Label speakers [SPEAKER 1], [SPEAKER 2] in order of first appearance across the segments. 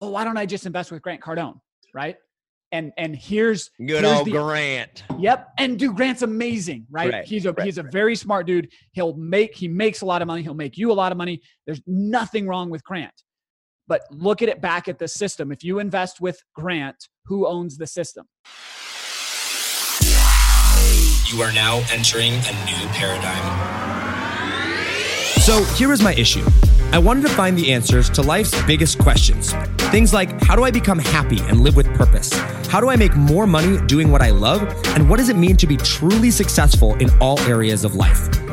[SPEAKER 1] oh, why don't I just invest with Grant Cardone? Right. And and here's
[SPEAKER 2] good
[SPEAKER 1] here's
[SPEAKER 2] old
[SPEAKER 1] the-
[SPEAKER 2] Grant.
[SPEAKER 1] Yep. And dude, Grant's amazing, right?
[SPEAKER 2] Right,
[SPEAKER 1] He's a
[SPEAKER 2] right,
[SPEAKER 1] he's a very smart dude. He'll make he makes a lot of money. He'll make you a lot of money. There's nothing wrong with Grant. But look at it back at the system. If you invest with Grant, who owns the system?
[SPEAKER 3] You are now entering a new paradigm.
[SPEAKER 4] So here is my issue. I wanted to find the answers to life's biggest questions. Things like how do I become happy and live with purpose? How do I make more money doing what I love? And what does it mean to be truly successful in all areas of life?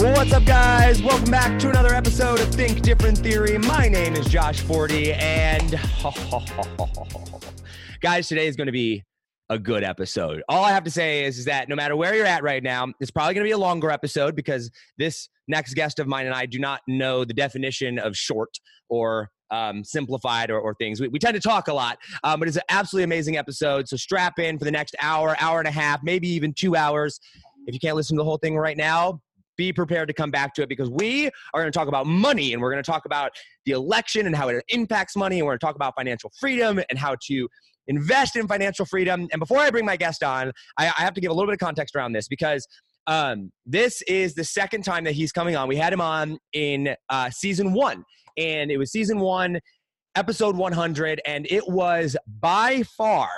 [SPEAKER 2] What's up, guys? Welcome back to another episode of Think Different Theory. My name is Josh Forti, and guys, today is going to be a good episode. All I have to say is, is that no matter where you're at right now, it's probably going to be a longer episode because this next guest of mine and I do not know the definition of short or um, simplified or, or things. We, we tend to talk a lot, um, but it's an absolutely amazing episode. So strap in for the next hour, hour and a half, maybe even two hours. If you can't listen to the whole thing right now, be prepared to come back to it because we are going to talk about money and we're going to talk about the election and how it impacts money and we're going to talk about financial freedom and how to invest in financial freedom. And before I bring my guest on, I, I have to give a little bit of context around this because um, this is the second time that he's coming on. We had him on in uh, season one, and it was season one, episode 100, and it was by far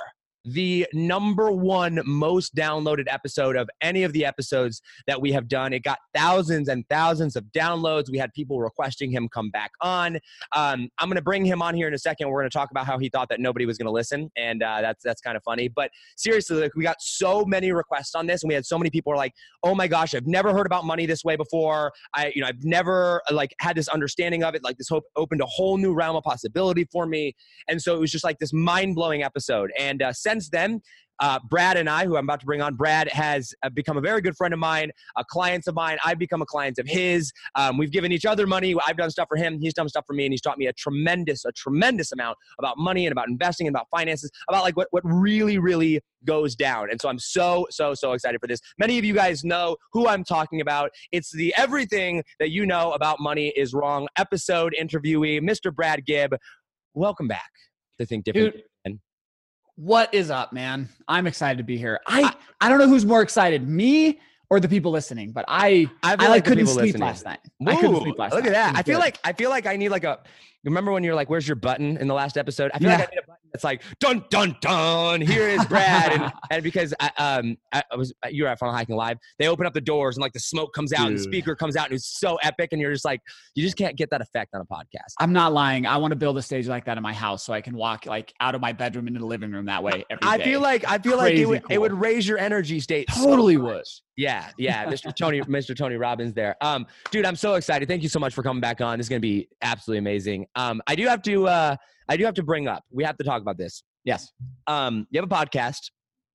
[SPEAKER 2] the number one most downloaded episode of any of the episodes that we have done. It got thousands and thousands of downloads. We had people requesting him come back on. Um, I'm going to bring him on here in a second. We're going to talk about how he thought that nobody was going to listen, and uh, that's that's kind of funny. But seriously, like we got so many requests on this, and we had so many people were like, "Oh my gosh, I've never heard about money this way before. I, you know, I've never like had this understanding of it. Like this hope opened a whole new realm of possibility for me." And so it was just like this mind blowing episode. And uh, since then, uh, Brad and I, who I'm about to bring on, Brad has uh, become a very good friend of mine, a client of mine. I've become a client of his. Um, we've given each other money. I've done stuff for him. He's done stuff for me, and he's taught me a tremendous, a tremendous amount about money and about investing and about finances, about like what what really, really goes down. And so I'm so, so, so excited for this. Many of you guys know who I'm talking about. It's the everything that you know about money is wrong episode interviewee, Mr. Brad Gibb. Welcome back to Think Different.
[SPEAKER 1] Dude, What is up, man? I'm excited to be here. I I don't know who's more excited, me or the people listening, but I
[SPEAKER 2] I,
[SPEAKER 1] I like couldn't sleep
[SPEAKER 2] listening-
[SPEAKER 1] last night. I couldn't sleep last
[SPEAKER 2] Look
[SPEAKER 1] night.
[SPEAKER 2] at that. I feel like I feel like I need like a. You remember when you're like, "Where's your button?" in the last episode? I feel like I need a button that's like, "Dun dun dun." Here is Brad, and, and because I, um I, was you were at Funnel Hacking Live, they open up the doors and like the smoke comes out and the speaker comes out and it's so epic, and you're just like, you just can't get that effect on a podcast.
[SPEAKER 1] I'm not lying. I want to build a stage like that in my house so I can walk like out of my bedroom into the living room that way every
[SPEAKER 2] I
[SPEAKER 1] day.
[SPEAKER 2] feel like I feel like it would, it would raise your energy state.
[SPEAKER 1] totally
[SPEAKER 2] much.
[SPEAKER 1] would.
[SPEAKER 2] Yeah, yeah, Mr. Tony, Mr. Tony Robbins there. Um, dude, I'm so excited. Thank you so much for coming back on. This is gonna be absolutely amazing. Um, I do have to, uh, I do have to bring up. We have to talk about this.
[SPEAKER 1] Yes.
[SPEAKER 2] Um, you have a podcast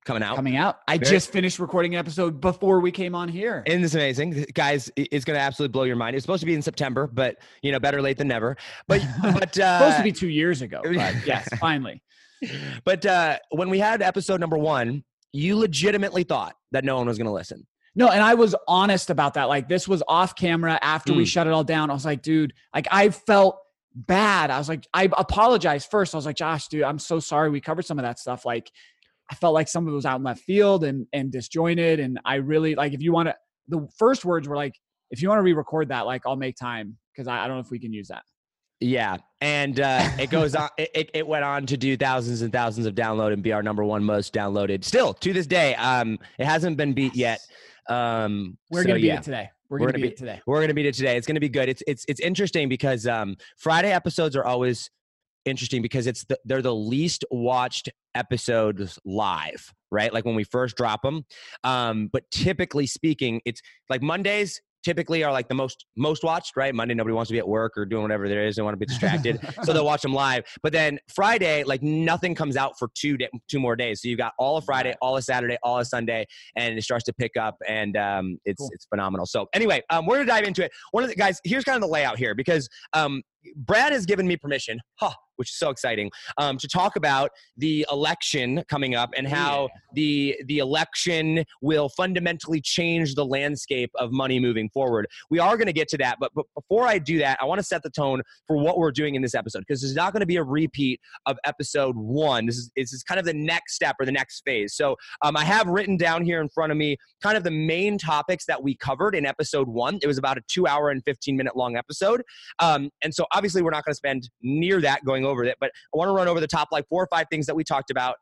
[SPEAKER 2] coming out.
[SPEAKER 1] Coming out. I
[SPEAKER 2] Very-
[SPEAKER 1] just finished recording an episode before we came on here.
[SPEAKER 2] Isn't this amazing, guys? It's gonna absolutely blow your mind. It's supposed to be in September, but you know, better late than never. But but uh,
[SPEAKER 1] supposed to be two years ago. But yes, finally.
[SPEAKER 2] but uh, when we had episode number one, you legitimately thought that no one was gonna listen.
[SPEAKER 1] No, and I was honest about that. Like this was off camera after we
[SPEAKER 2] Mm.
[SPEAKER 1] shut it all down. I was like, dude, like I felt bad. I was like, I apologized first. I was like, Josh, dude, I'm so sorry. We covered some of that stuff. Like I felt like some of it was out in left field and and disjointed. And I really like if you want to the first words were like, if you want to re-record that, like I'll make time because I, I don't know if we can use that.
[SPEAKER 2] Yeah, and uh, it goes on. It, it, went on to do thousands and thousands of download and be our number one most downloaded. Still to this day, um, it hasn't been beat yet. Um,
[SPEAKER 1] We're
[SPEAKER 2] so
[SPEAKER 1] gonna beat
[SPEAKER 2] yeah.
[SPEAKER 1] it today. We're,
[SPEAKER 2] We're
[SPEAKER 1] gonna,
[SPEAKER 2] gonna be-
[SPEAKER 1] it today.
[SPEAKER 2] We're gonna beat it today. It's gonna be good. It's it's it's interesting because um, Friday episodes are always interesting because it's the, they're the least watched episodes live, right? Like when we first drop them. Um, but typically speaking, it's like Mondays typically are like the most most watched, right? Monday, nobody wants to be at work or doing whatever there is. They want to be distracted, so they'll watch them live. But then Friday, like nothing comes out for two day, two more days. So you've got all of Friday, all of Saturday, all of Sunday, and it starts to pick up, and um, it's
[SPEAKER 1] Cool.
[SPEAKER 2] it's phenomenal. So anyway, um, we're gonna dive into it. One of the guys here's kind of the layout here because um, Brad has given me permission, huh, which is so exciting, um, to talk about the election coming up and how the the election will fundamentally change the landscape of money moving forward. We are going to get to that, but, but before I do that, I want to set the tone for what we're doing in this episode because this is not going to be a repeat of episode one. This is this is kind of the next step or the next phase. So um, I have written down here in front of me kind of the main topics that we covered in episode one. It was about a two hour and 15 minute long episode. Um, and so obviously we're not going to spend near that going over it, but I want to run over the top like four or five things that we talked about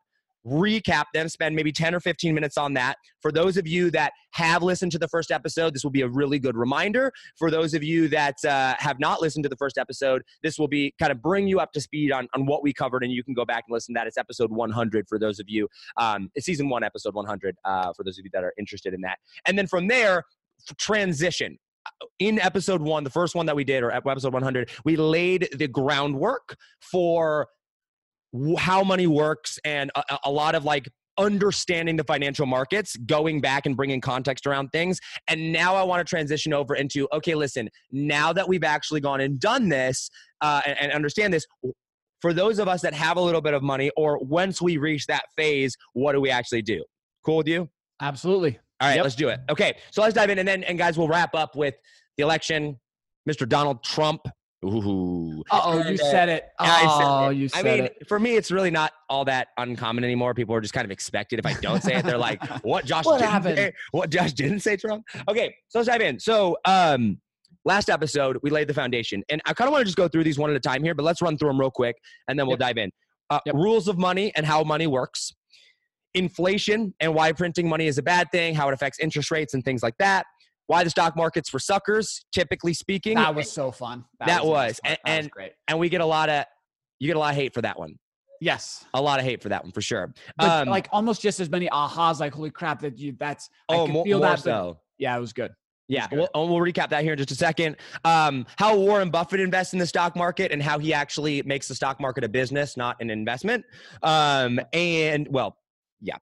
[SPEAKER 2] recap them, spend maybe 10 or 15 minutes on that. For those of you that have listened to the first episode, this will be a really good reminder. For those of you that uh, have not listened to the first episode, this will be kind of bring you up to speed on, on what we covered, and you can go back and listen to that. It's episode 100 for those of you, um, it's season one, episode 100, uh, for those of you that are interested in that. And then from there, transition in episode one, the first one that we did, or episode 100, we laid the groundwork for how money works and a, a- lot of like understanding the financial markets, going back and bringing context around things. And now I want to transition over into okay, listen, now that we've actually gone and done this uh, and, and understand this, for those of us that have a little bit of money, or once we reach that phase, what do we actually do? Cool with you?
[SPEAKER 1] Absolutely.
[SPEAKER 2] All right,
[SPEAKER 1] Yep.
[SPEAKER 2] let's do it. Okay, so let's dive in, and then and guys, we'll wrap up with the election, Mr. Donald Trump. Ooh.
[SPEAKER 1] Oh, you said it.
[SPEAKER 2] Oh, I said it.
[SPEAKER 1] you
[SPEAKER 2] I mean,
[SPEAKER 1] it.
[SPEAKER 2] for me, it's really not all that uncommon anymore. People are just kind of expected. If I don't say it, they're like, "What Josh
[SPEAKER 1] What
[SPEAKER 2] didn't
[SPEAKER 1] happened?
[SPEAKER 2] say? What Josh didn't say, Trump?" Okay, so let's dive in. So, um, last episode we laid the foundation, and I kind of want to just go through these one at a time here, but let's run through them real quick, and then we'll
[SPEAKER 1] Yep.
[SPEAKER 2] dive in. Uh,
[SPEAKER 1] Yep.
[SPEAKER 2] Rules of money and how money works. Inflation and why printing money is a bad thing, how it affects interest rates and things like that. Why the stock market's for suckers, typically speaking.
[SPEAKER 1] That was so fun.
[SPEAKER 2] That
[SPEAKER 1] the
[SPEAKER 2] was,
[SPEAKER 1] part.
[SPEAKER 2] and-
[SPEAKER 1] That was
[SPEAKER 2] and-
[SPEAKER 1] great.
[SPEAKER 2] and we get a lot of you get a lot of hate for that one.
[SPEAKER 1] Yes.
[SPEAKER 2] A lot of hate for that one for sure.
[SPEAKER 1] But
[SPEAKER 2] Um,
[SPEAKER 1] like almost just as many ahas, like holy crap, that you that's I
[SPEAKER 2] oh, more,
[SPEAKER 1] feel that.
[SPEAKER 2] so.
[SPEAKER 1] Yeah, it was good.
[SPEAKER 2] Yeah, we'll, we'll recap that here in just a second. Um, how Warren Buffett invests in the stock market and how he actually makes the stock market a business, not an investment. Um, and well, yeah.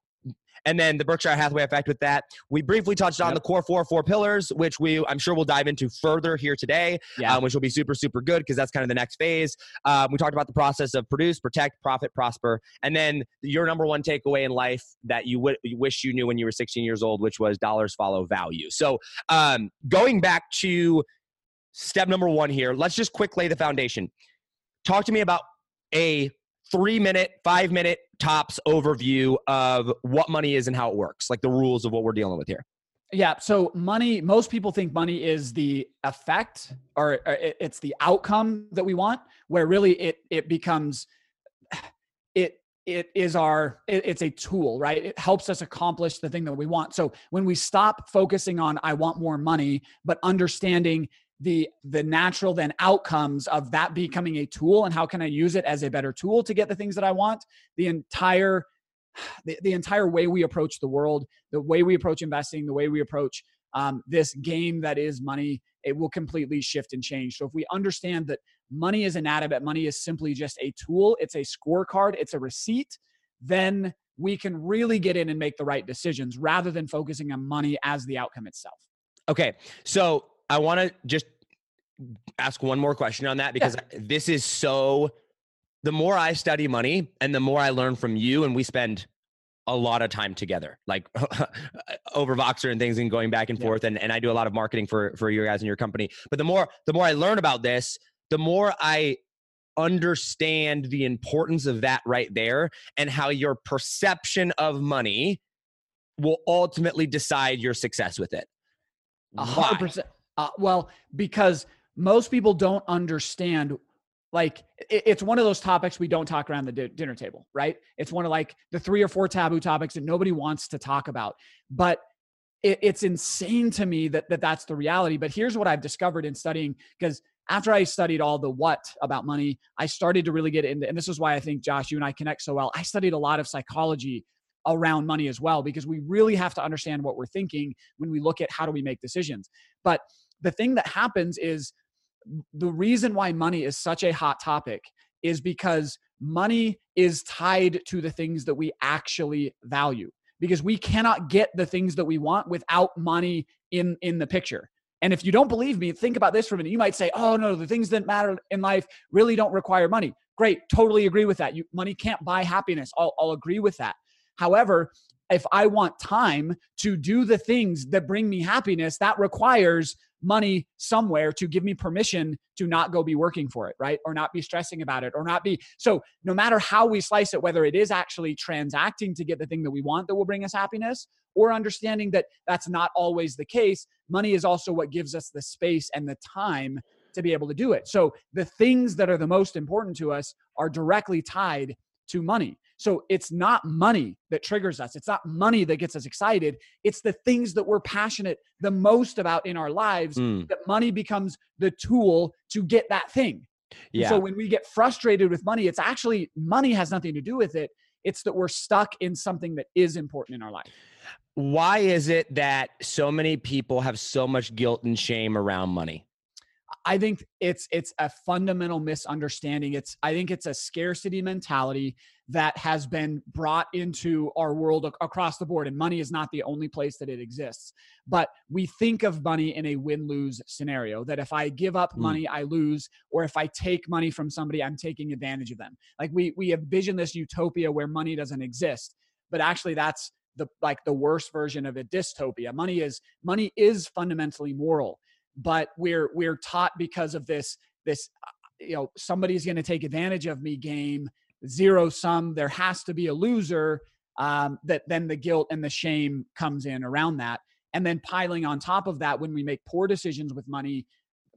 [SPEAKER 2] And then the Berkshire Hathaway effect with that. We briefly touched on
[SPEAKER 1] Yep.
[SPEAKER 2] the core four four pillars, which we I'm sure we'll dive into further here today,
[SPEAKER 1] Yeah.
[SPEAKER 2] um, which will be super super good because that's kind of the next phase. Um, we talked about the process of produce, protect, profit, prosper, and then your number one takeaway in life that you would you wish you knew when you were 16 years old, which was dollars follow value. So um, going back to step number one here, let's just quick lay the foundation. Talk to me about a three minute, five minute tops overview of what money is and how it works, like the rules of what we're dealing with here.
[SPEAKER 1] Yeah. So money, most people think money is the effect or, or it- it's the outcome that we want, where really it it becomes it it is our it- it's a tool right it helps us accomplish the thing that we want so when we stop focusing on i want more money but understanding the the natural then outcomes of that becoming a tool and how can i use it as a better tool to get the things that i want? The entire the, the entire way we approach the world the way we approach investing the way we approach um, this game that is money it will completely shift and change. So if we understand that money is an inanimate money is simply just a tool it's a scorecard it's a receipt then we can really get in and make the right decisions rather than focusing on money as the outcome itself.
[SPEAKER 2] Okay, so I want to just ask one more question on that because this is so. The more I study money and the more I learn from you, and we spend a lot of time together, like over Voxer and things, and going back and
[SPEAKER 1] Yeah.
[SPEAKER 2] forth. And, and I do a lot of marketing for for you guys and your company. But the more the more I learn about this, the more I understand the importance of that right there, and how your perception of money will ultimately decide your success with it.
[SPEAKER 1] A hundred percent. Uh, well, because most people don't understand. Like it's one of those topics we don't talk around the dinner table, right? It's one of like the three or four taboo topics that nobody wants to talk about. But it's insane to me that, that that's the reality. But here's what I've discovered in studying because after I studied all the what about money, I started to really get into, and this is why I think Josh, you and I connect so well. I studied a lot of psychology around money as well because we really have to understand what we're thinking when we look at how do we make decisions. But the thing that happens is the reason why money is such a hot topic is because money is tied to the things that we actually value. Because we cannot get the things that we want without money in in the picture. And if you don't believe me think about this for a minute. You might say oh no the things that matter in life really don't require money. Great totally agree with that. You money can't buy happiness. I'll, I'll agree with that. However if i want time to do the things that bring me happiness that requires money somewhere to give me permission to not go be working for it, right? Or not be stressing about it, or not be. So, no matter how we slice it, whether it is actually transacting to get the thing that we want that will bring us happiness, or understanding that that's not always the case, money is also what gives us the space and the time to be able to do it. So, the things that are the most important to us are directly tied to money. So it's not money that triggers us. It's not money that gets us excited. It's the things that we're passionate the most about in our lives mm. that money becomes the tool to get that thing. Yeah. so when we get frustrated with money, it's actually money has nothing to do with it. It's that we're stuck in something that is important in our life.
[SPEAKER 2] Why is it that so many people have so much guilt and shame around money?
[SPEAKER 1] I think it's it's a fundamental misunderstanding. It's I think it's a scarcity mentality that has been brought into our world across the board and money is not the only place that it exists. But we think of money in a win-lose scenario that if I give up mm. money I lose or if I take money from somebody I'm taking advantage of them. Like we we envision this utopia where money doesn't exist, but actually that's the like the worst version of a dystopia. Money is money is fundamentally moral but we're we're taught because of this this uh, you know somebody's going to take advantage of me game zero sum there has to be a loser um, that then the guilt and the shame comes in around that and then piling on top of that when we make poor decisions with money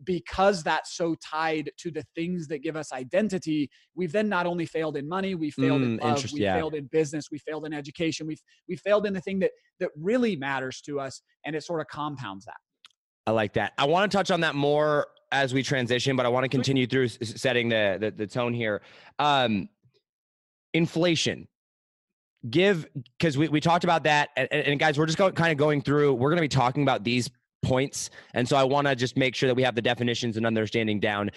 [SPEAKER 1] because that's so tied to the things that give us identity we've then not only failed in money we failed mm, in love we yeah. failed in business we failed in education we've we failed in the thing that that really matters to us and it sort of compounds that
[SPEAKER 2] I like that. I want to touch on that more as we transition, but I want to continue through setting the the, the tone here. Um, inflation. Give because we, we talked about that, and, and guys, we're just going kind of going through. We're going to be talking about these points, and so I want to just make sure that we have the definitions and understanding down.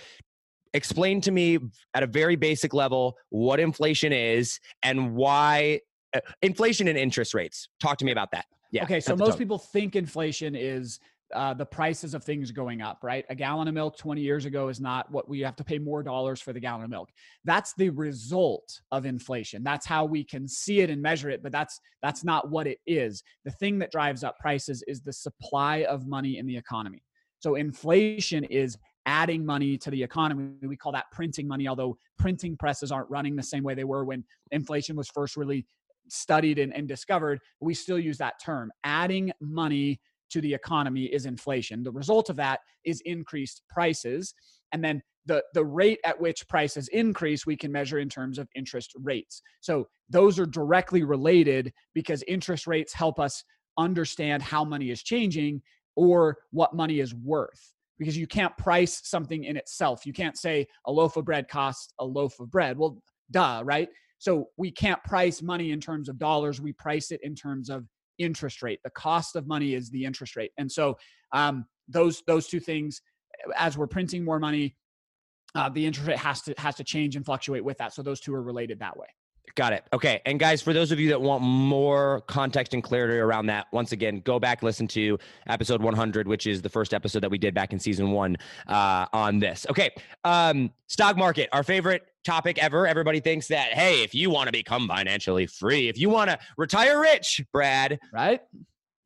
[SPEAKER 2] Explain to me at a very basic level what inflation is and why uh, inflation and interest rates. Talk to me about that.
[SPEAKER 1] Yeah. Okay. So most people think inflation is uh, the prices of things going up, right? A gallon of milk 20 years ago is not what we have to pay more dollars for the gallon of milk. That's the result of inflation. That's how we can see it and measure it, but that's that's not what it is. The thing that drives up prices is the supply of money in the economy. So inflation is adding money to the economy. We call that printing money, although printing presses aren't running the same way they were when inflation was first really studied and, and discovered. We still use that term, adding money to the economy is inflation. The result of that is increased prices. And then the, the rate at which prices increase, we can measure in terms of interest rates. So those are directly related because interest rates help us understand how money is changing or what money is worth. Because you can't price something in itself. You can't say a loaf of bread costs a loaf of bread. Well, duh, right? So we can't price money in terms of dollars. We price it in terms of interest rate. The cost of money is the interest rate. And so um, those those two things, as we're printing more money, uh, the interest rate has to has to change and fluctuate with that. So those two are related that way.
[SPEAKER 2] Got it. Okay. And guys, for those of you that want more context and clarity around that, once again, go back, listen to episode 100, which is the first episode that we did back in season one uh, on this. Okay. Um, stock market, our favorite topic ever. Everybody thinks that, hey, if you want to become financially free, if you want to retire rich, Brad,
[SPEAKER 1] right?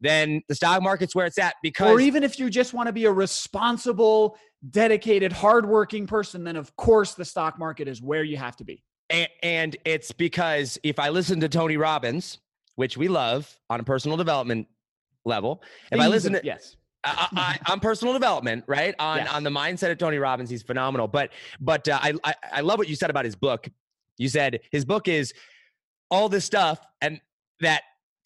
[SPEAKER 2] Then the stock market's where it's at because.
[SPEAKER 1] Or even if you just want to be a responsible, dedicated, hardworking person, then of course the stock market is where you have to be.
[SPEAKER 2] And, and it's because if I listen to Tony Robbins, which we love on a personal development level, if I listen to
[SPEAKER 1] yes,
[SPEAKER 2] I, am personal development, right? On yes. on the mindset of Tony Robbins, he's phenomenal. But but uh, I, I I love what you said about his book. You said his book is all this stuff and that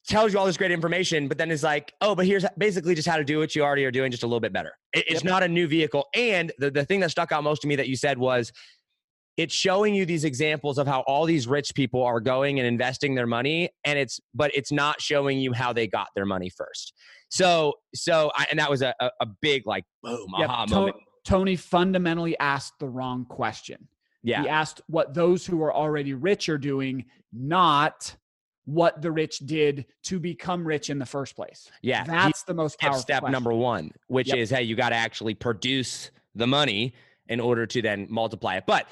[SPEAKER 2] tells you all this great information, but then is like, oh, but here's basically just how to do what you already are doing, just a little bit better. It, it's yep. not a new vehicle. And the, the thing that stuck out most to me that you said was it's showing you these examples of how all these rich people are going and investing their money and it's but it's not showing you how they got their money first so so I, and that was a, a, big like boom
[SPEAKER 1] Yep,
[SPEAKER 2] aha
[SPEAKER 1] To-
[SPEAKER 2] moment
[SPEAKER 1] Tony fundamentally asked the wrong question.
[SPEAKER 2] yeah
[SPEAKER 1] He asked what those who are already rich are doing, not what the rich did to become rich in the first place.
[SPEAKER 2] yeah He
[SPEAKER 1] That's the most powerful.
[SPEAKER 2] step
[SPEAKER 1] question.
[SPEAKER 2] number one which
[SPEAKER 1] Yep.
[SPEAKER 2] is hey you got to actually produce the money in order to then multiply it but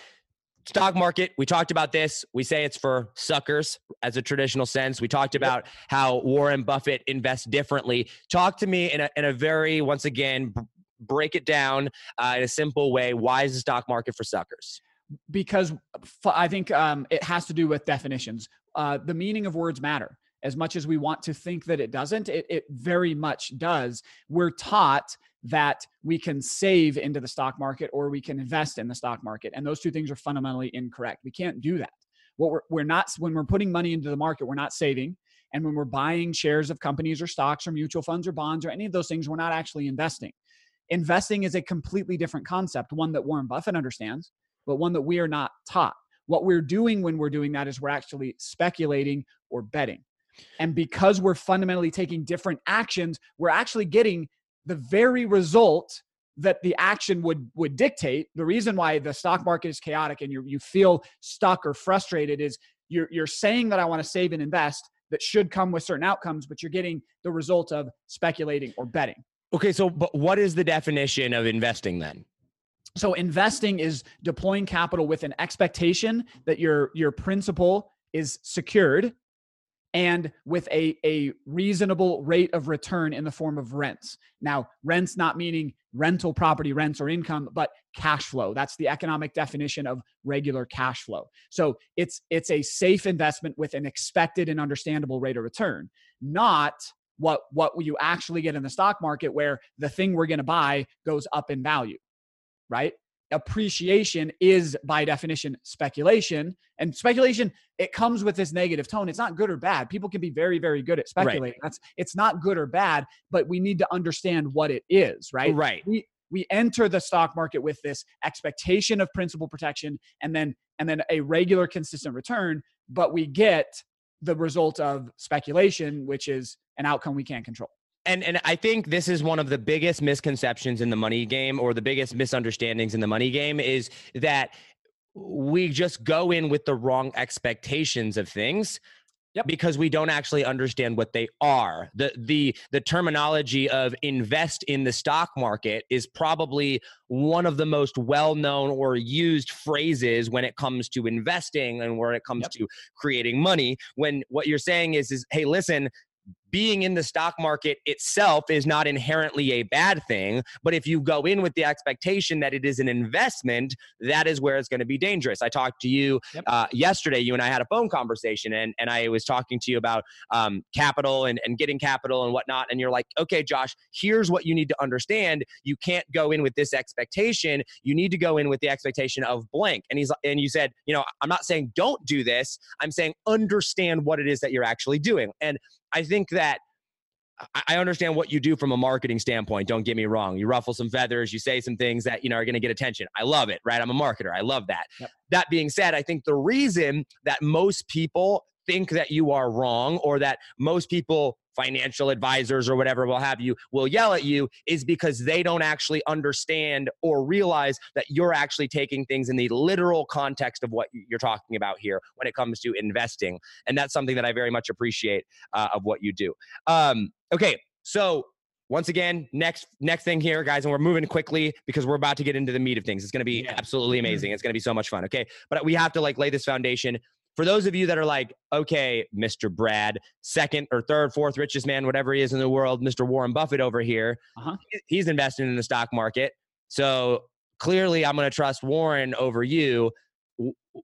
[SPEAKER 2] stock market we talked about this we say it's for suckers as a traditional sense we talked about how warren buffett invests differently talk to me in a, in a very once again b- break it down uh, in a simple way why is the stock market for suckers
[SPEAKER 1] because f- I think um, it has to do with definitions. Uh, the meaning of words matter. As much as we want to think that it doesn't, it, it very much does. We're taught that we can save into the stock market or we can invest in the stock market. And those two things are fundamentally incorrect. We can't do that. What we're, we're not, when we're putting money into the market, we're not saving. And when we're buying shares of companies or stocks or mutual funds or bonds or any of those things, we're not actually investing. Investing is a completely different concept, one that Warren Buffett understands but one that we are not taught. What we're doing when we're doing that is we're actually speculating or betting. And because we're fundamentally taking different actions, we're actually getting the very result that the action would would dictate. The reason why the stock market is chaotic and you you feel stuck or frustrated is you're you're saying that I want to save and invest that should come with certain outcomes, but you're getting the result of speculating or betting.
[SPEAKER 2] okay so but what is the definition of investing then
[SPEAKER 1] So investing is deploying capital with an expectation that your your principal is secured and with a, a reasonable rate of return in the form of rents. Now, rents not meaning rental property rents or income, but cash flow. That's the economic definition of regular cash flow. So it's it's a safe investment with an expected and understandable rate of return, not what what you actually get in the stock market where the thing we're going to buy goes up in value right? Appreciation is by definition speculation. And speculation, it comes with this negative tone. It's not good or bad. People can be very, very good at speculating. That's it's not good or bad, but we need to understand what it is, right?
[SPEAKER 2] right
[SPEAKER 1] We we enter the stock market with this expectation of principal protection and then and then a regular consistent return, but we get the result of speculation, which is an outcome we can't control.
[SPEAKER 2] And and I think this is one of the biggest misconceptions in the money game or the biggest misunderstandings in the money game is that we just go in with the wrong expectations of things
[SPEAKER 1] Yep.
[SPEAKER 2] because we don't actually understand what they are. The the the terminology of invest in the stock market is probably one of the most well-known or used phrases when it comes to investing and when it comes
[SPEAKER 1] Yep.
[SPEAKER 2] to creating money when what you're saying is is hey listen being in the stock market itself is not inherently a bad thing. But if you go in with the expectation that it is an investment, that is where it's going to be dangerous. I talked to you
[SPEAKER 1] Yep.
[SPEAKER 2] uh, yesterday. You and I had a phone conversation, and, and I was talking to you about um, capital and, and getting capital and whatnot. And you're like, okay, Josh, here's what you need to understand. You can't go in with this expectation. You need to go in with the expectation of blank. And he's and you said, you know, I'm not saying don't do this. I'm saying understand what it is that you're actually doing. And I think that I- understand what you do from a marketing standpoint. Don't get me wrong. You ruffle some feathers, you say some things that you know are going to get attention. I love it, right? I'm a marketer. I love that.
[SPEAKER 1] Yep.
[SPEAKER 2] That being said, I think the reason that most people think that you are wrong or that most people financial advisors or whatever will have you will yell at you is because they don't actually understand or realize that you're actually taking things in the literal context of what you're talking about here when it comes to investing and that's something that i very much appreciate uh, of what you do um, okay, so once again, next next thing here, guys, and we're moving quickly because we're about to get into the meat of things. It's going to be
[SPEAKER 1] Yeah.
[SPEAKER 2] absolutely amazing. It's going to be so much fun. Okay, but we have to like lay this foundation. For those of you that are like, okay, Mr. Brad, second or third, fourth richest man, whatever he is in the world, Mr. Warren Buffett over here,
[SPEAKER 1] Uh-huh.
[SPEAKER 2] he's investing in the stock market. So clearly, I'm going to trust Warren over you.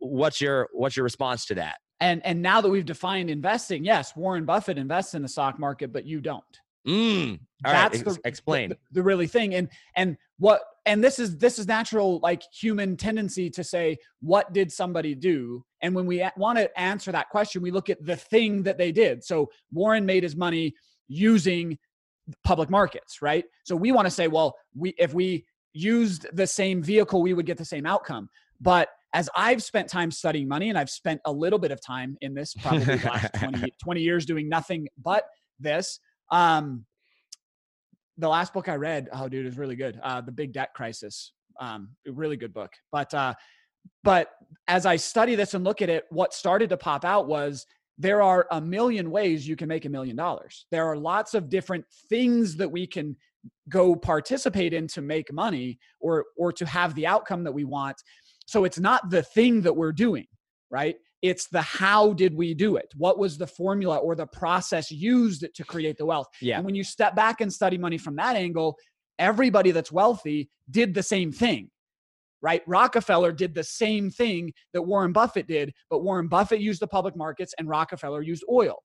[SPEAKER 2] What's your what's your response to that?
[SPEAKER 1] And and now that we've defined investing, yes, Warren Buffett invests in the stock market, but you don't.
[SPEAKER 2] Mm. All right,
[SPEAKER 1] That's
[SPEAKER 2] ex-
[SPEAKER 1] the
[SPEAKER 2] explain.
[SPEAKER 1] The, the really thing. And and what and this is this is natural like human tendency to say what did somebody do? And when we want to answer that question, we look at the thing that they did. So Warren made his money using public markets, right? So we want to say, well, we if we used the same vehicle, we would get the same outcome. But as I've spent time studying money and I've spent a little bit of time in this, probably the last 20, 20 years doing nothing but this. Um, the last book I read, oh dude, is really good. Uh, the Big Debt Crisis, um, a really good book. But uh, but as I study this and look at it, what started to pop out was there are a million ways you can make a million dollars. There are lots of different things that we can go participate in to make money or or to have the outcome that we want. So it's not the thing that we're doing, right? It's the how did we do it? What was the formula or the process used to create the wealth?
[SPEAKER 2] Yeah.
[SPEAKER 1] And when you step back and study money from that angle, everybody that's wealthy did the same thing right? Rockefeller did the same thing that Warren Buffett did, but Warren Buffett used the public markets and Rockefeller used oil.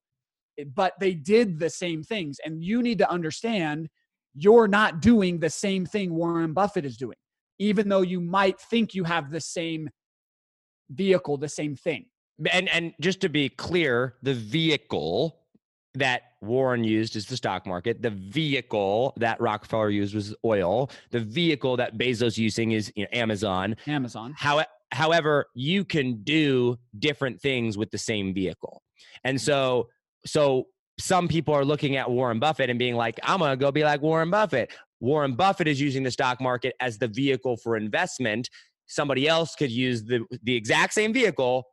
[SPEAKER 1] But they did the same things. And you need to understand you're not doing the same thing Warren Buffett is doing, even though you might think you have the same vehicle, the same thing.
[SPEAKER 2] And and just to be clear, the vehicle that Warren used is the stock market. The vehicle that Rockefeller used was oil. The vehicle that Bezos using is you know, Amazon.
[SPEAKER 1] Amazon.
[SPEAKER 2] How, however, you can do different things with the same vehicle. And so, so some people are looking at Warren Buffett and being like, I'm going to go be like Warren Buffett. Warren Buffett is using the stock market as the vehicle for investment. Somebody else could use the, the exact same vehicle,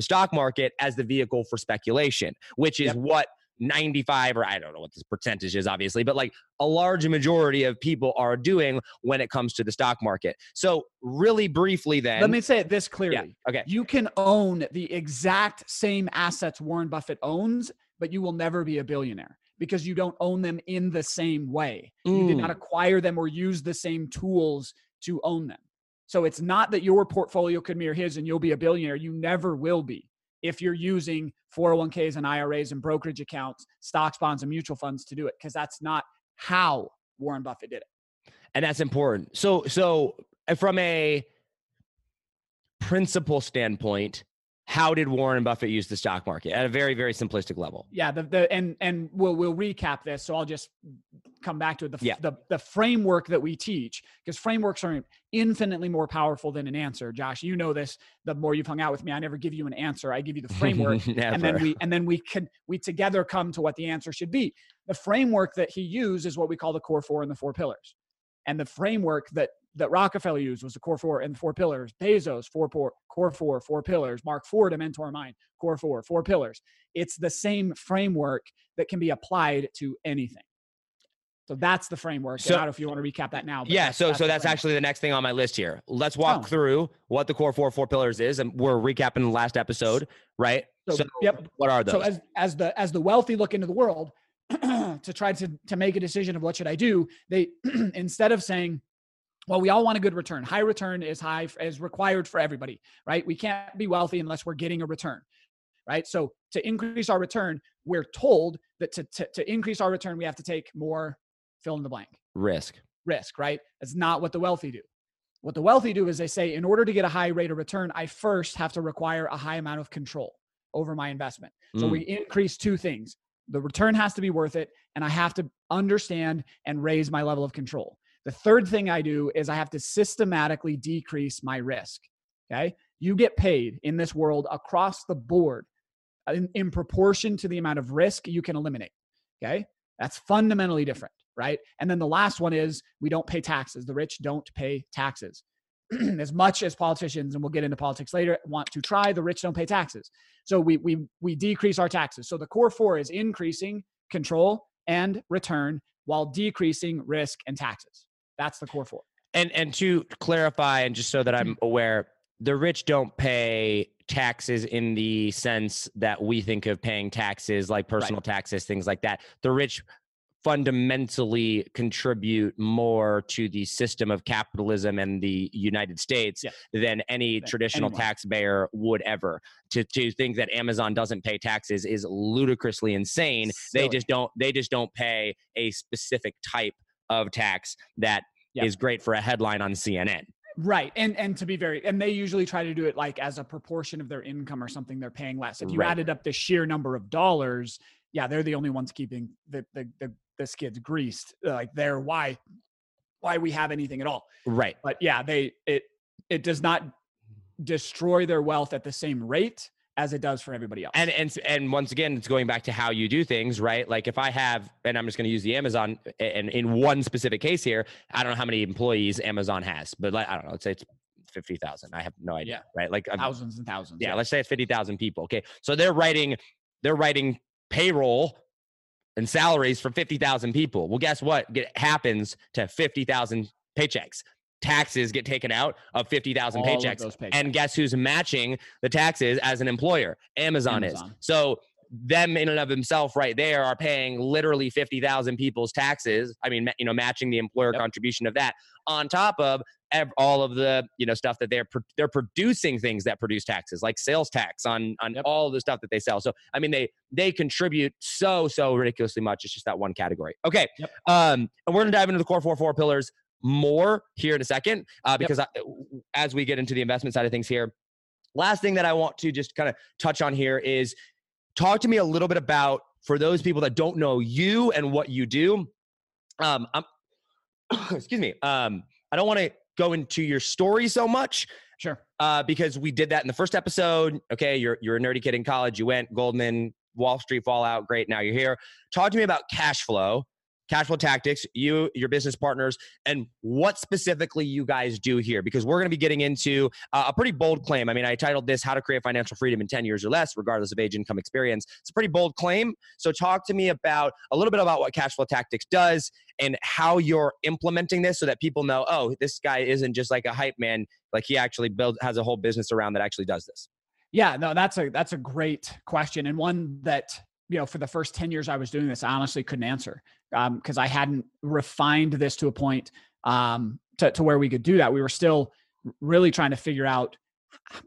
[SPEAKER 2] the stock market, as the vehicle for speculation, which is
[SPEAKER 1] Yep.
[SPEAKER 2] what 95 or I don't know what this percentage is, obviously, but like a large majority of people are doing when it comes to the stock market. So, really briefly, then,
[SPEAKER 1] Let me say it this clearly.
[SPEAKER 2] okay.
[SPEAKER 1] You can own the exact same assets Warren Buffett owns, but you will never be a billionaire because you don't own them in the same way. You did not
[SPEAKER 2] Mm.
[SPEAKER 1] acquire them or use the same tools to own them. So it's not that your portfolio could mirror his and you'll be a billionaire. You never will be if you're using 401ks and IRAs and brokerage accounts, stocks, bonds, and mutual funds to do it, because that's not how Warren Buffett did it.
[SPEAKER 2] and that's important. So, so uh, from a principle standpoint, how did Warren Buffett use the stock market at a very, very simplistic level?
[SPEAKER 1] Yeah, the, the and and we'll we'll recap this. So I'll just come back to it. The
[SPEAKER 2] Yeah.
[SPEAKER 1] the, the framework that we teach because frameworks are infinitely more powerful than an answer. Josh, you know this. The more you've hung out with me, I never give you an answer. I give you the framework, and then we and then we can we together come to what the answer should be. The framework that he used is what we call the core four and the four pillars. And the framework that that Rockefeller used was the core four and the four pillars. Bezos, four, four core four, four pillars. Mark Ford, a mentor of mine, core four, four pillars. It's the same framework that can be applied to anything. So that's the framework.
[SPEAKER 2] So-
[SPEAKER 1] I don't know if you want to recap that now. but
[SPEAKER 2] yeah, so so that's
[SPEAKER 1] framework.
[SPEAKER 2] actually the next thing on my list here. Let's walk
[SPEAKER 1] Oh.
[SPEAKER 2] through what the core four four pillars is, and we're recapping the last episode, right?
[SPEAKER 1] So, yep.
[SPEAKER 2] what are those?
[SPEAKER 1] So as as the as the wealthy look into the world to try to to make a decision of what should I do, they instead of saying, well, we all want a good return. High return is high is required for everybody, right? We can't be wealthy unless we're getting a return, right? So to increase our return, we're told that to to, to increase our return, we have to take more fill in the blank
[SPEAKER 2] Risk.
[SPEAKER 1] risk, right? That's not what the wealthy do. What the wealthy do is they say, in order to get a high rate of return, I first have to require a high amount of control over my investment. So
[SPEAKER 2] Mm.
[SPEAKER 1] we increase two things. The return has to be worth it, and I have to understand and raise my level of control. The third thing I do is I have to systematically decrease my risk. Okay. You get paid in this world across the board in, in proportion to the amount of risk you can eliminate. Okay. That's fundamentally different, right? And then the last one is we don't pay taxes. The rich don't pay taxes. as much as politicians, and we'll get into politics later, want to try, the rich don't pay taxes. So we we we decrease our taxes. So the core four is increasing control and return while decreasing risk and taxes. That's the core four.
[SPEAKER 2] And and to clarify, and just so that. I'm aware, the rich don't pay taxes in the sense that we think of paying taxes, like personal taxes, things like that. The rich fundamentally contribute more to the system of capitalism and the United States
[SPEAKER 1] Yeah.
[SPEAKER 2] than any
[SPEAKER 1] Than
[SPEAKER 2] traditional
[SPEAKER 1] anyone.
[SPEAKER 2] taxpayer would ever. To to think that Amazon doesn't pay taxes is ludicrously insane. They just don't they just don't pay a specific type of tax that is
[SPEAKER 1] Yeah.
[SPEAKER 2] great for a headline on CNN.
[SPEAKER 1] Right. And and to be very and they usually try to do it like as a proportion of their income or something they're paying less. If you
[SPEAKER 2] Right.
[SPEAKER 1] added up the sheer number of dollars, yeah, they're the only ones keeping the the the, the skids greased. Like they're why why we have anything at all.
[SPEAKER 2] Right.
[SPEAKER 1] But yeah, they it it does not destroy their wealth at the same rate as it does for everybody else.
[SPEAKER 2] And and and once again, it's going back to how you do things, right? Like if I have, and I'm just going to use the Amazon, and in one specific case here, I don't know how many employees Amazon has, but like, I don't know, let's say it's fifty thousand. I have no idea,
[SPEAKER 1] Yeah.
[SPEAKER 2] right? Like I'm-
[SPEAKER 1] thousands and thousands.
[SPEAKER 2] yeah, let's say it's 50,000 people. Okay. So they're writing they're writing payroll and salaries for 50,000 people. Well, guess what? Get happens to 50,000 paychecks. Taxes get taken out of 50,000
[SPEAKER 1] All of
[SPEAKER 2] paychecks.
[SPEAKER 1] paychecks.
[SPEAKER 2] And guess who's matching the taxes as an employer? Amazon, is. So them in and of themselves right there are paying literally 50,000 people's taxes. I mean, you know, matching the employer
[SPEAKER 1] Yep.
[SPEAKER 2] contribution of that on top of all of the, you know, stuff that they're they're producing things that produce taxes like sales tax on on
[SPEAKER 1] Yep.
[SPEAKER 2] all the stuff that they sell. So, I mean, they they contribute so so ridiculously much. It's just that one category. Okay.
[SPEAKER 1] Yep.
[SPEAKER 2] Um and we're going to dive into the core four four pillars more here in a second uh, because I, as we get into the investment side of things here, last thing that I want to just kind of touch on here is talk to me a little bit about for those people that don't know you and what you do. Um, I'm, excuse me. Um, I don't want to go into your story so much
[SPEAKER 1] Sure.
[SPEAKER 2] uh, because we did that in the first episode. Okay, you're you're a nerdy kid in college. You went Goldman, Wall Street fallout. Great, now you're here. Talk to me about cash flow, cash flow tactics. You, your business partners, and what specifically you guys do here. Because we're going to be getting into uh, a pretty bold claim. I mean, I titled this "How to Create Financial Freedom in 10 Years or Less, Regardless of Age, Income, Experience." It's a pretty bold claim. So talk to me about a little bit about what cash flow tactics does and how you're implementing this so that people know, oh, this guy isn't just like a hype man like he actually build has a whole business around that actually does this
[SPEAKER 1] Yeah, no, that's a that's a great question and one that you know for the first ten years I was doing this, I honestly couldn't answer because I hadn't refined this to a point um, to to where we could do that. We were still really trying to figure out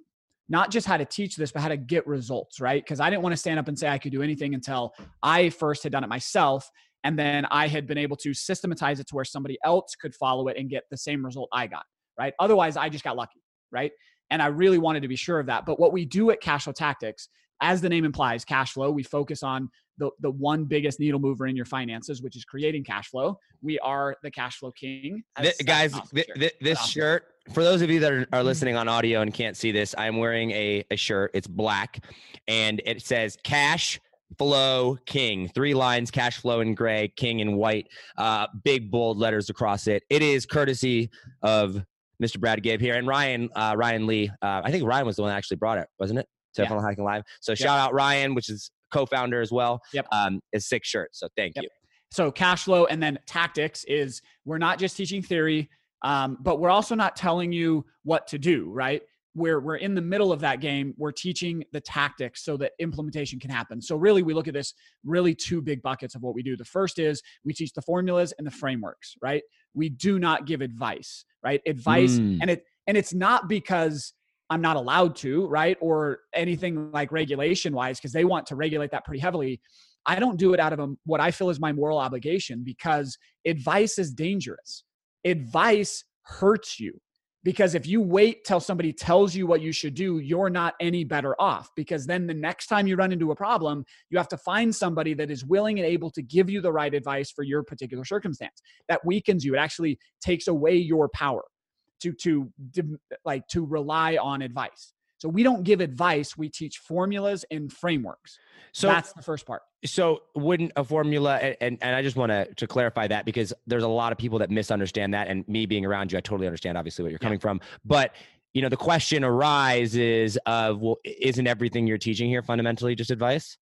[SPEAKER 1] not just how to teach this, but how to get results, right? Because I didn't want to stand up and say I could do anything until I first had done it myself. And then I had been able to systematize it to where somebody else could follow it and get the same result I got, right? Otherwise, I just got lucky, right? And I really wanted to be sure of that. But what we do at Cash Flow Tactics, as the name implies, cash flow, we focus on the, the one biggest needle mover in your finances, which is creating cash flow. We are the cash flow king.
[SPEAKER 2] Th-
[SPEAKER 1] That's-
[SPEAKER 2] guys
[SPEAKER 1] awesome
[SPEAKER 2] th-
[SPEAKER 1] shirt.
[SPEAKER 2] th- this
[SPEAKER 1] Awesome.
[SPEAKER 2] shirt for those of you that are, are listening on audio and can't see this i'm wearing a, a shirt it's black and it says cash flow king three lines cash flow in gray king in white uh, big bold letters across it it is courtesy of mr brad gibb here and ryan uh, ryan lee uh, i think ryan was the one that actually brought it wasn't it to
[SPEAKER 1] Yeah.
[SPEAKER 2] Funnel hacking live so shout out ryan which is co-founder as well
[SPEAKER 1] Yep.
[SPEAKER 2] um, is six shirts so thank
[SPEAKER 1] Yep.
[SPEAKER 2] you
[SPEAKER 1] So cash flow and then tactics is we're not just teaching theory, um, but we're also not telling you what to do, right? We're we're in the middle of that game. We're teaching the tactics so that implementation can happen. So really, we look at this really two big buckets of what we do. The first is we teach the formulas and the frameworks, right? We do not give advice, right? Advice,
[SPEAKER 2] Mm.
[SPEAKER 1] and it and it's not because I'm not allowed to, right? Or anything like regulation wise, because they want to regulate that pretty heavily. I don't do it out of a, what I feel is my moral obligation because advice is dangerous. Advice hurts you because if you wait till somebody tells you what you should do, you're not any better off because then the next time you run into a problem, you have to find somebody that is willing and able to give you the right advice for your particular circumstance. That weakens you. It actually takes away your power to to like to rely on advice. So we don't give advice, we teach formulas and frameworks.
[SPEAKER 2] so
[SPEAKER 1] That's the first part.
[SPEAKER 2] So wouldn't a formula and, and, and I just want to to clarify that because there's a lot of people that misunderstand that and me being around you I totally understand obviously what you're
[SPEAKER 1] Yeah.
[SPEAKER 2] coming from but you know the question arises of well isn't everything you're teaching here fundamentally just advice?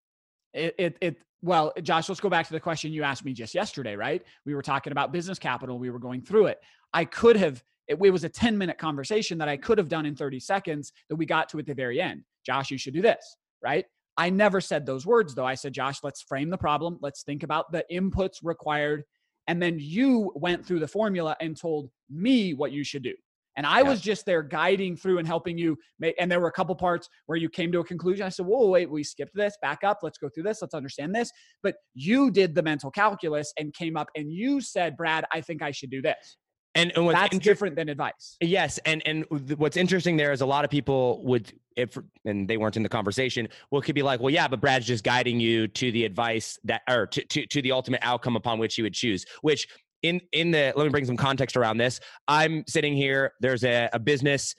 [SPEAKER 1] It, it, it, well, Josh, let's go back to the question you asked me just yesterday, right? We were talking about business capital. We were going through it. I could have, it, it was a 10 minute conversation that I could have done in 30 seconds that we got to at the very end. Josh, you should do this, right? I never said those words though. I said, Josh, let's frame the problem. Let's think about the inputs required. And then you went through the formula and told me what you should do. And I
[SPEAKER 2] Yeah.
[SPEAKER 1] was just there guiding through and helping you make, and there were a couple parts where you came to a conclusion. I said, whoa, wait, we skipped this, back up. Let's go through this. Let's understand this. But you did the mental calculus and came up and you said, Brad, I think I should do this.
[SPEAKER 2] And, and what's
[SPEAKER 1] That's
[SPEAKER 2] inter-
[SPEAKER 1] different than advice.
[SPEAKER 2] Yes, and and what's interesting there is a lot of people would if and they weren't in the conversation. Well, could be like, well, yeah, but Brad's just guiding you to the advice that or to to, to the ultimate outcome upon which you would choose. Which in in the let me bring some context around this. I'm sitting here. There's a, a business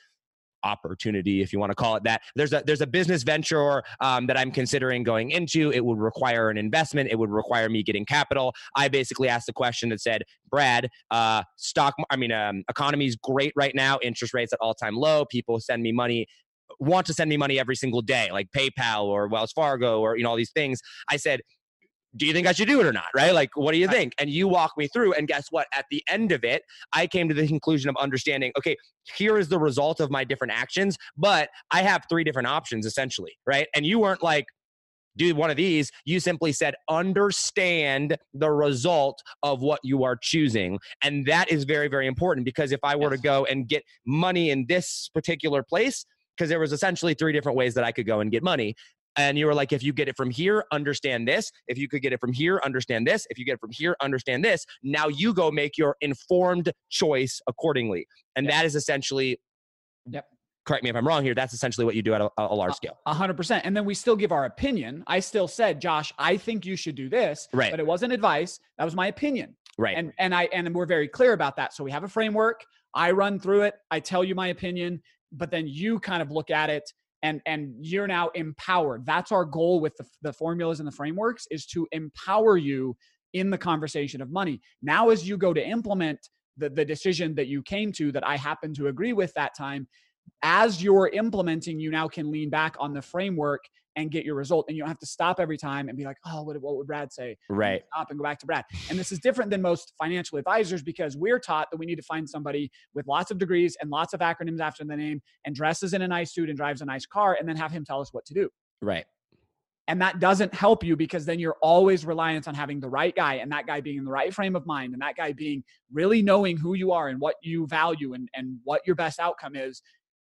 [SPEAKER 2] opportunity, if you want to call it that. There's a there's a business venture um, that I'm considering going into. It would require an investment. It would require me getting capital. I basically asked the question that said, Brad, uh, stock. I mean, um, economy's great right now. Interest rates at all time low. People send me money want to send me money every single day, like PayPal or Wells Fargo or you know all these things. I said, do you think I should do it or not? Right? Like, what do you think? And you walk me through. And guess what? At the end of it, I came to the conclusion of understanding okay, here is the result of my different actions, but I have three different options essentially. Right. And you weren't like, do one of these. You simply said, understand the result of what you are choosing. And that is very, very important because if I were yes. to go and get money in this particular place, because there was essentially three different ways that I could go and get money and you were like if you get it from here understand this. If you could get it from here understand this. If you get it from here understand this. Now you go make your informed choice accordingly. And yep. that is essentially
[SPEAKER 1] yep.
[SPEAKER 2] correct me if i'm wrong here that's essentially what you do at a, a large scale.
[SPEAKER 1] a hundred percent and then we still give our opinion. I still said josh i think you should do this
[SPEAKER 2] right.
[SPEAKER 1] but it wasn't advice that was my opinion.
[SPEAKER 2] Right.
[SPEAKER 1] And and i and we're very clear about that. So we have a framework i run through it i tell you my opinion but then you kind of look at it and and you're now empowered. That's our goal with the, the formulas and the frameworks is to empower you in the conversation of money. Now as you go to implement the, the decision that you came to that i happen to agree with that time as you're implementing you now can lean back on the framework and get your result. And you don't have to stop every time and be like, oh, what, what would Brad say?
[SPEAKER 2] Right.
[SPEAKER 1] stop and go back to Brad. And this is different than most financial advisors because we're taught that we need to find somebody with lots of degrees and lots of acronyms after the name and dresses in a nice suit and drives a nice car and then have him tell us what to do.
[SPEAKER 2] Right.
[SPEAKER 1] And that doesn't help you because then you're always reliant on having the right guy and that guy being in the right frame of mind and that guy being really knowing who you are and what you value and, and what your best outcome is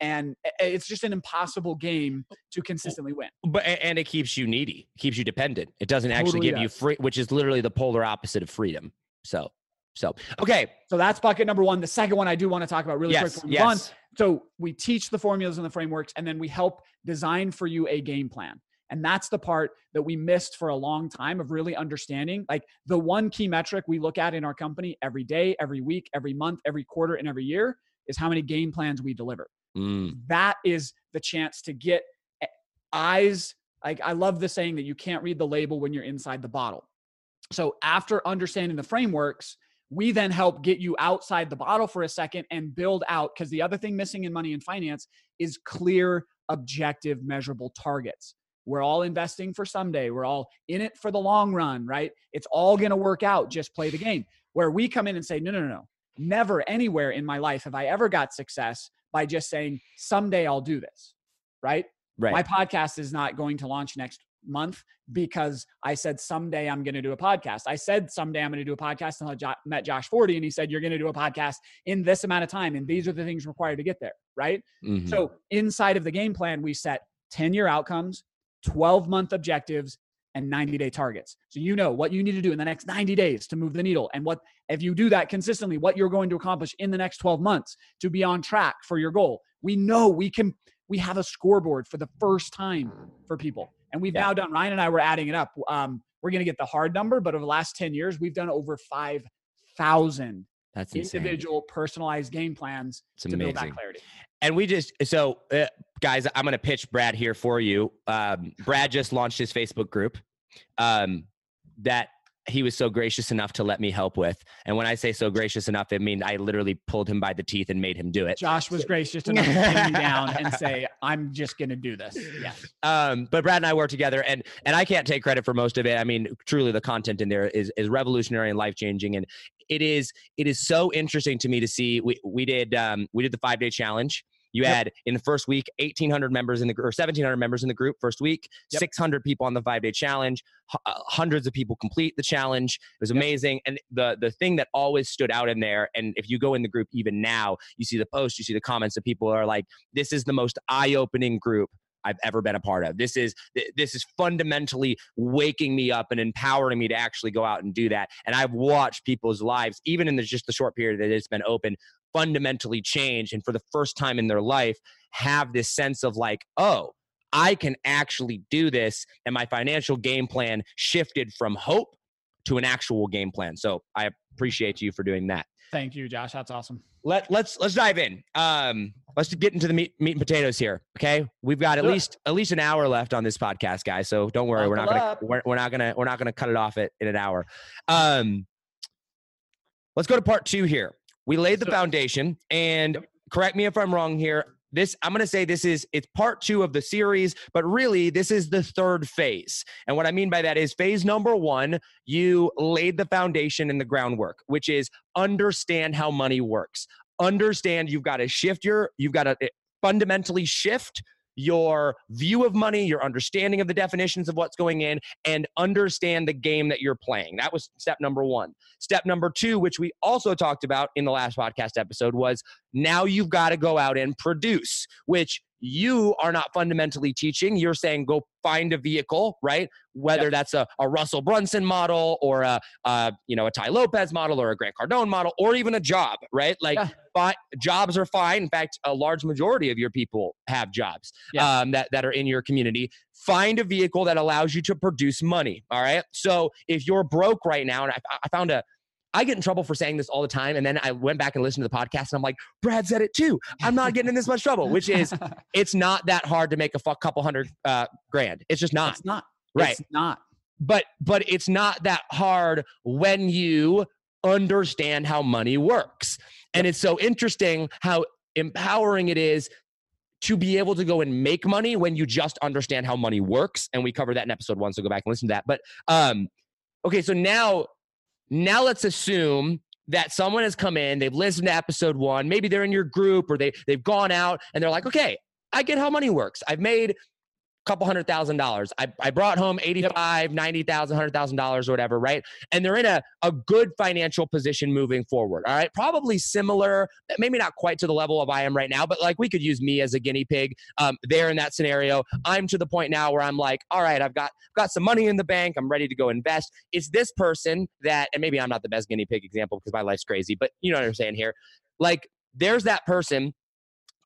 [SPEAKER 1] and it's just an impossible game to consistently win.
[SPEAKER 2] But and it keeps you needy, keeps you dependent. It doesn't actually totally give does. you free, which is literally the polar opposite of freedom. So, so okay.
[SPEAKER 1] So that's bucket number one. The second one I do want to talk about really
[SPEAKER 2] yes,
[SPEAKER 1] quick.
[SPEAKER 2] Yes. One,
[SPEAKER 1] so we teach the formulas and the frameworks, and then we help design for you a game plan. And that's the part that we missed for a long time of really understanding. Like the one key metric we look at in our company every day, every week, every month, every quarter, and every year is how many game plans we deliver.
[SPEAKER 2] Mm.
[SPEAKER 1] That is the chance to get eyes. Like I love the saying that you can't read the label when you're inside the bottle. So after understanding the frameworks, we then help get you outside the bottle for a second and build out because the other thing missing in money and finance is clear, objective, measurable targets. We're all investing for someday. We're all in it for the long run, right? It's all going to work out. Just play the game. Where we come in and say, no, no, no. Never anywhere in my life have I ever got success by just saying, someday I'll do this, right?
[SPEAKER 2] Right.
[SPEAKER 1] My podcast is not going to launch next month because I said someday I'm going to do a podcast. I said someday I'm going to do a podcast and I met Josh Forti and he said you're going to do a podcast in this amount of time and these are the things required to get there, right?
[SPEAKER 2] Mm-hmm.
[SPEAKER 1] So inside of the game plan we set 10 year outcomes, 12 month objectives and 90 day targets. So you know what you need to do in the next 90 days to move the needle and what if you do that consistently what you're going to accomplish in the next 12 months to be on track for your goal. We know we can we have a scoreboard for the first time for people. And we've yeah. now done Ryan and I were adding it up. Um, we're going to get the hard number, but over the last 10 years we've done over 5,000
[SPEAKER 2] that's
[SPEAKER 1] individual personalized game plans
[SPEAKER 2] it's to amazing.
[SPEAKER 1] build that clarity.
[SPEAKER 2] And we just so uh, guys, I'm going to pitch Brad here for you. Um, Brad just launched his Facebook group um, that he was so gracious enough to let me help with. And when I say so gracious enough, it means I literally pulled him by the teeth and made him do it.
[SPEAKER 1] Josh was gracious enough to pin me down and say, "I'm just going to do this." Yes.
[SPEAKER 2] Um, but Brad and I work together, and and I can't take credit for most of it. I mean, truly, the content in there is is revolutionary and life changing, and it is it is so interesting to me to see. We we did um, we did the five day challenge. You yep. had in the first week 1,800 members in the or 1,700 members in the group first week, yep. 600 people on the five day challenge, h- uh, hundreds of people complete the challenge. It was amazing. Yep. And the the thing that always stood out in there, and if you go in the group even now, you see the posts, you see the comments that people are like, "This is the most eye opening group I've ever been a part of. This is this is fundamentally waking me up and empowering me to actually go out and do that. And I've watched people's lives, even in the, just the short period that it's been open, fundamentally change and for the first time in their life have this sense of like, oh, I can actually do this. And my financial game plan shifted from hope to an actual game plan. So I appreciate you for doing that.
[SPEAKER 1] Thank you, Josh. That's awesome.
[SPEAKER 2] Let let's let's dive in. Um, let's get into the meat meat and potatoes here. Okay, we've got at
[SPEAKER 1] Do it.
[SPEAKER 2] least at least an hour left on this podcast, guys. So don't worry, we're not gonna
[SPEAKER 1] up.
[SPEAKER 2] we're, we're not gonna we're not gonna cut it off at, in an hour. Um, let's go to part two here. We laid the foundation, and correct me if I'm wrong here. This I'm gonna say this is it's part two of the series, but really this is the third phase. And what I mean by that is phase number one, you laid the foundation and the groundwork, which is understand how money works. Understand you've got to shift your you've got to eh, fundamentally shift your view of money, your understanding of the definitions of what's going in, and understand the game that you're playing. That was step number one. Step number two, which we also talked about in the last podcast episode, was now you've got to go out and produce, which you are not fundamentally teaching. You're saying go find a vehicle, right? Whether that's a, a Russell Brunson model or a, a you know a Tai Lopez model or a Grant Cardone model or even a job, right? Like
[SPEAKER 1] Yeah.
[SPEAKER 2] fi- jobs are fine. In fact, a large majority of your people have jobs
[SPEAKER 1] Yeah.
[SPEAKER 2] um, that that are in your community. Find a vehicle that allows you to produce money. All right. So if you're broke right now, and I, I found a I get in trouble for saying this all the time. And then I went back and listened to the podcast and I'm like, Brad said it too. I'm not getting in this much trouble, which is it's not that hard to make a fuck couple hundred uh, grand. It's just not.
[SPEAKER 1] it's not.
[SPEAKER 2] Right.
[SPEAKER 1] It's not.
[SPEAKER 2] But but it's not that hard when you understand how money works. And it's so interesting how empowering it is to be able to go and make money when you just understand how money works. And we covered that in episode one, so go back and listen to that. But um, okay, so now now let's assume that someone has come in, they've listened to episode one, maybe they're in your group or they they've gone out and they're like, okay, I get how money works. I've made couple hundred thousand dollars. I, I brought home 85, 90,000, $100,000 or whatever, right? And they're in a, a good financial position moving forward. All right. Probably similar, maybe not quite to the level of I am right now, but like we could use me as a guinea pig um, there in that scenario. I'm to the point now where I'm like, all right, I've got, got some money in the bank. I'm ready to go invest. It's this person that, and maybe I'm not the best guinea pig example because my life's crazy, but you know what I'm saying here. Like there's that person.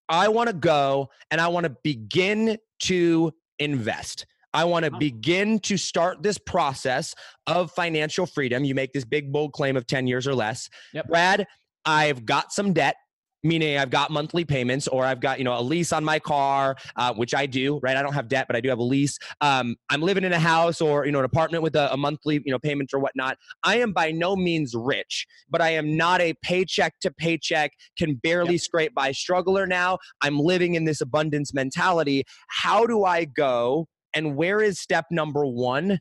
[SPEAKER 2] I want to go and I want to begin to invest. I want to begin to start this process of financial freedom. You make this big, bold claim of 10 years or less.
[SPEAKER 1] Yep.
[SPEAKER 2] Brad, I've got some debt. Meaning I've got monthly payments, or I've got you know a lease on my car, uh, which I do. Right, I don't have debt, but I do have a lease. Um, I'm living in a house or you know an apartment with a, a monthly you know payment or whatnot. I am by no means rich, but I am not a paycheck to paycheck, can barely scrape by struggler now. I'm living in this abundance mentality. How do I go and where is step number one?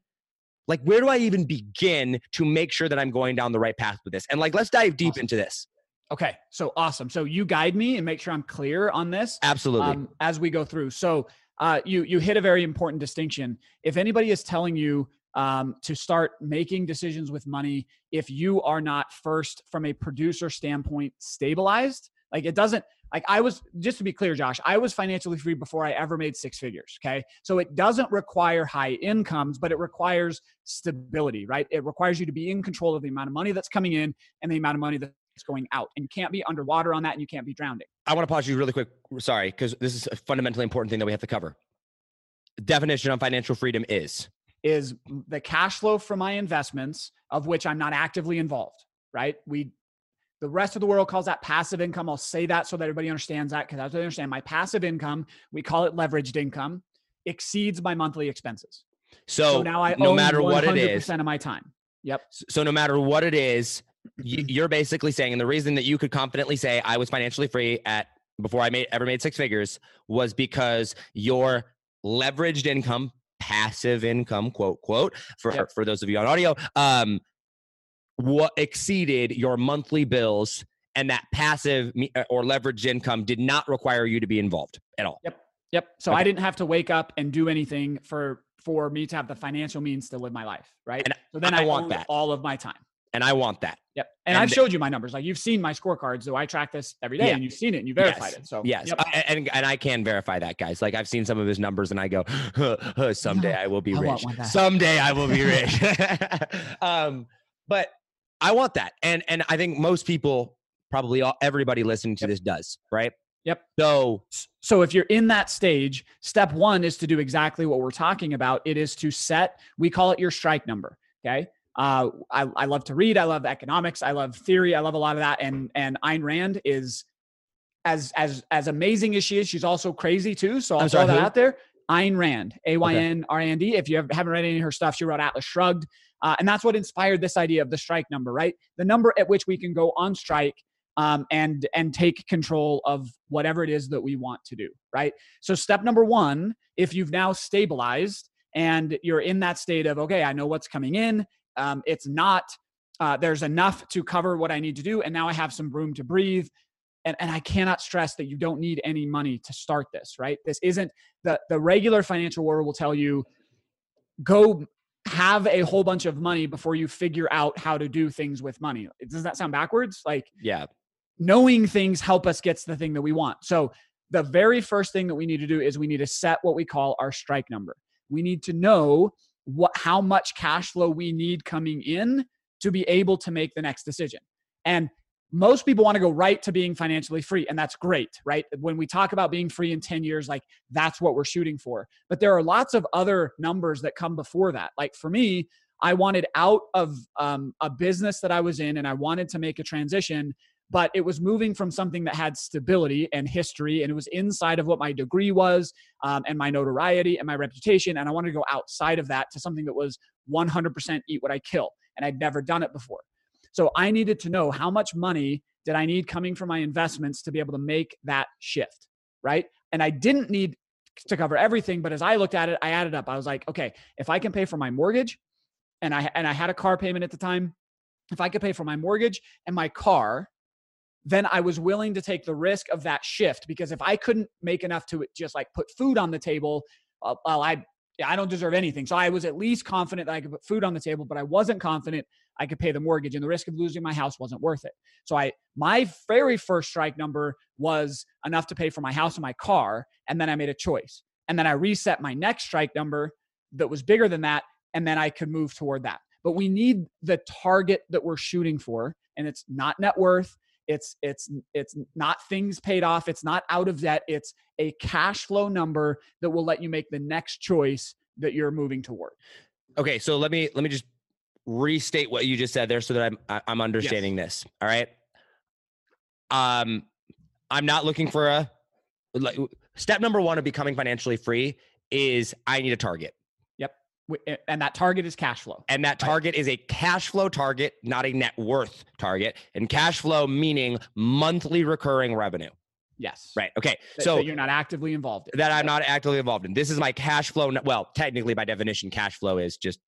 [SPEAKER 2] Like, where do I even begin to make sure that I'm going down the right path with this? And like, let's dive deep
[SPEAKER 1] Awesome.
[SPEAKER 2] into this.
[SPEAKER 1] Okay. So awesome. So you guide me and make sure I'm clear on this.
[SPEAKER 2] Absolutely.
[SPEAKER 1] um, as we go through. So uh, you you hit a very important distinction. If anybody is telling you um, to start making decisions with money, if you are not first from a producer standpoint stabilized, like it doesn't. Like I was just to be clear, Josh, I was financially free before I ever made six figures. Okay, so it doesn't require high incomes, but it requires stability, right? It requires you to be in control of the amount of money that's coming in and the amount of money that's going out, and you can't be underwater on that, and you can't be drowning.
[SPEAKER 2] I want to pause you really quick. Sorry, because this is a fundamentally important thing that we have to cover. Definition of financial freedom is
[SPEAKER 1] is the cash flow from my investments of which I'm not actively involved, right? We the rest of the world calls that passive income. I'll say that so that everybody understands that because I to understand my passive income, we call it leveraged income, exceeds my monthly expenses.
[SPEAKER 2] so,
[SPEAKER 1] So, now I
[SPEAKER 2] no matter what it
[SPEAKER 1] 100%
[SPEAKER 2] is.
[SPEAKER 1] of my time. Yep.
[SPEAKER 2] So no matter what it is, you're basically saying, and the reason that you could confidently say I was financially free at before I made ever made six figures was because your leveraged income, passive income, quote quote, for
[SPEAKER 1] Yep.
[SPEAKER 2] for those of you on audio, um, what exceeded your monthly bills, and that passive uh, or leveraged income did not require you to be involved at all.
[SPEAKER 1] Yep. Yep. So
[SPEAKER 2] Okay.
[SPEAKER 1] I didn't have to wake up and do anything for for me to have the financial means to live my life, right?
[SPEAKER 2] And
[SPEAKER 1] so then
[SPEAKER 2] I
[SPEAKER 1] I,
[SPEAKER 2] want that.
[SPEAKER 1] all of my time.
[SPEAKER 2] And I want that.
[SPEAKER 1] Yep. And,
[SPEAKER 2] And
[SPEAKER 1] I've showed you my numbers. Like you've seen my scorecards, so I track this every day
[SPEAKER 2] Yeah.
[SPEAKER 1] and you've seen it and you verified
[SPEAKER 2] Yes.
[SPEAKER 1] it. So
[SPEAKER 2] Yes,
[SPEAKER 1] yep.
[SPEAKER 2] And and I can verify that, guys. Like I've seen some of his numbers, and I go, huh, huh, "Someday I will be
[SPEAKER 1] I
[SPEAKER 2] rich.
[SPEAKER 1] one of that."
[SPEAKER 2] Someday I will be rich." um, but I want that, and and I think most people, probably all, everybody listening to
[SPEAKER 1] Yep.
[SPEAKER 2] this, does right.
[SPEAKER 1] Yep.
[SPEAKER 2] So
[SPEAKER 1] So if you're in that stage, step one is to do exactly what we're talking about. It is to set, we call it your strike number. Okay. Uh, I, I love to read. I love economics. I love theory. I love a lot of that. And and Ayn Rand is as as as amazing as she is, she's also crazy too. So I'll throw that
[SPEAKER 2] who?
[SPEAKER 1] out there. Ayn Rand, A Y N R A N D. If you haven't read any of her stuff, she wrote Atlas Shrugged, uh, and that's what inspired this idea of the strike number, right? The number at which we can go on strike um, and and take control of whatever it is that we want to do, right? So step number one, if you've now stabilized and you're in that state of okay, I know what's coming in. Um, it's not. Uh, there's enough to cover what I need to do, and now I have some room to breathe and, and I cannot stress that you don't need any money to start this, right? This isn't the the regular financial world will tell you go have a whole bunch of money before you figure out how to do things with money. Does that sound backwards? Like
[SPEAKER 2] Yeah.
[SPEAKER 1] knowing things help us get to the thing that we want. So the very first thing that we need to do is we need to set what we call our strike number. We need to know what how much cash flow we need coming in to be able to make the next decision. And most people want to go right to being financially free and that's great, right? When we talk about being free in 10 years like that's what we're shooting for. But there are lots of other numbers that come before that. Like for me, I wanted out of um, a business that I was in and I wanted to make a transition but it was moving from something that had stability and history and it was inside of what my degree was um, and my notoriety and my reputation and i wanted to go outside of that to something that was 100% eat what i kill and i'd never done it before. So i needed to know how much money did i need coming from my investments to be able to make that shift right? And i didn't need to cover everything but as i looked at it i added up. I was like okay if i can pay for my mortgage and i and i had a car payment at the time if i could pay for my mortgage and my car then I was willing to take the risk of that shift because if I couldn't make enough to just like put food on the table, uh, well, I I don't deserve anything. So I was at least confident that I could put food on the table, but I wasn't confident I could pay the mortgage, and the risk of losing my house wasn't worth it. So I my very first strike number was enough to pay for my house and my car, and then I made a choice, and then I reset my next strike number that was bigger than that, and then I could move toward that. But we need the target that we're shooting for, and it's not net worth it's it's it's not things paid off it's not out of debt it's a cash flow number that will let you make the next choice that you're moving toward
[SPEAKER 2] Okay, so let me let me just restate what you just said there so that I'm I'm understanding this. All right. Um I'm not looking for a like step number 1 of becoming financially free is I need a target.
[SPEAKER 1] And that target is cash flow
[SPEAKER 2] And that target is a cash flow target, not a net worth target. And cash flow meaning monthly recurring revenue.
[SPEAKER 1] yes
[SPEAKER 2] Right. Okay.
[SPEAKER 1] That-
[SPEAKER 2] So
[SPEAKER 1] that you're not actively involved in
[SPEAKER 2] that I'm not actively involved in. This is my cash flow. Well, technically, by definition, cash flow is just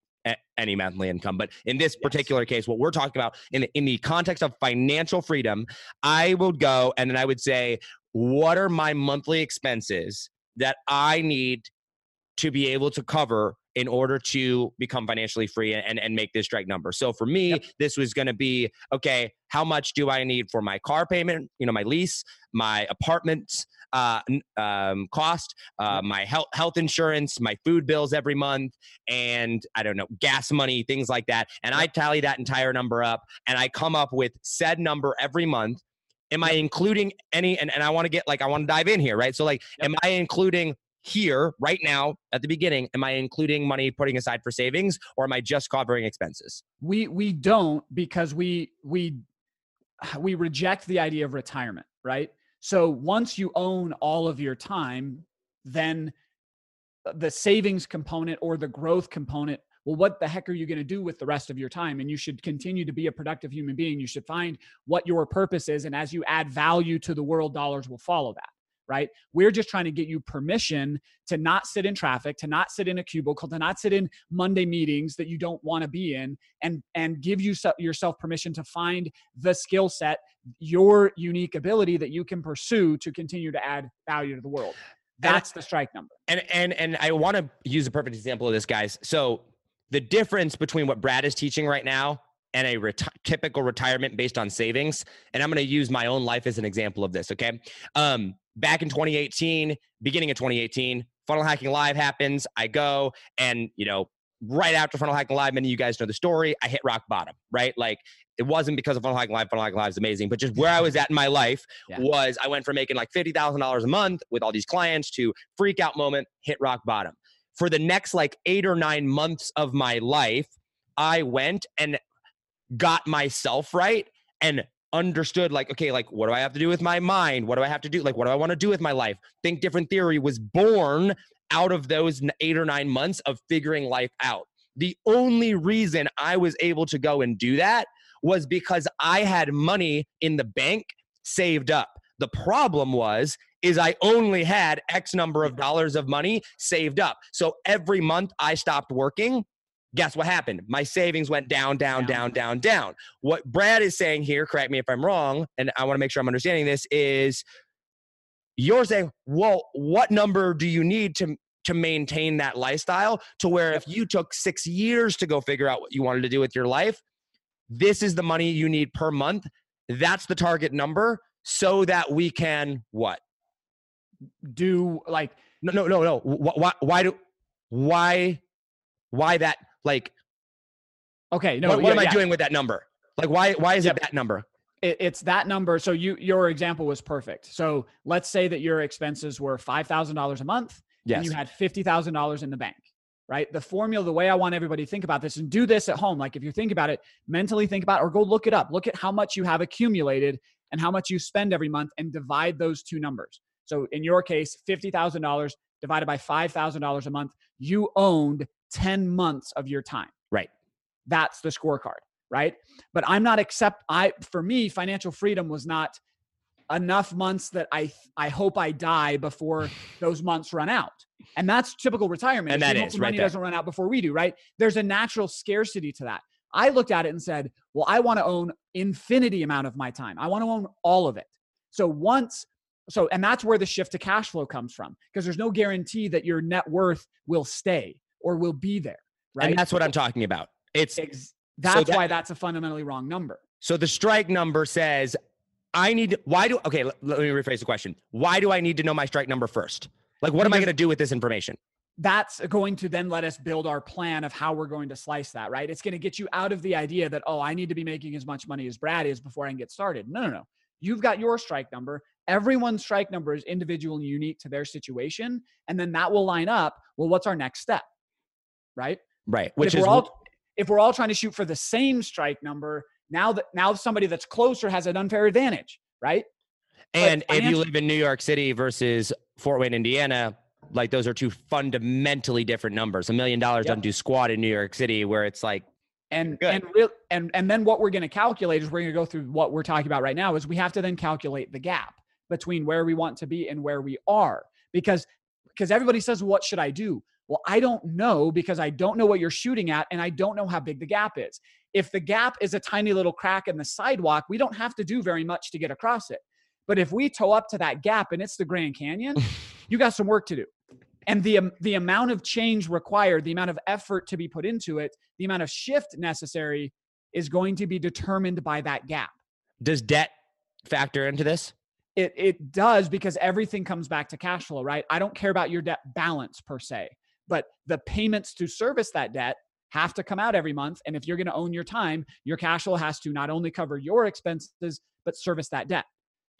[SPEAKER 2] any monthly income. But in this particular case, what we're talking about in the, in the context of financial freedom, I would go and then I would say, what are my monthly expenses that I need to be able to cover in order to become financially free and, and make this strike number. So for me, this was going to be okay, how much do I need for my car payment, you know, my lease, my apartment uh, um, cost, uh, my health, health insurance, my food bills every month, and I don't know, gas money, things like that. And I tally that entire number up and I come up with said number every month. Am I including any, and, and I want to get like, I want to dive in here, right? So, like, am I including here right now at the beginning am i including money putting aside for savings or am i just covering expenses?
[SPEAKER 1] We we don't because we we we reject the idea of retirement right? So once you own all of your time then the savings component or the growth component well what the heck are you going to do with the rest of your time? And you should continue to be a productive human being. You should find what your purpose is and as you add value to the world dollars will follow that right? We're just trying to get you permission to not sit in traffic, to not sit in a cubicle, to not sit in Monday meetings that you don't want to be in, and and give you so, yourself permission to find the skill set, your unique ability that you can pursue to continue to add value to the world.
[SPEAKER 2] And-
[SPEAKER 1] That's the strike number.
[SPEAKER 2] and and and i want to use a perfect example of this guys so the difference between what brad is teaching right now and a reti- typical retirement based on savings and i'm going to use my own life as an example of this okay? Um back in 2018 beginning of 2018 funnel hacking live happens i go and you know right after funnel hacking live many of you guys know the story i hit rock bottom right? Like it wasn't because of funnel hacking live funnel hacking live is amazing but just where i was at in my life
[SPEAKER 1] Yeah.
[SPEAKER 2] was i went from making like $50000 a month with all these clients to freak out moment hit rock bottom. For the next like eight or nine months of my life I went and got myself right and understood like okay like what do i have to do with my mind? What do i have to do? Like what do i want to do with my life? Think different theory was born out of those eight or nine months of figuring life out. The only reason i was able to go and do that was because i had money in the bank saved up. The problem was is I only had X number of dollars of money saved up. So every month I stopped working, guess what happened? My savings went down, down, down, down, down. What Brad is saying here, correct me if I'm wrong, and I want to make sure I'm understanding this, is you're saying, well, what number do you need to to maintain that lifestyle to where if you took six years to go figure out what you wanted to do with your life, this is the money you need per month. That's the target number so that we can what?
[SPEAKER 1] Do like
[SPEAKER 2] no no no no why why do why why that like
[SPEAKER 1] okay no
[SPEAKER 2] what, what
[SPEAKER 1] yeah,
[SPEAKER 2] am I
[SPEAKER 1] yeah.
[SPEAKER 2] doing with that number? Like why why is
[SPEAKER 1] Yep.
[SPEAKER 2] it that number?
[SPEAKER 1] it, it's that number. So you your example was perfect. So let's say that your expenses were five thousand dollars a month,
[SPEAKER 2] Yes.
[SPEAKER 1] and you had fifty thousand dollars in the bank. Right. The formula, the way I want everybody to think about this and do this at home. Like if you think about it, mentally think about it, or go look it up. Look at how much you have accumulated and how much you spend every month and divide those two numbers. So in your case, fifty thousand dollars divided by five thousand dollars a month, you owned 10 months of your time.
[SPEAKER 2] Right.
[SPEAKER 1] That's the scorecard, right? But I'm not accept I for me financial freedom was not enough months that I I hope I die before those months run out. And that's typical retirement.
[SPEAKER 2] And that is right
[SPEAKER 1] money doesn't run out before we do, right? There's a natural scarcity to that. I looked at it and said, well, I want to own infinity amount of my time. I want to own all of it. So once so and that's where the shift to cash flow comes from because there's no guarantee that your net worth will stay or will be there, right?
[SPEAKER 2] And that's what I'm talking about. It's
[SPEAKER 1] Ex- that's
[SPEAKER 2] that-
[SPEAKER 1] why that's a fundamentally wrong number.
[SPEAKER 2] so the strike number says I need why do okay, let, let me rephrase the question. Why do I need to know my strike number first? Like what am I going to do with this information?
[SPEAKER 1] That's going to then let us build our plan of how we're going to slice that, right? It's going to get you out of the idea that, oh, I need to be making as much money as Brad is before I can get started. No, no, no. You've got your strike number. Everyone's strike number is individual and unique to their situation. And then that will line up. Well, what's our next step? Right?
[SPEAKER 2] Right.
[SPEAKER 1] But
[SPEAKER 2] Which
[SPEAKER 1] if
[SPEAKER 2] is
[SPEAKER 1] we're all if we're all trying to shoot for the same strike number, now that now somebody that's closer has an unfair advantage, right?
[SPEAKER 2] and if you live in New York City versus Fort Wayne, Indiana, like those are two fundamentally different numbers. A million dollars
[SPEAKER 1] Yep.
[SPEAKER 2] doesn't do squat in New York City where it's like
[SPEAKER 1] And and real and and then what we're going to calculate is we're going to go through what we're talking about right now is we have to then calculate the gap between where we want to be and where we are because because everybody says what should I do? Well, I don't know because I don't know what you're shooting at and I don't know how big the gap is. If the gap is a tiny little crack in the sidewalk, we don't have to do very much to get across it. But if we toe up to that gap and it's the Grand Canyon, you got some work to do. And the am- the amount of change required, the amount of effort to be put into it, the amount of shift necessary is going to be determined by that gap.
[SPEAKER 2] does debt factor into this?
[SPEAKER 1] It it does because everything comes back to cash flow, right? I don't care about your debt balance per se, but the payments to service that debt have to come out every month. And if you're going to own your time, your cash flow has to not only cover your expenses but service that debt.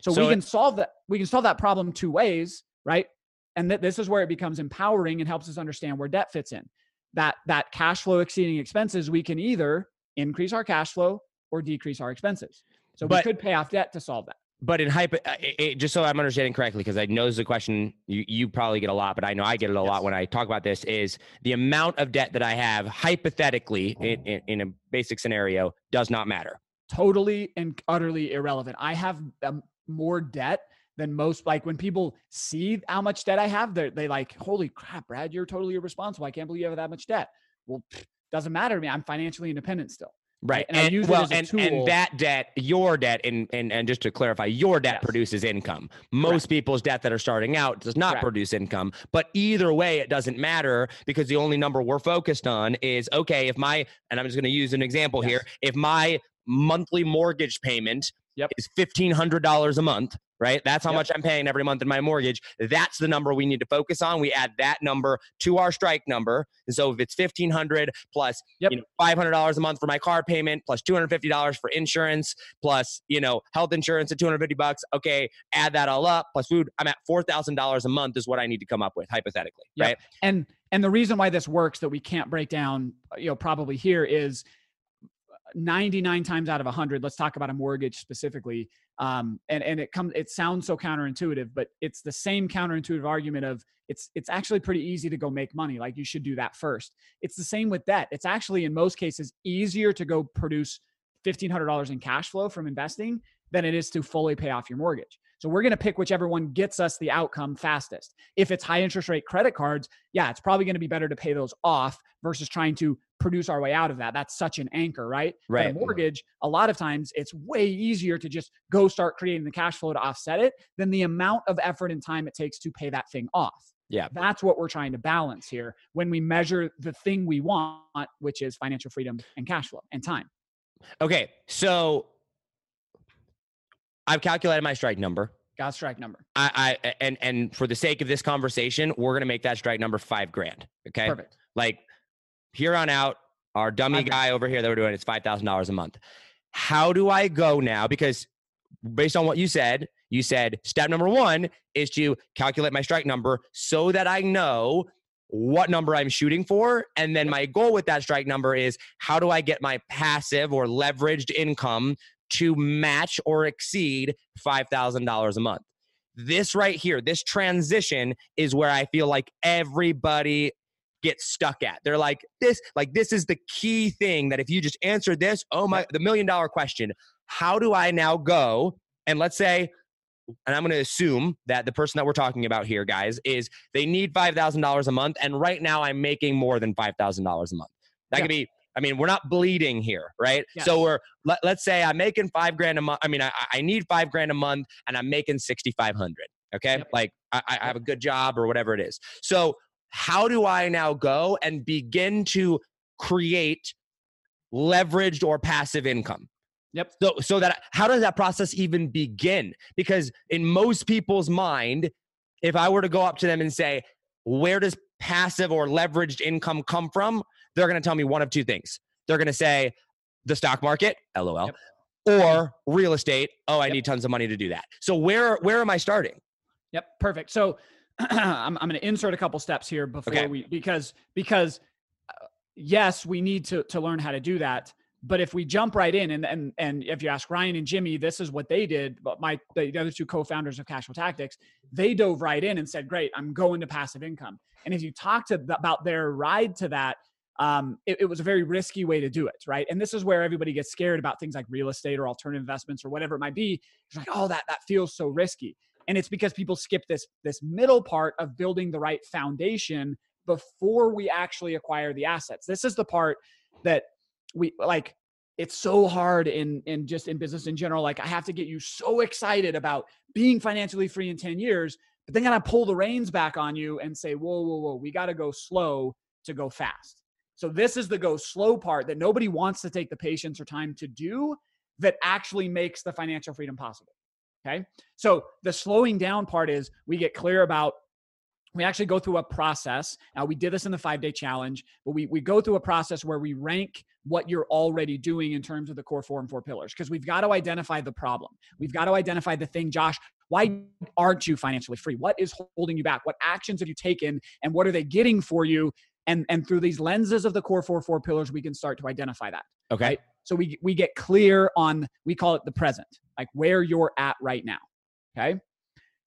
[SPEAKER 1] So,
[SPEAKER 2] So
[SPEAKER 1] we
[SPEAKER 2] it-
[SPEAKER 1] can solve that. We can solve that problem two ways, right? And th- this is where it becomes empowering and helps us understand where debt fits in. That that cash flow exceeding expenses, we can either increase our cash flow or decrease our expenses. So
[SPEAKER 2] But-
[SPEAKER 1] we could pay off debt to solve that.
[SPEAKER 2] But in hypo, uh, it, it- just so I'm understanding correctly, because I know this is a question you, you probably get a lot, but I know I get it a lot when I talk about this, is the amount of debt that I have hypothetically in, in, in a basic scenario does not matter.
[SPEAKER 1] totally and utterly irrelevant. I have um, more debt than most. Like when people see how much debt I have, they they like, holy crap, Brad, you're totally irresponsible. I can't believe you have that much debt. Well, pfft, doesn't matter to me. I'm financially independent still.
[SPEAKER 2] Right.
[SPEAKER 1] And I
[SPEAKER 2] And,
[SPEAKER 1] use it
[SPEAKER 2] well,
[SPEAKER 1] as a
[SPEAKER 2] and,
[SPEAKER 1] tool.
[SPEAKER 2] and that debt, your debt, and, and, and just to clarify, your debt
[SPEAKER 1] Yes.
[SPEAKER 2] produces income. Most people's debt that are starting out does not
[SPEAKER 1] Correct.
[SPEAKER 2] produce income. But either way, it doesn't matter because the only number we're focused on is okay, if my, and I'm just going to use an example here, if my monthly mortgage payment
[SPEAKER 1] Yep.
[SPEAKER 2] is $1,500 a month, right? That's how
[SPEAKER 1] Yep.
[SPEAKER 2] much I'm paying every month in my mortgage. That's the number we need to focus on. We add that number to our strike number. And so if it's 1500 plus
[SPEAKER 1] Yep.
[SPEAKER 2] you know, $500 a month for my car payment plus $250 for insurance plus, you know, health insurance at 250 bucks. Okay, add that all up plus food. I'm at $4,000 a month is what I need to come up with hypothetically,
[SPEAKER 1] Yep.
[SPEAKER 2] right?
[SPEAKER 1] And and the reason why this works that we can't break down, you know, probably here is 99 times out of 100 let's talk about a mortgage specifically um, and and it comes it sounds so counterintuitive but it's the same counterintuitive argument of it's it's actually pretty easy to go make money like you should do that first. It's the same with debt. It's actually in most cases easier to go produce $1500 in cash flow from investing than it is to fully pay off your mortgage so we're going to pick whichever one gets us the outcome fastest. If it's high interest rate credit cards, yeah, it's probably going to be better to pay those off versus trying to produce our way out of that. That's such an anchor, right?
[SPEAKER 2] Right.
[SPEAKER 1] But a mortgage, a lot of times it's way easier to just go start creating the cash flow to offset it than the amount of effort and time it takes to pay that thing off.
[SPEAKER 2] Yeah.
[SPEAKER 1] That's what we're trying to balance here when we measure the thing we want, which is financial freedom and cash flow and time.
[SPEAKER 2] Okay. So I've calculated my strike number.
[SPEAKER 1] Got strike number.
[SPEAKER 2] I, I and and for the sake of this conversation, we're gonna make that strike number five grand. Okay.
[SPEAKER 1] Perfect.
[SPEAKER 2] Like here on out, our dummy guy over here that we're doing is five thousand dollars a month. How do I go now? Because based on what you said, you said step number one is to calculate my strike number so that I know what number I'm shooting for. And then my goal with that strike number is how do I get my passive or leveraged income to match or exceed $5,000 a month? This right here, this transition is where I feel like everybody gets stuck at. They're like, this, like, this is the key thing that if you just answer this, oh my, the million dollar question, how do I now go? And let's say, and I'm going to assume that the person that we're talking about here, guys, is they need $5,000 a month. And right now I'm making more than $5,000 a month. That
[SPEAKER 1] Yeah.
[SPEAKER 2] could be, I mean, we're not bleeding here, right?
[SPEAKER 1] Yes.
[SPEAKER 2] So we're, let, let's say I'm making five grand a month. I mean, I, I need five grand a month and I'm making 6,500. Okay.
[SPEAKER 1] Yep.
[SPEAKER 2] Like I, I have a good job or whatever it is. So how do I now go and begin to create leveraged or passive income?
[SPEAKER 1] Yep.
[SPEAKER 2] So, so that how does that process even begin? Because in most people's mind, if I were to go up to them and say, "Where does passive or leveraged income come from?" They're going to tell me one of two things. They're going to say, "The stock market," LOL,
[SPEAKER 1] Yep.
[SPEAKER 2] or real estate. Oh, I
[SPEAKER 1] Yep.
[SPEAKER 2] need tons of money to do that. So where where am I starting?
[SPEAKER 1] Yep, perfect. So I'm, I'm going to insert a couple steps here before
[SPEAKER 2] Okay.
[SPEAKER 1] we because because uh, yes, we need to to learn how to do that. But if we jump right in and and and if you ask Ryan and Jimmy, this is what they did. But my the other two co-founders of Cashflow Tactics, they dove right in and said, "Great, I'm going to passive income." And if you talk to th- about their ride to that, um, it, it was a very risky way to do it, right? And this is where everybody gets scared about things like real estate or alternative investments or whatever it might be. It's like, oh, that that feels so risky and it's because people skip this this middle part of building the right foundation before we actually acquire the assets this is the part that we like it's so hard in in just in business in general like i have to get you so excited about being financially free in 10 years but then gotta pull the reins back on you and say whoa whoa whoa we gotta go slow to go fast so this is the go slow part that nobody wants to take the patience or time to do that actually makes the financial freedom possible Okay. So the slowing down part is we get clear about we actually go through a process. Now we did this in the five day challenge, but we we go through a process where we rank what you're already doing in terms of the core four and four pillars because we've got to identify the problem. We've got to identify the thing, Josh. Why aren't you financially free? What is holding you back? What actions have you taken, and what are they getting for you? And and through these lenses of the core four four pillars, we can start to identify that.
[SPEAKER 2] Okay.
[SPEAKER 1] Right. So we we get clear on we call it the present, like where you're at right now. Okay.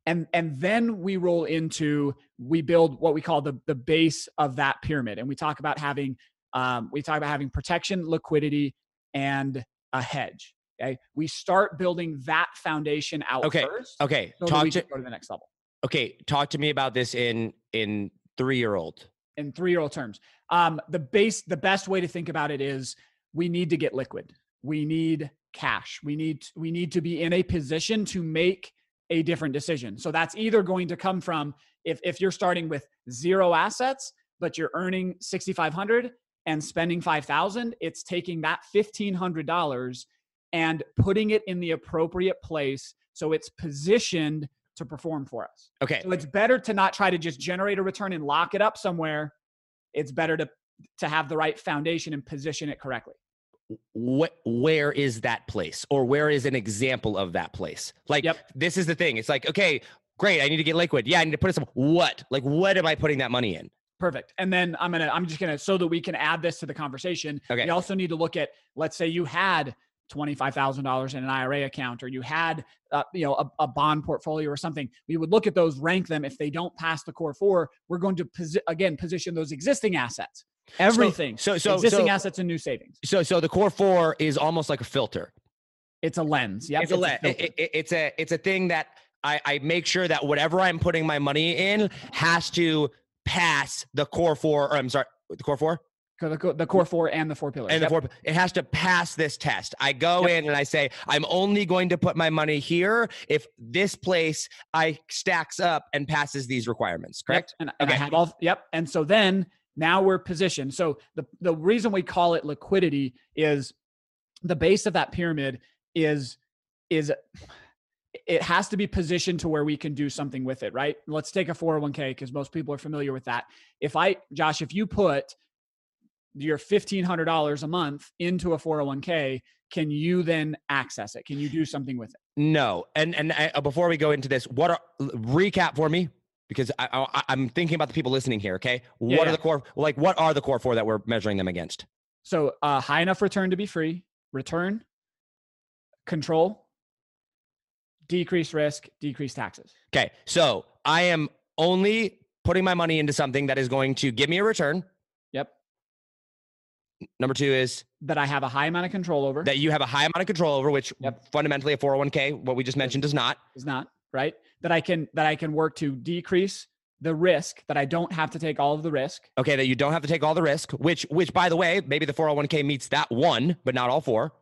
[SPEAKER 1] And and then we roll into we build what we call the the base of that pyramid. And we talk about having um, we talk about having protection, liquidity, and a hedge. Okay. We start building that foundation out
[SPEAKER 2] Okay,
[SPEAKER 1] first.
[SPEAKER 2] Okay.
[SPEAKER 1] So
[SPEAKER 2] talk
[SPEAKER 1] we
[SPEAKER 2] to
[SPEAKER 1] can go to the next level.
[SPEAKER 2] okay. Talk to me about this in in three year old.
[SPEAKER 1] In three year old terms. Um, the base, the best way to think about it is we need to get liquid. We need cash. We need we need to be in a position to make a different decision. So that's either going to come from if if you're starting with zero assets, but you're earning 6,500 and spending 5,000, it's taking that $1,500 and putting it in the appropriate place so it's positioned to perform for us.
[SPEAKER 2] Okay.
[SPEAKER 1] So it's better to not try to just generate a return and lock it up somewhere. It's better to to have the right foundation and position it correctly.
[SPEAKER 2] Wh- where is that place or where is an example of that place like
[SPEAKER 1] Yep.
[SPEAKER 2] this is the thing it's like okay great i need to get liquid yeah i need to put some what like what am i putting that money in
[SPEAKER 1] Perfect. And then I'm gonna I'm just gonna so that we can add this to the conversation.
[SPEAKER 2] Okay.
[SPEAKER 1] We also need to look at let's say you had twenty five thousand dollars in an IRA account, or you had uh, you know a, a, bond portfolio or something. We would look at those, rank them. If they don't pass the core four, we're going to posi- again position those existing assets, everything.
[SPEAKER 2] So so
[SPEAKER 1] existing
[SPEAKER 2] so,
[SPEAKER 1] assets and new savings.
[SPEAKER 2] so so the core four is almost like a filter.
[SPEAKER 1] It's a lens. yeah
[SPEAKER 2] it's a le-
[SPEAKER 1] filter.
[SPEAKER 2] it- it- it's a it's a thing that I, I make sure that whatever I'm putting my money in has to pass the core four. Or I'm sorry, the core four
[SPEAKER 1] the, the core four and the four pillars.
[SPEAKER 2] and
[SPEAKER 1] Yep.
[SPEAKER 2] the four. It has to pass this test. I go
[SPEAKER 1] Yep.
[SPEAKER 2] in and I say I'm only going to put my money here if this place I stacks up and passes these requirements.
[SPEAKER 1] Yep,
[SPEAKER 2] Correct?
[SPEAKER 1] And, and I
[SPEAKER 2] Okay.
[SPEAKER 1] have all yep. And so then now we're positioned. So the the reason we call it liquidity is the base of that pyramid is is it has to be positioned to where we can do something with it, right? Let's take a 401k because most people are familiar with that. If I Josh, if you put your $1500 a month into a 401k, can you then access it? Can you do something with it?
[SPEAKER 2] No. And and I, uh, before we go into this, what are recap for me? Because I, I, I'm thinking about the people listening here. Okay, what
[SPEAKER 1] Yeah,
[SPEAKER 2] are
[SPEAKER 1] yeah.
[SPEAKER 2] the core? Like, what are the core four that we're measuring them against?
[SPEAKER 1] So, uh, high enough return to be free, return, control, decrease risk, decrease taxes.
[SPEAKER 2] Okay, so I am only putting my money into something that is going to give me a return. Number two is
[SPEAKER 1] That I have a high amount of control over.
[SPEAKER 2] that you have a high amount of control over, which
[SPEAKER 1] Yep.
[SPEAKER 2] fundamentally a 401k, what we just mentioned, does not.
[SPEAKER 1] is not right. That I can that I can work to decrease the risk. That I don't have to take all of the risk.
[SPEAKER 2] Okay, that you don't have to take all the risk, which, which by the way, maybe the 401k meets that one, but not all four,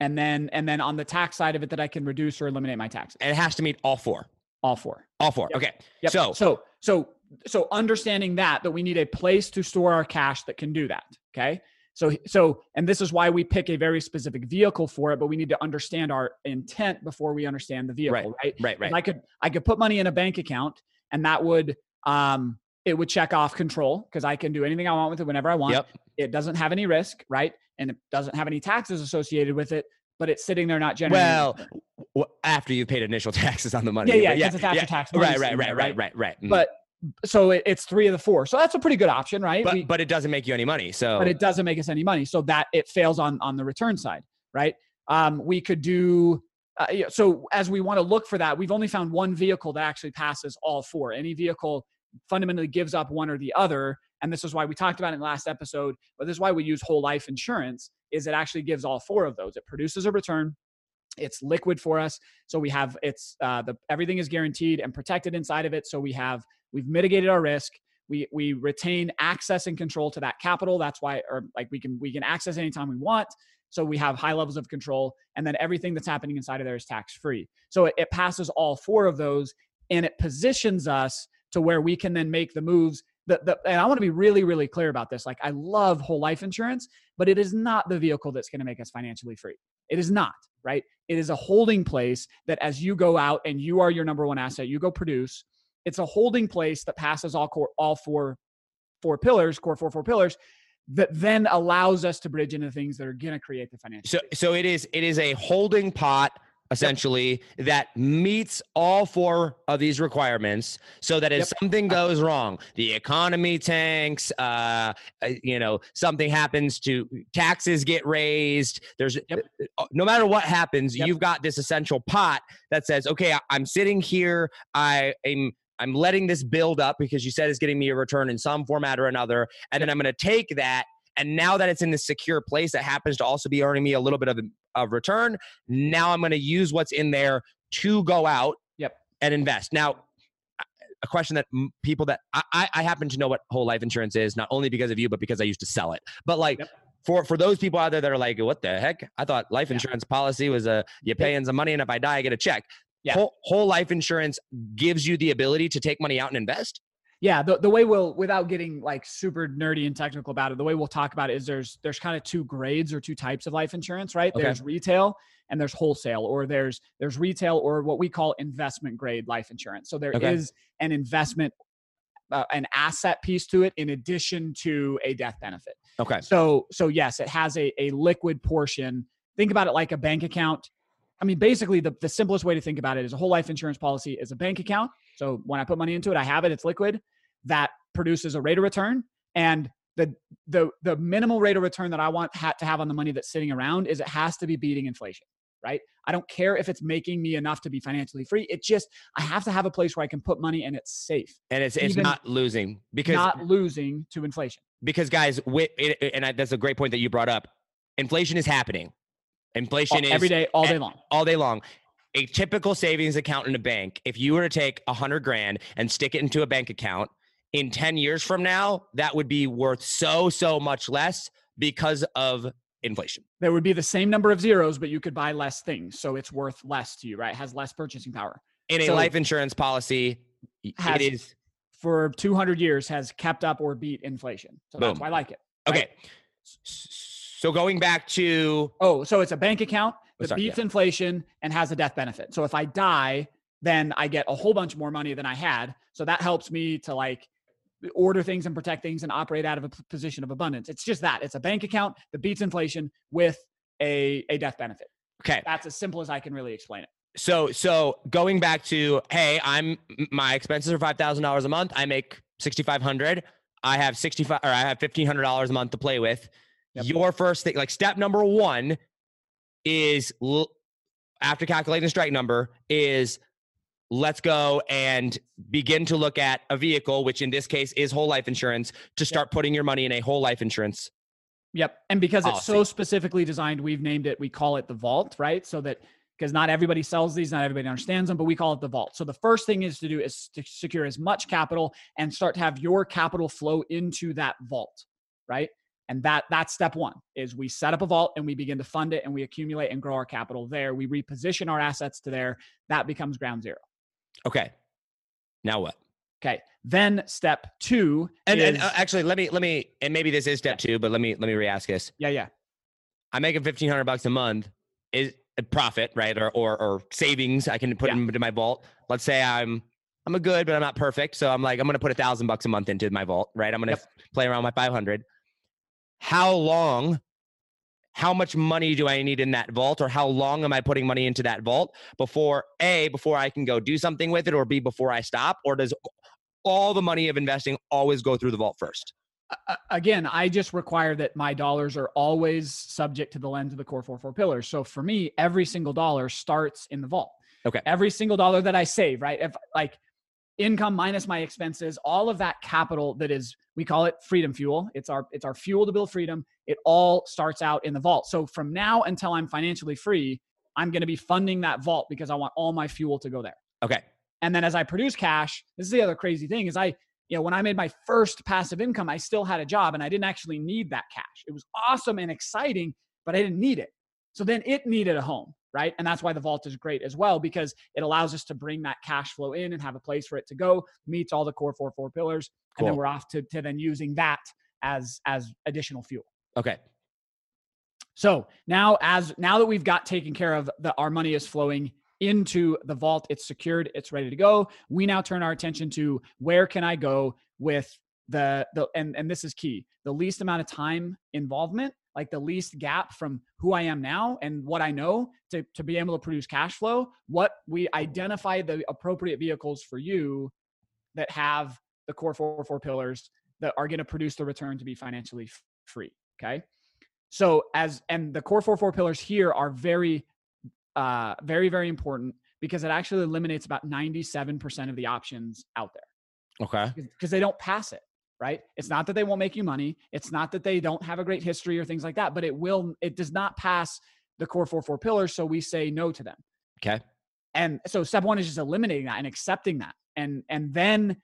[SPEAKER 1] And then and then on the tax side of it, that I can reduce or eliminate my taxes.
[SPEAKER 2] and it has to meet all four.
[SPEAKER 1] All four.
[SPEAKER 2] All four.
[SPEAKER 1] Yep.
[SPEAKER 2] Okay.
[SPEAKER 1] Yep.
[SPEAKER 2] So
[SPEAKER 1] so so so understanding that that we need a place to store our cash that can do that. Okay. So so and this is why we pick a very specific vehicle for it, but we need to understand our intent before we understand the vehicle, right?
[SPEAKER 2] right, right.
[SPEAKER 1] I could I could put money in a bank account and that would um it would check off control because I can do anything I want with it whenever I want.
[SPEAKER 2] Yep.
[SPEAKER 1] It doesn't have any risk, right? And it doesn't have any taxes associated with it, but it's sitting there not generating.
[SPEAKER 2] Well, after you've paid initial taxes on the money.
[SPEAKER 1] yeah, yeah,
[SPEAKER 2] yeah.
[SPEAKER 1] because it's after tax. money
[SPEAKER 2] Right, right, right, right, right, right. Mhm.
[SPEAKER 1] But so it, it's three of the four. So that's a pretty good option, right?
[SPEAKER 2] but,
[SPEAKER 1] We-
[SPEAKER 2] but it doesn't make you any money. So
[SPEAKER 1] but it doesn't make us any money. So that it fails on on the return side, right? Um, we could do. Uh, so as we want to look for that, we've only found one vehicle that actually passes all four. Any vehicle fundamentally gives up one or the other, and this is why we talked about it in the last episode. But this is why we use whole life insurance. Is it actually gives all four of those? It produces a return. It's liquid for us, so we have it's uh, the everything is guaranteed and protected inside of it. So we have we've mitigated our risk. We we retain access and control to that capital. That's why or like we can we can access anytime we want so we have high levels of control and then everything that's happening inside of there is tax free so it, it passes all four of those and it positions us to where we can then make the moves. That the, and i want to be really really clear about this. Like i love whole life insurance but it is not the vehicle that's going to make us financially free. It is not right? It is a holding place that as you go out and you are your number one asset you go produce it's a holding place that passes all core all four four pillars core four four pillars that then allows us to bridge into things that are going to create the financial
[SPEAKER 2] so so it is it is a holding pot essentially that meets all four of these requirements so that if
[SPEAKER 1] Yep.
[SPEAKER 2] something goes wrong the economy tanks uh uh, you know something happens to taxes get raised there's
[SPEAKER 1] Yep.
[SPEAKER 2] uh, no matter what happens
[SPEAKER 1] Yep.
[SPEAKER 2] you've got this essential pot that says okay i'm sitting here i am i'm letting this build up because you said it's getting me a return in some format or another and then i'm going to take that and now that it's in this secure place that happens to also be earning me a little bit of, of return, now I'm going to use what's in there to go out
[SPEAKER 1] Yep.
[SPEAKER 2] and invest. Now, a question that people that I, I- happen to know what whole life insurance is, not only because of you, but because I used to sell it. But like
[SPEAKER 1] Yep.
[SPEAKER 2] for for those people out there that are like, what the heck? I thought life insurance policy was a you pay in some money and if I die, I get a check.
[SPEAKER 1] Yeah.
[SPEAKER 2] Whole, whole life insurance gives you the ability to take money out and invest.
[SPEAKER 1] yeah the, the way we'll without getting like super nerdy and technical about it the way we'll talk about it is there's there's kind of two grades or two types of life insurance right
[SPEAKER 2] Okay.
[SPEAKER 1] there's retail and there's wholesale or there's there's retail or what we call investment grade life insurance so there is
[SPEAKER 2] Okay.
[SPEAKER 1] an investment uh, an asset piece to it in addition to a death benefit
[SPEAKER 2] Okay.
[SPEAKER 1] so so yes, it has a, a liquid portion. Think about it like a bank account. I mean, basically the, the simplest way to think about it is a whole life insurance policy is a bank account. So when I put money into it, I have it, it's liquid. that produces a rate of return and the the the minimal rate of return that I want ha- to have on the money that's sitting around is it has to be beating inflation, right? I don't care if it's making me enough to be financially free. It just I have to have a place where I can put money and it's safe,
[SPEAKER 2] and it's it's not losing because
[SPEAKER 1] not losing to inflation.
[SPEAKER 2] because guys, wi- it, it- and that's a great point that you brought up. Inflation is happening. Inflation
[SPEAKER 1] All-
[SPEAKER 2] is
[SPEAKER 1] every day, all day long.
[SPEAKER 2] all day long. A typical savings account in a bank, if you were to take a hundred grand and stick it into a bank account in 10 years from now, that would be worth so, so much less because of inflation.
[SPEAKER 1] There would be the same number of zeros, but you could buy less things, so it's worth less to you, right? It has less purchasing power.
[SPEAKER 2] In a
[SPEAKER 1] So-
[SPEAKER 2] life insurance policy,
[SPEAKER 1] Has-
[SPEAKER 2] it is
[SPEAKER 1] For 200 years, has kept up or beat inflation. So that's why I like it. right?
[SPEAKER 2] okay. So going back to
[SPEAKER 1] Oh, so it's a bank account oh, that
[SPEAKER 2] sorry,
[SPEAKER 1] beats inflation and has a death benefit. So if I die, then I get a whole bunch more money than I had. So that helps me to like order things and protect things and operate out of a position of abundance. It's just that. It's a bank account that beats inflation with a, a death benefit.
[SPEAKER 2] okay,
[SPEAKER 1] That's as simple as I can really explain it.
[SPEAKER 2] so so going back to hey, I'm my expenses are five thousand dollars a month. I make sixty five hundred. I have sixty five or I have fifteen hundred dollars a month to play with.
[SPEAKER 1] Yep.
[SPEAKER 2] Your first thing, like step number one, is l- after calculating the strike number is let's go and begin to look at a vehicle, which in this case is whole life insurance, to start putting your money in a whole life insurance.
[SPEAKER 1] Yep. And because it's so specifically designed, we've named it, we call it the vault, right? So that because not everybody sells these, not everybody understands them, but we call it the vault. So the first thing is to do is to secure as much capital and start to have your capital flow into that vault, right? And that that's step one is we set up a vault and we begin to fund it and we accumulate and grow our capital there. We reposition our assets to there. That becomes ground zero.
[SPEAKER 2] Okay. Now what?
[SPEAKER 1] Okay. Then step two
[SPEAKER 2] And,
[SPEAKER 1] is,
[SPEAKER 2] and uh, actually, let me let me and maybe this is step two, but let me let me re-ask this.
[SPEAKER 1] yeah, yeah.
[SPEAKER 2] I'm making fifteen hundred bucks a month. Is a profit, right? Or or, or savings I can put
[SPEAKER 1] Yeah.
[SPEAKER 2] into my vault. Let's say I'm I'm a good, but I'm not perfect. So I'm like, I'm gonna put a thousand bucks a month into my vault, right? I'm gonna
[SPEAKER 1] Yep.
[SPEAKER 2] play around with my five hundred. How long? How much money do I need in that vault, or how long am I putting money into that vault before a before I can go do something with it, or b before I stop, or does all the money of investing always go through the vault first?
[SPEAKER 1] again, I just require that my dollars are always subject to the lens of the core four four pillars. So for me, every single dollar starts in the vault.
[SPEAKER 2] Okay.
[SPEAKER 1] Every single dollar that I save, right? If like income minus my expenses, all of that capital that is we call it freedom fuel. It's our it's our fuel to build freedom. It all starts out in the vault. So from now until I'm financially free, I'm going to be funding that vault because I want all my fuel to go there.
[SPEAKER 2] Okay.
[SPEAKER 1] And then as I produce cash, this is the other crazy thing is I, you know, when I made my first passive income, I still had a job and I didn't actually need that cash. It was awesome and exciting, but I didn't need it. So then it needed a home, right? And that's why the vault is great as well because it allows us to bring that cash flow in and have a place for it to go, meets all the core four four pillars, and then we're off to, to then using that as as additional fuel.
[SPEAKER 2] Okay.
[SPEAKER 1] So now, as now that we've got taken care of, the our money is flowing into the vault. It's secured. It's ready to go. We now turn our attention to where can I go with the the and and this is key. The least amount of time involvement, like the least gap from who I am now and what I know to to be able to produce cash flow. What we identify the appropriate vehicles for you that have the core four four pillars that are going to produce the return to be financially free. Okay. So as and the core four four pillars here are very, uh, very very important because it actually eliminates about ninety seven percent of the options out there
[SPEAKER 2] Okay.
[SPEAKER 1] because they don't pass it. Right? It's not that they won't make you money. It's not that they don't have a great history or things like that. But it will. It does not pass the core four four pillars. So we say no to them.
[SPEAKER 2] Okay.
[SPEAKER 1] And so step one is just eliminating that and accepting that. And and then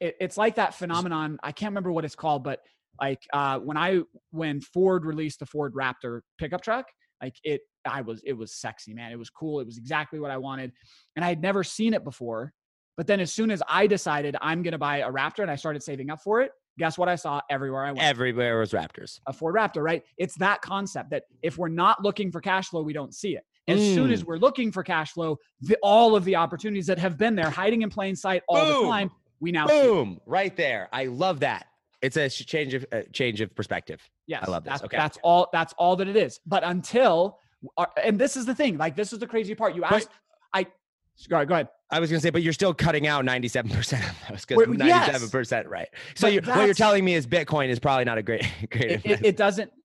[SPEAKER 1] it, it's like that phenomenon. I can't remember what it's called, but like uh, when I when Ford released the Ford Raptor pickup truck, like it I was it was sexy, man. It was cool. It was exactly what I wanted. And I had never seen it before. But then as soon as I decided I'm gonna buy a Raptor and I started saving up for it, guess what I saw everywhere I went?
[SPEAKER 2] Everywhere was Raptors.
[SPEAKER 1] a Ford Raptor, right? It's that concept that if we're not looking for cash flow, we don't see it. As soon as we're looking for cash flow, the, all of the opportunities that have been there hiding in plain sight all
[SPEAKER 2] Boom.
[SPEAKER 1] the time, we now see.
[SPEAKER 2] Boom! Right there. I love that. It's a change of uh, change of perspective.
[SPEAKER 1] Yes, I
[SPEAKER 2] love this.
[SPEAKER 1] That's,
[SPEAKER 2] Okay.
[SPEAKER 1] that's all. That's all that it is. But until, uh, and this is the thing. Like this is the crazy part. You
[SPEAKER 2] But-
[SPEAKER 1] I, Go ahead. Go ahead.
[SPEAKER 2] I was gonna say, but you're still cutting out 97 percent of those because 97 percent, right? So you, what you're telling me is Bitcoin is probably not a great, great.
[SPEAKER 1] It, it, it doesn't.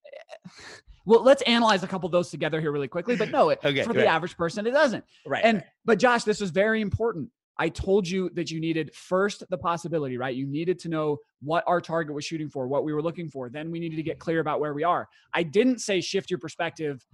[SPEAKER 1] Well, let's analyze a couple of those together here really quickly. But no, it,
[SPEAKER 2] Okay,
[SPEAKER 1] for the average person, it doesn't.
[SPEAKER 2] right.
[SPEAKER 1] And
[SPEAKER 2] right.
[SPEAKER 1] but Josh, this was very important. I told you that you needed first the possibility, right? You needed to know what our target was shooting for, what we were looking for. Then we needed to get clear about where we are. I didn't say shift your perspective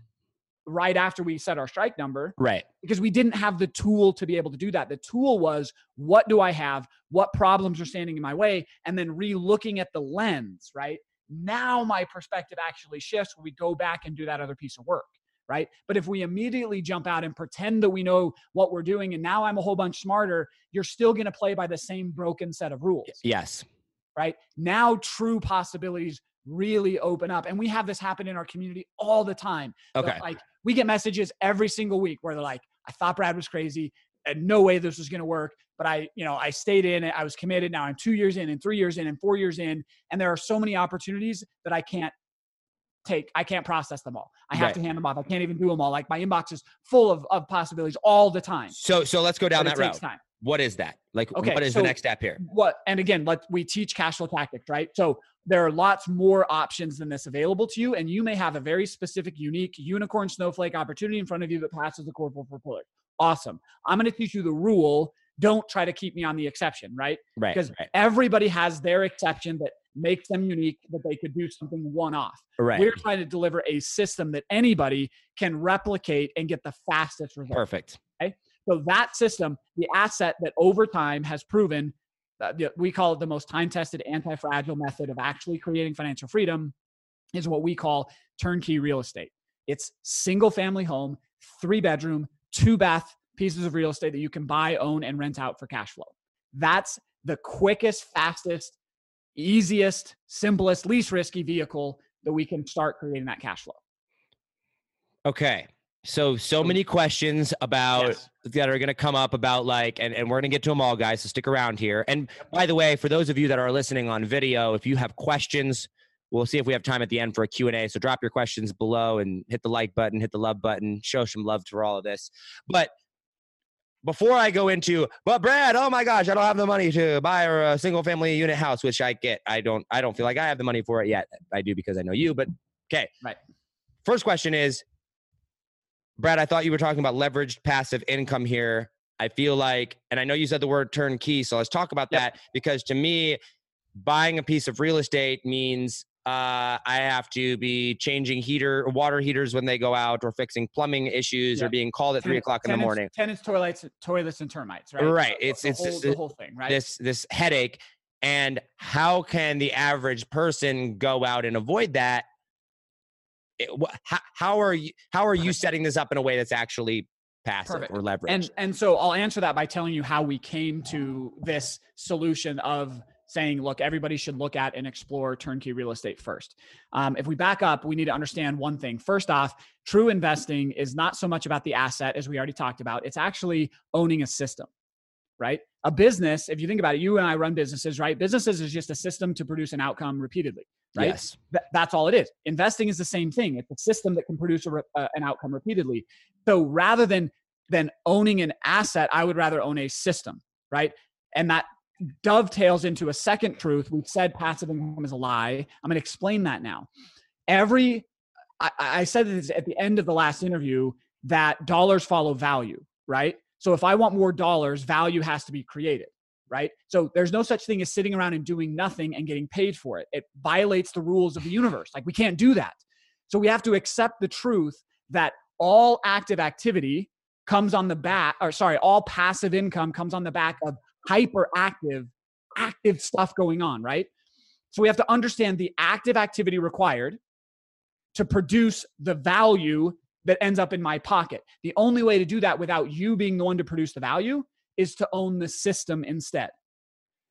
[SPEAKER 1] right after we set our strike number
[SPEAKER 2] right.
[SPEAKER 1] because we didn't have the tool to be able to do that. The tool was what do I have? What problems are standing in my way? And then re looking at the lens, right? Now my perspective actually shifts when we go back and do that other piece of work, right? But if we immediately jump out and pretend that we know what we're doing and now I'm a whole bunch smarter, you're still going to play by the same broken set of rules
[SPEAKER 2] Yes.
[SPEAKER 1] right? Now true possibilities really open up. And we have this happen in our community all the time.
[SPEAKER 2] Okay.
[SPEAKER 1] Like we get messages every single week where they're like, I thought Brad was crazy. And no way this was going to work. But I, you know, I stayed in it. I was committed. Now I'm two years in and three years in and four years in. And there are so many opportunities that I can't take. I can't process them all. I have
[SPEAKER 2] Right.
[SPEAKER 1] to hand them off. I can't even do them all. Like my inbox is full of, of possibilities all the time.
[SPEAKER 2] So so let's go down
[SPEAKER 1] But
[SPEAKER 2] that road.
[SPEAKER 1] time.
[SPEAKER 2] What is that? Like,
[SPEAKER 1] Okay,
[SPEAKER 2] what is
[SPEAKER 1] so-
[SPEAKER 2] the next step here?
[SPEAKER 1] what and again let we teach cash flow tactics right so there are lots more options than this available to you and you may have a very specific unique unicorn snowflake opportunity in front of you that passes the four pillar awesome i'm going to teach you the rule don't try to keep me on the exception right
[SPEAKER 2] Right.
[SPEAKER 1] because
[SPEAKER 2] right.
[SPEAKER 1] everybody has their exception that makes them unique that they could do something one off
[SPEAKER 2] Right.
[SPEAKER 1] we're trying to deliver a system that anybody can replicate and get the fastest result
[SPEAKER 2] Perfect. Okay.
[SPEAKER 1] so that system, the asset that over time has proven, uh, we call it the most time-tested, anti-fragile method of actually creating financial freedom, is what we call turnkey real estate. It's single-family home, three-bedroom, two-bath pieces of real estate that you can buy, own, and rent out for cash flow. That's the quickest, fastest, easiest, simplest, least risky vehicle that we can start creating that cash flow.
[SPEAKER 2] Okay. So so many questions about
[SPEAKER 1] Yes.
[SPEAKER 2] that are going to come up about like and, and we're going to get to them all guys so stick around here. And by the way for those of you that are listening on video if you have questions we'll see if we have time at the end for a q&a so drop your questions below and hit the like button hit the love button show some love for all of this. But before i go into but brad oh my gosh i don't have the money to buy a single family unit house which i get i don't i don't feel like i have the money for it yet. I do because i know you but okay.
[SPEAKER 1] Right.
[SPEAKER 2] first question is Brad, I thought you were talking about leveraged passive income here. I feel like, and I know you said the word turnkey, so let's talk about
[SPEAKER 1] Yep.
[SPEAKER 2] that because to me, buying a piece of real estate means uh, I have to be changing heater, water heaters when they go out, or fixing plumbing issues, or being called at three
[SPEAKER 1] Tenant-
[SPEAKER 2] o'clock in the morning.
[SPEAKER 1] Tenants, toilets, toilets, and termites. Right.
[SPEAKER 2] Right.
[SPEAKER 1] The-
[SPEAKER 2] It's-
[SPEAKER 1] the
[SPEAKER 2] it's
[SPEAKER 1] whole, the
[SPEAKER 2] the-
[SPEAKER 1] whole thing. Right.
[SPEAKER 2] This this headache, and how can the average person go out and avoid that? It- wha- how, how are you how are you setting this up in a way that's actually passive
[SPEAKER 1] Perfect.
[SPEAKER 2] or leveraged?
[SPEAKER 1] and and so I'll answer that by telling you how we came to this solution of saying, look, everybody should look at and explore turnkey real estate first. Um, if we back up, we need to understand one thing. First off, true investing is not so much about the asset as we already talked about. It's actually owning a system, right? A business, if you think about it, you and I run businesses, right? Businesses is just a system to produce an outcome repeatedly, right?
[SPEAKER 2] Yes.
[SPEAKER 1] Th- that's all it is. Investing is the same thing. It's a system that can produce a re- uh, an outcome repeatedly. So rather than than owning an asset, I would rather own a system, right? And that dovetails into a second truth. We've said passive income is a lie. I'm going to explain that now. Every I, I said this at the end of the last interview that dollars follow value, right? So if I want more dollars, value has to be created right? So there's no such thing as sitting around and doing nothing and getting paid for it. It violates the rules of the universe. Like we can't do that. So we have to accept the truth that all active activity comes on the back, or sorry, all passive income comes on the back of hyperactive, active stuff going on, right? So we have to understand the active activity required to produce the value that ends up in my pocket. The only way to do that without you being the one to produce the value is to own the system instead.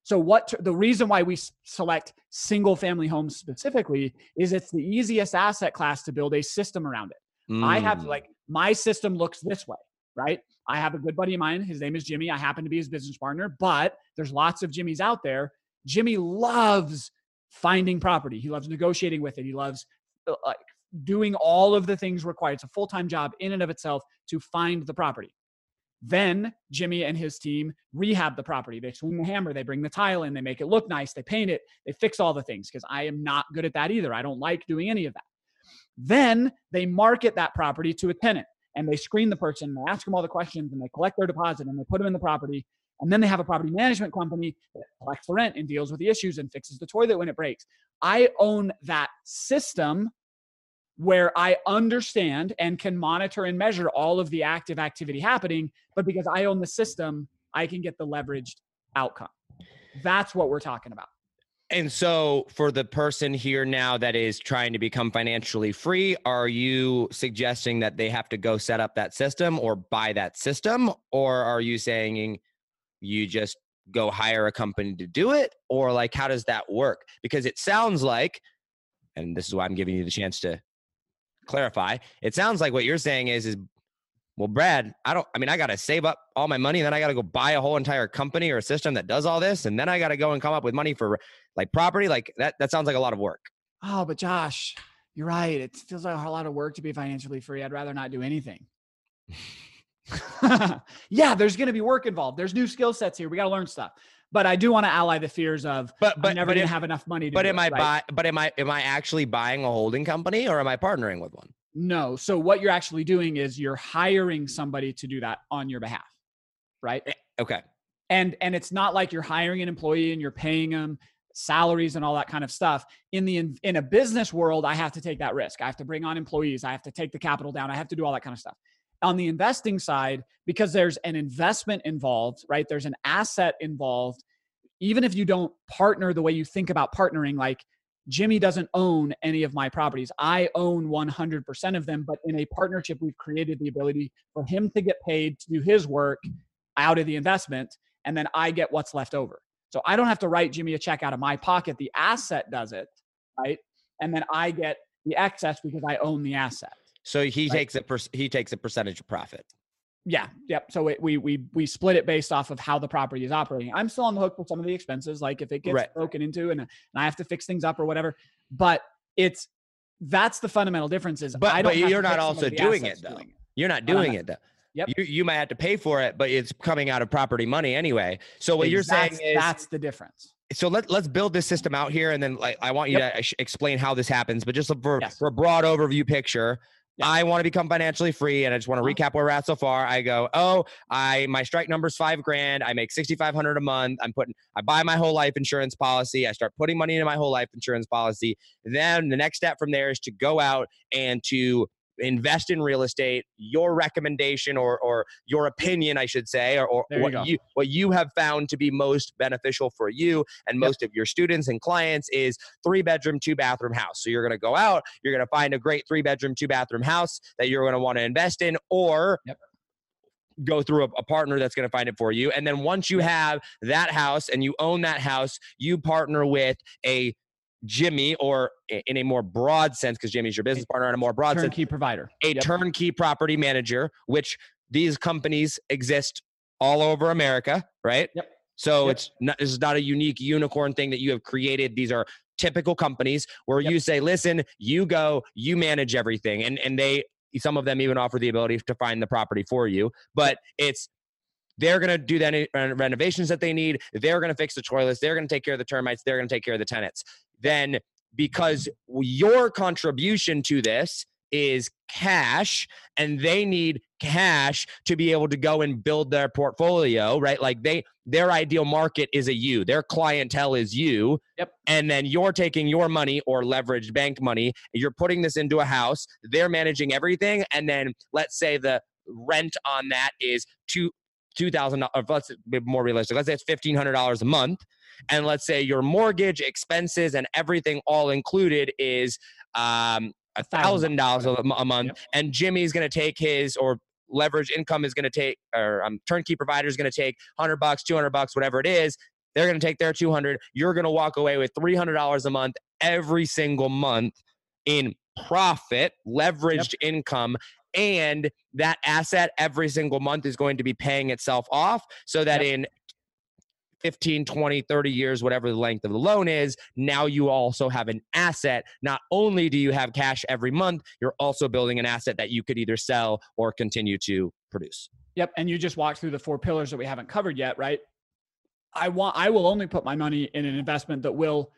[SPEAKER 1] So what the reason why we select single family homes specifically is it's the easiest asset class to build a system around it. I have
[SPEAKER 2] Mm.
[SPEAKER 1] like my system looks this way, right? I have a good buddy of mine. His name is Jimmy. I happen to be his business partner, but there's lots of Jimmys out there. Jimmy loves finding property. He loves negotiating with it. He loves uh, like doing all of the things required. It's a full-time job in and of itself to find the property. Then Jimmy and his team rehab the property. They swing the hammer, they bring the tile in, they make it look nice, they paint it, they fix all the things because I am not good at that either. I don't like doing any of that. Then they market that property to a tenant and they screen the person they ask them all the questions and they collect their deposit and they put them in the property. And then they have a property management company that collects the rent and deals with the issues and fixes the toilet when it breaks. I own that system where I understand and can monitor and measure all of the active activity happening. But because I own the system, I can get the leveraged outcome. That's what we're talking about.
[SPEAKER 2] And so, for the person here now that is trying to become financially free, are you suggesting that they have to go set up that system or buy that system? Or are you saying you just go hire a company to do it? Or, like, how does that work? Because it sounds like, and this is why I'm giving you the chance to clarify, it sounds like what you're saying is, is well, Brad, I don't, I mean, I got to save up all my money and then I got to go buy a whole entire company or a system that does all this. And then I got to go and come up with money for like property. Like that, that sounds like a lot of work.
[SPEAKER 1] Oh, but Josh, you're right. It feels like a lot of work to be financially free. I'd rather not do anything. yeah, there's going to be work involved. There's new skill sets here. We got to learn stuff. But I do want to ally the fears of,
[SPEAKER 2] but but
[SPEAKER 1] I'm never
[SPEAKER 2] but
[SPEAKER 1] to
[SPEAKER 2] if-
[SPEAKER 1] have enough money. To
[SPEAKER 2] But
[SPEAKER 1] do
[SPEAKER 2] am
[SPEAKER 1] it,
[SPEAKER 2] I
[SPEAKER 1] right?
[SPEAKER 2] buy? But am I am I actually buying a holding company or am I partnering with one?
[SPEAKER 1] No. So what you're actually doing is you're hiring somebody to do that on your behalf, right?
[SPEAKER 2] Eh, okay.
[SPEAKER 1] And and it's not like you're hiring an employee and you're paying them salaries and all that kind of stuff. In the in, in a business world, I have to take that risk. I have to bring on employees. I have to take the capital down. I have to do all that kind of stuff. On the investing side, because there's an investment involved, right? There's an asset involved. Even if you don't partner the way you think about partnering, like Jimmy doesn't own any of my properties. I own 100% of them, but in a partnership, we've created the ability for him to get paid to do his work out of the investment, and then I get what's left over. So I don't have to write Jimmy a check out of my pocket. The asset does it, right? And then I get the excess because I own the asset.
[SPEAKER 2] So he takes a per, he takes a percentage of profit.
[SPEAKER 1] Yeah, yep. So it, we we we split it based off of how the property is operating. I'm still on the hook for some of the expenses, like if it gets
[SPEAKER 2] Right.
[SPEAKER 1] broken into and, and I have to fix things up or whatever. But it's that's the fundamental difference. Is
[SPEAKER 2] But-
[SPEAKER 1] I don't
[SPEAKER 2] but you're not also doing it, though.
[SPEAKER 1] doing it.
[SPEAKER 2] You're not doing it though.
[SPEAKER 1] Yep.
[SPEAKER 2] You you might have to pay for it, but it's coming out of property money anyway. So what you're saying
[SPEAKER 1] That's-
[SPEAKER 2] is
[SPEAKER 1] that's the difference.
[SPEAKER 2] so let, let's build this system out here and then like i want you to explain how this happens but just for,
[SPEAKER 1] Yes.
[SPEAKER 2] for a broad overview picture
[SPEAKER 1] Yeah.
[SPEAKER 2] i want to become financially free and i just want to
[SPEAKER 1] Uh-huh.
[SPEAKER 2] recap where we're at so far. I go oh i my strike number's five grand. I make 6500 a month. I'm putting i buy my whole life insurance policy. I start putting money into my whole life insurance policy. Then the next step from there is to go out and to invest in real estate your recommendation or or your opinion i should say or, or
[SPEAKER 1] you
[SPEAKER 2] what
[SPEAKER 1] go.
[SPEAKER 2] you what you have found to be most beneficial for you and
[SPEAKER 1] Yep.
[SPEAKER 2] most of your students and clients is three bedroom two bathroom house so you're going to go out you're going to find a great three bedroom two bathroom house that you're going to want to invest in or
[SPEAKER 1] Yep.
[SPEAKER 2] go through a, a partner that's going to find it for you and then once you have that house and you own that house you partner with a Jimmy, or in a more broad sense, because Jimmy's your business partner, in a more broad sense,
[SPEAKER 1] Turnkey provider.
[SPEAKER 2] a
[SPEAKER 1] Yep.
[SPEAKER 2] turnkey property manager, which these companies exist all over America, right?
[SPEAKER 1] Yep.
[SPEAKER 2] So
[SPEAKER 1] Yep.
[SPEAKER 2] it's not this is not a unique unicorn thing that you have created. These are typical companies where
[SPEAKER 1] Yep.
[SPEAKER 2] you say, listen, you go, you manage everything. And and they some of them even offer the ability to find the property for you. But it's they're going to do the any- uh, renovations that they need. They're going to fix the toilets. They're going to take care of the termites. They're going to take care of the tenants. Then, because your contribution to this is cash and they need cash to be able to go and build their portfolio right like they their ideal market is a you their clientele is you
[SPEAKER 1] Yep.
[SPEAKER 2] and then you're taking your money or leveraged bank money you're putting this into a house they're managing everything and then let's say the rent on that is two two thousand dollars let's be more realistic let's say it's fifteen hundred dollars a month and let's say your mortgage expenses and everything all included is um a thousand dollars a month
[SPEAKER 1] Yep.
[SPEAKER 2] and jimmy's going to take his or leverage income is going to take or um, turnkey provider is going to take 100 bucks 200 bucks whatever it is they're going to take their 200 you're going to walk away with $300 a month every single month in profit leveraged income and that asset every single month is going to be paying itself off so that
[SPEAKER 1] Yep.
[SPEAKER 2] in 15 20 30 years whatever the length of the loan is now you also have an asset not only do you have cash every month you're also building an asset that you could either sell or continue to produce
[SPEAKER 1] Yep. And you just walked through the four pillars that we haven't covered yet, right? I want, I will only put my money in an investment that will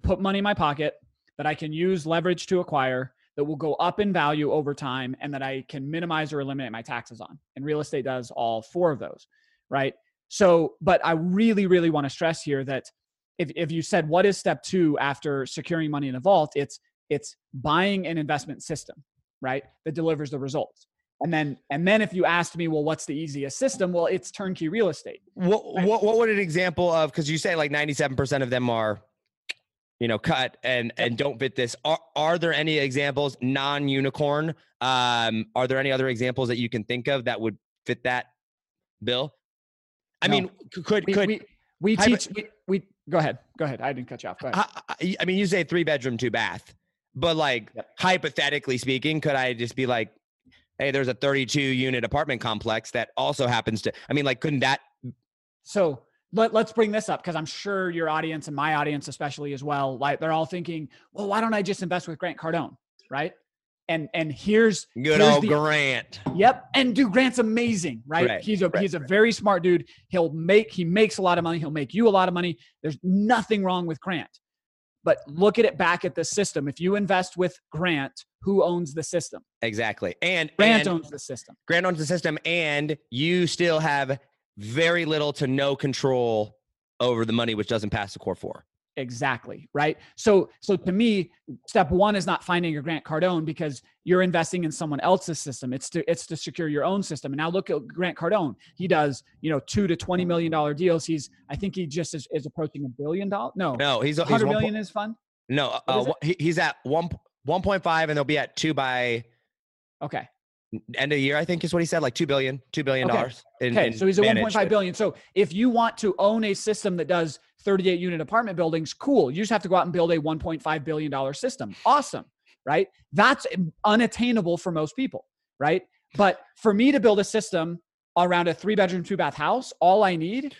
[SPEAKER 1] put money in my pocket that I can use leverage to acquire that will go up in value over time and that I can minimize or eliminate my taxes on. And real estate does all four of those, right? So, but I really, really want to stress here that if, if you said what is step two after securing money in a vault, it's it's buying an investment system, right? That delivers the results. And then and then if you asked me, well, what's the easiest system? Well, it's turnkey real estate.
[SPEAKER 2] What what, what would an example of because you say like 97% of them are you know cut and and don't fit this are, are there any examples non-unicorn um are there any other examples that you can think of that would fit that bill i no. mean could
[SPEAKER 1] we,
[SPEAKER 2] could
[SPEAKER 1] we, we teach we, we go ahead go ahead i didn't cut you off go ahead.
[SPEAKER 2] I, I mean you say three bedroom two bath but like yep. hypothetically speaking, could I just be like, hey, there's a 32 unit apartment complex that also happens to, I mean, like, couldn't that?
[SPEAKER 1] So let, us bring this up because I'm sure your audience and my audience, especially as well, like they're all thinking, well, why don't I just invest with Grant Cardone? Right. And and here's
[SPEAKER 2] good
[SPEAKER 1] here's
[SPEAKER 2] old the, Grant.
[SPEAKER 1] Yep. And dude, Grant's amazing, right? right. He's a right. he's a very smart dude. He'll make he makes a lot of money. He'll make you a lot of money. There's nothing wrong with Grant. But look at it back at the system. If you invest with Grant, who owns the system?
[SPEAKER 2] Exactly. And
[SPEAKER 1] Grant
[SPEAKER 2] and
[SPEAKER 1] owns the system.
[SPEAKER 2] Grant owns the system, and you still have very little to no control over the money, which doesn't pass the core four.
[SPEAKER 1] Exactly. Right. So, so to me, step one is not finding your Grant Cardone because you're investing in someone else's system. It's to, it's to secure your own system. And now look at Grant Cardone. He does, you know, two to $20 million deals. He's, I think he just is, is approaching a billion dollars. No,
[SPEAKER 2] no, he's a
[SPEAKER 1] hundred million is fund.
[SPEAKER 2] No, uh, he's at one, 1.5 and they'll be at two by,
[SPEAKER 1] okay
[SPEAKER 2] end of the year, I think is what he said, like two billion, two billion dollars.
[SPEAKER 1] Okay. okay. so he's at 1.5 billion. So if you want to own a system that does 38 unit apartment buildings, cool. You just have to go out and build a 1.5 billion dollar system. Awesome, right? That's unattainable for most people, right? But for me to build a system around a three bedroom, two bath house, all I need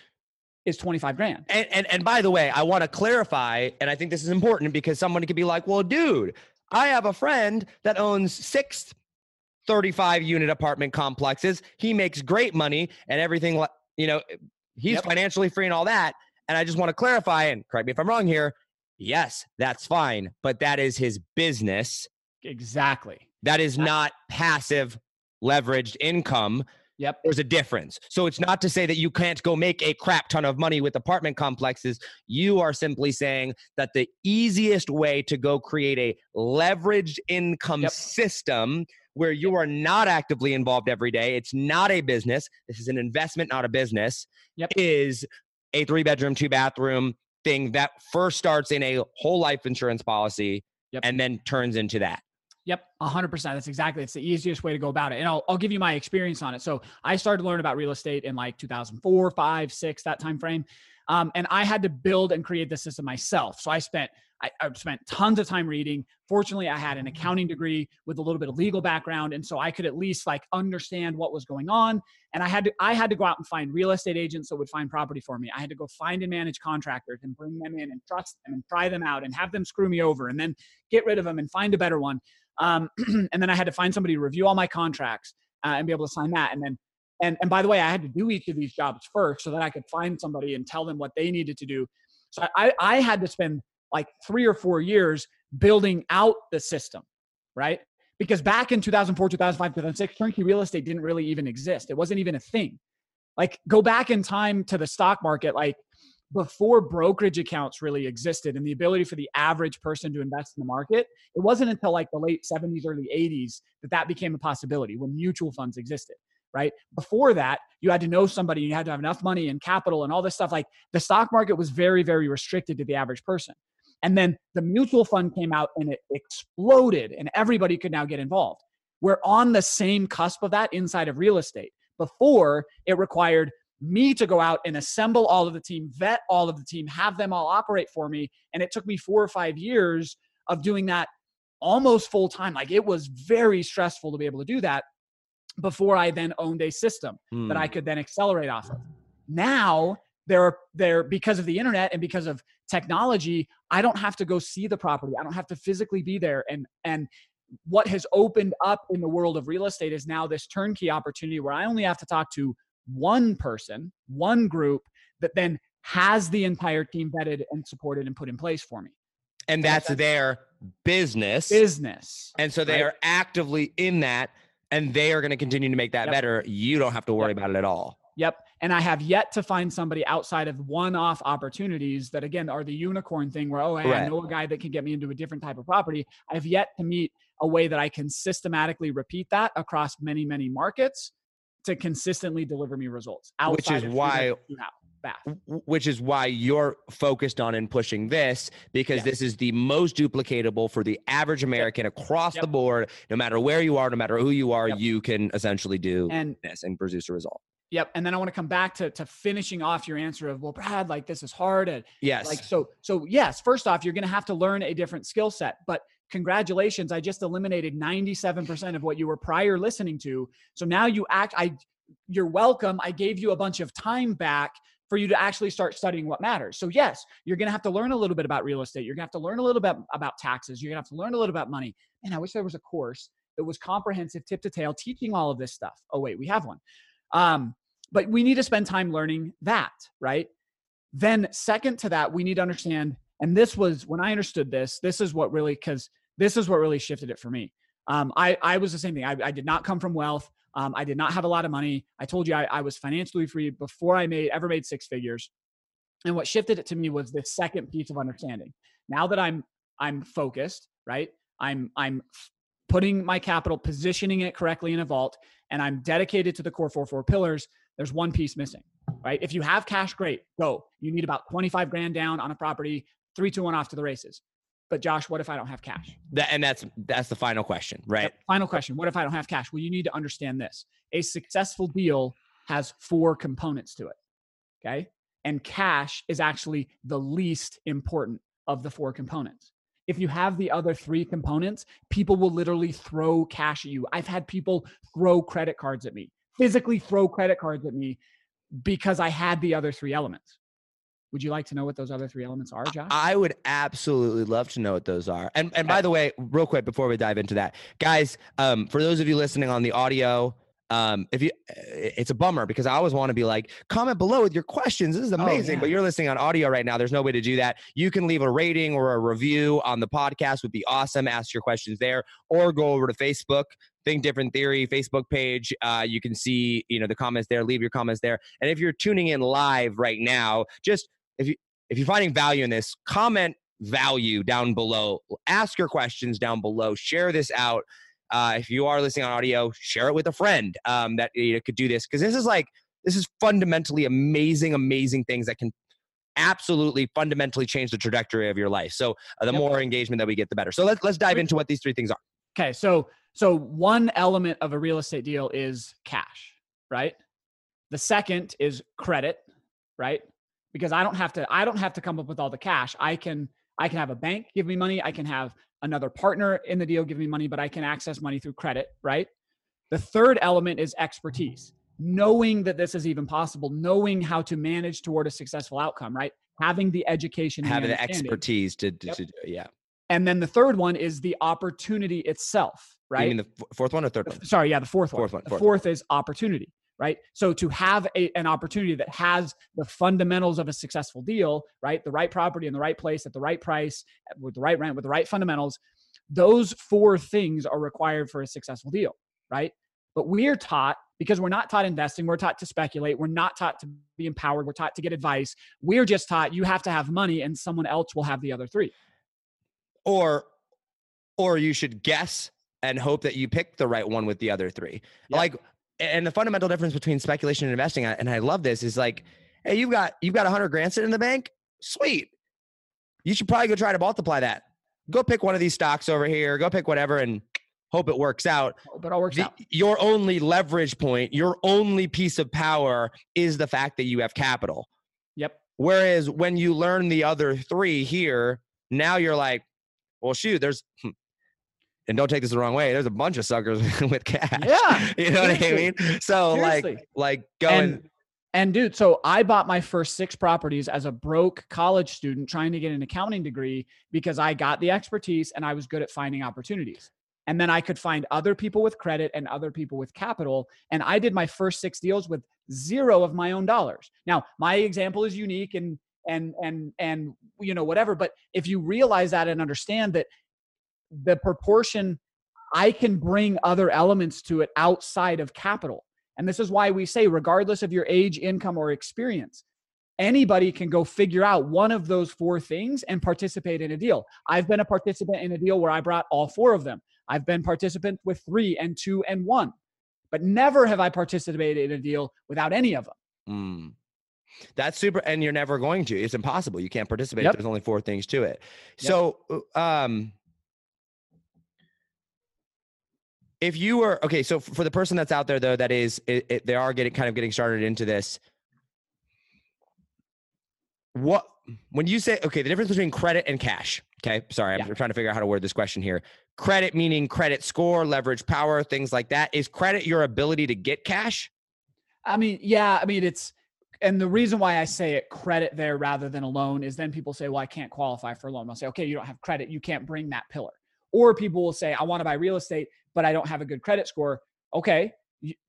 [SPEAKER 1] is 25 grand.
[SPEAKER 2] And, and and by the way, I want to clarify, and I think this is important because somebody could be like, well, dude, I have a friend that owns six 35 unit apartment complexes. He makes great money and everything, you know, he's yep. financially free and all that. And I just want to clarify and correct me if I'm wrong here. Yes, that's fine, but that is his business.
[SPEAKER 1] Exactly.
[SPEAKER 2] That is not passive leveraged income.
[SPEAKER 1] Yep.
[SPEAKER 2] There's a difference. So it's not to say that you can't go make a crap ton of money with apartment complexes. You are simply saying that the easiest way to go create a leveraged income yep. system where you are not actively involved every day, it's not a business, this is an investment, not a business,
[SPEAKER 1] yep.
[SPEAKER 2] is a three bedroom, two bathroom thing that first starts in a whole life insurance policy yep. and then turns into that.
[SPEAKER 1] Yep, 100%. That's exactly. It's the easiest way to go about it. And I'll, I'll give you my experience on it. So I started to learn about real estate in like 2004, 5, 6, that time frame. Um, and I had to build and create the system myself. So I spent I, I spent tons of time reading. Fortunately, I had an accounting degree with a little bit of legal background, and so I could at least like understand what was going on. And I had to I had to go out and find real estate agents that would find property for me. I had to go find and manage contractors and bring them in and trust them and try them out and have them screw me over and then get rid of them and find a better one. Um, and then I had to find somebody to review all my contracts uh, and be able to sign that. And then and and by the way, I had to do each of these jobs first so that I could find somebody and tell them what they needed to do. So I, I had to spend like three or four years building out the system, right? Because back in 2004, 2005, 2006, turnkey real estate didn't really even exist. It wasn't even a thing. Like go back in time to the stock market, like before brokerage accounts really existed and the ability for the average person to invest in the market, it wasn't until like the late 70s, early 80s that that became a possibility when mutual funds existed right? Before that, you had to know somebody, you had to have enough money and capital and all this stuff. Like the stock market was very, very restricted to the average person. And then the mutual fund came out and it exploded, and everybody could now get involved. We're on the same cusp of that inside of real estate. Before, it required me to go out and assemble all of the team, vet all of the team, have them all operate for me. And it took me four or five years of doing that almost full time. Like it was very stressful to be able to do that before I then owned a system mm. that I hmm. could then accelerate off of. Now there are there because of the internet and because of technology i don't have to go see the property i don't have to physically be there and and what has opened up in the world of real estate is now this turnkey opportunity where I only have to talk to one person, one group that then has the entire team vetted and supported and put in place for me.
[SPEAKER 2] And that's their business.
[SPEAKER 1] Business.
[SPEAKER 2] And so they
[SPEAKER 1] right?
[SPEAKER 2] are actively in that and they are going to continue to make that
[SPEAKER 1] Yep.
[SPEAKER 2] better. You don't have to worry
[SPEAKER 1] Yep.
[SPEAKER 2] about it at all.
[SPEAKER 1] Yep. And I have yet to find somebody outside of one off opportunities that, again, are the unicorn thing where, oh, hey, I know a guy that can get me into a different type of property. I have yet to meet a way that I can systematically repeat that across many, many markets to consistently deliver me results.
[SPEAKER 2] Which is why-
[SPEAKER 1] Bath.
[SPEAKER 2] Which is why you're focused on and pushing this because
[SPEAKER 1] Yes.
[SPEAKER 2] this is the most duplicatable for the average American across the board. No matter where you are, no matter who you are,
[SPEAKER 1] Yep.
[SPEAKER 2] you can essentially do
[SPEAKER 1] And
[SPEAKER 2] this and produce a result.
[SPEAKER 1] Yep. And then I want to come back to to finishing off your answer of, well, Brad, like this is hard. And
[SPEAKER 2] Yes.
[SPEAKER 1] like so, so yes, first off, you're gonna have to learn a different skill set. But congratulations, I just eliminated 97% of what you were prior listening to. So now you act, I you're welcome. I gave you a bunch of time back for you to actually start studying what matters. So yes, you're gonna have to learn a little bit about real estate. You're gonna have to learn a little bit about taxes. You're gonna have to learn a little about money. And I wish there was a course that was comprehensive, tip to tail, teaching all of this stuff. Oh, wait, we have one. Um, but we need to spend time learning that, right? Then, second to that, we need to understand, and this was when I understood this, this is what really, because this is what really shifted it for me. Um, I, I was the same thing. I, I did not come from wealth. Um, I did not have a lot of money. I told you I, I was financially free before I made ever made six figures. And what shifted it to me was this second piece of understanding. Now that I'm I'm focused, right? I'm I'm putting my capital, positioning it correctly in a vault, and I'm dedicated to the core four four pillars. There's one piece missing, right? If you have cash, great, go. You need about 25 grand down on a property, three, two, one off to the races. But Josh, what if I don't have cash?
[SPEAKER 2] That, and that's that's the final question, right?
[SPEAKER 1] Final question. What if I don't have cash? Well, you need to understand this. A successful deal has four components to it. Okay. And cash is actually the least important of the four components. If you have the other three components, people will literally throw cash at you. I've had people throw credit cards at me, physically throw credit cards at me because I had the other three elements. Would you like to know what those other three elements are, Josh?
[SPEAKER 2] I would absolutely love to know what those are. And and by the way, real quick before we dive into that, guys, um, for those of you listening on the audio, um, if you, it's a bummer because I always want to be like, comment below with your questions. This is amazing, but
[SPEAKER 1] Oh, yeah.
[SPEAKER 2] you're listening on audio right now. There's no way to do that. You can leave a rating or a review on the podcast. Would be awesome. Ask your questions there, or go over to Facebook. Think Different Theory Facebook page. Uh, you can see, you know, the comments there. Leave your comments there. And if you're tuning in live right now, just if you if you're finding value in this, comment value down below. Ask your questions down below. Share this out. Uh, if you are listening on audio, share it with a friend um, that you know, could do this because this is like this is fundamentally amazing, amazing things that can absolutely fundamentally change the trajectory of your life. So uh, the
[SPEAKER 1] Yep.
[SPEAKER 2] more engagement that we get, the better. So let's let's dive into what these three things are.
[SPEAKER 1] Okay, so so one element of a real estate deal is cash, right? The second is credit, right? Because I don't have to I don't have to come up with all the cash. I can I can have a bank give me money, I can have another partner in the deal give me money, but I can access money through credit, right? The third element is expertise. Knowing that this is even possible, knowing how to manage toward a successful outcome, right? Having the education,
[SPEAKER 2] Having the expertise to, to,
[SPEAKER 1] Yep.
[SPEAKER 2] to do it. yeah.
[SPEAKER 1] And then the third one is the opportunity itself, right?
[SPEAKER 2] You mean the fourth one or third one?
[SPEAKER 1] sorry, yeah, the fourth one.
[SPEAKER 2] Fourth one,
[SPEAKER 1] The
[SPEAKER 2] fourth
[SPEAKER 1] fourth,
[SPEAKER 2] one.
[SPEAKER 1] is opportunity, right? So to have a, an opportunity that has the fundamentals of a successful deal, right? The right property in the right place at the right price, with the right rent, with the right fundamentals, those four things are required for a successful deal, right? But we're taught because we're not taught investing, we're taught to speculate, we're not taught to be empowered, we're taught to get advice. We're just taught you have to have money and someone else will have the other three.
[SPEAKER 2] or or you should guess and hope that you pick the right one with the other three.
[SPEAKER 1] Yep.
[SPEAKER 2] Like and the fundamental difference between speculation and investing and I love this is like hey you've got you've got 100 grand sitting in the bank? Sweet. You should probably go try to multiply that. Go pick one of these stocks over here go pick whatever and hope it works out.
[SPEAKER 1] But it all works
[SPEAKER 2] the,
[SPEAKER 1] out.
[SPEAKER 2] your only leverage point your only piece of power is the fact that you have capital.
[SPEAKER 1] Yep.
[SPEAKER 2] Whereas when you learn the other three here, now you're like, well, shoot, there's, hmm, and don't take this the wrong way. There's a bunch of suckers with cash.
[SPEAKER 1] Yeah.
[SPEAKER 2] you know what I mean? So like, like going,
[SPEAKER 1] and and dude so i bought my first six properties as a broke college student trying to get an accounting degree because i got the expertise and i was good at finding opportunities and then I could find other people with credit and other people with capital. And I did my first six deals with zero of my own dollars. Now, my example is unique and and and and you know whatever, but if you realize that and understand that the proportion I can bring other elements to it outside of capital. And this is why we say regardless of your age, income or experience, anybody can go figure out one of those four things and participate in a deal. I've been a participant in a deal where I brought all four of them. I've been participant with three and two and one, but never have I participated in a deal without any of them.
[SPEAKER 2] Mm. That's super, and you're never going to. It's impossible. You can't participate. Yep. There's only four things to it. Yep. So, uh, um, if you were okay, so for the person that's out there though, that is, it, it, they are getting kind of getting started into this. What when you say okay, the difference between credit and cash. Okay, sorry, I'm trying to figure out how to word this question here. Credit meaning credit score, leverage power, things like that. Is credit your ability to get cash?
[SPEAKER 1] I mean, yeah. I mean, it's and the reason why I say it credit there rather than a loan is then people say, well, I can't qualify for a loan. I'll say, okay, you don't have credit, you can't bring that pillar. Or people will say, I want to buy real estate, but I don't have a good credit score. Okay,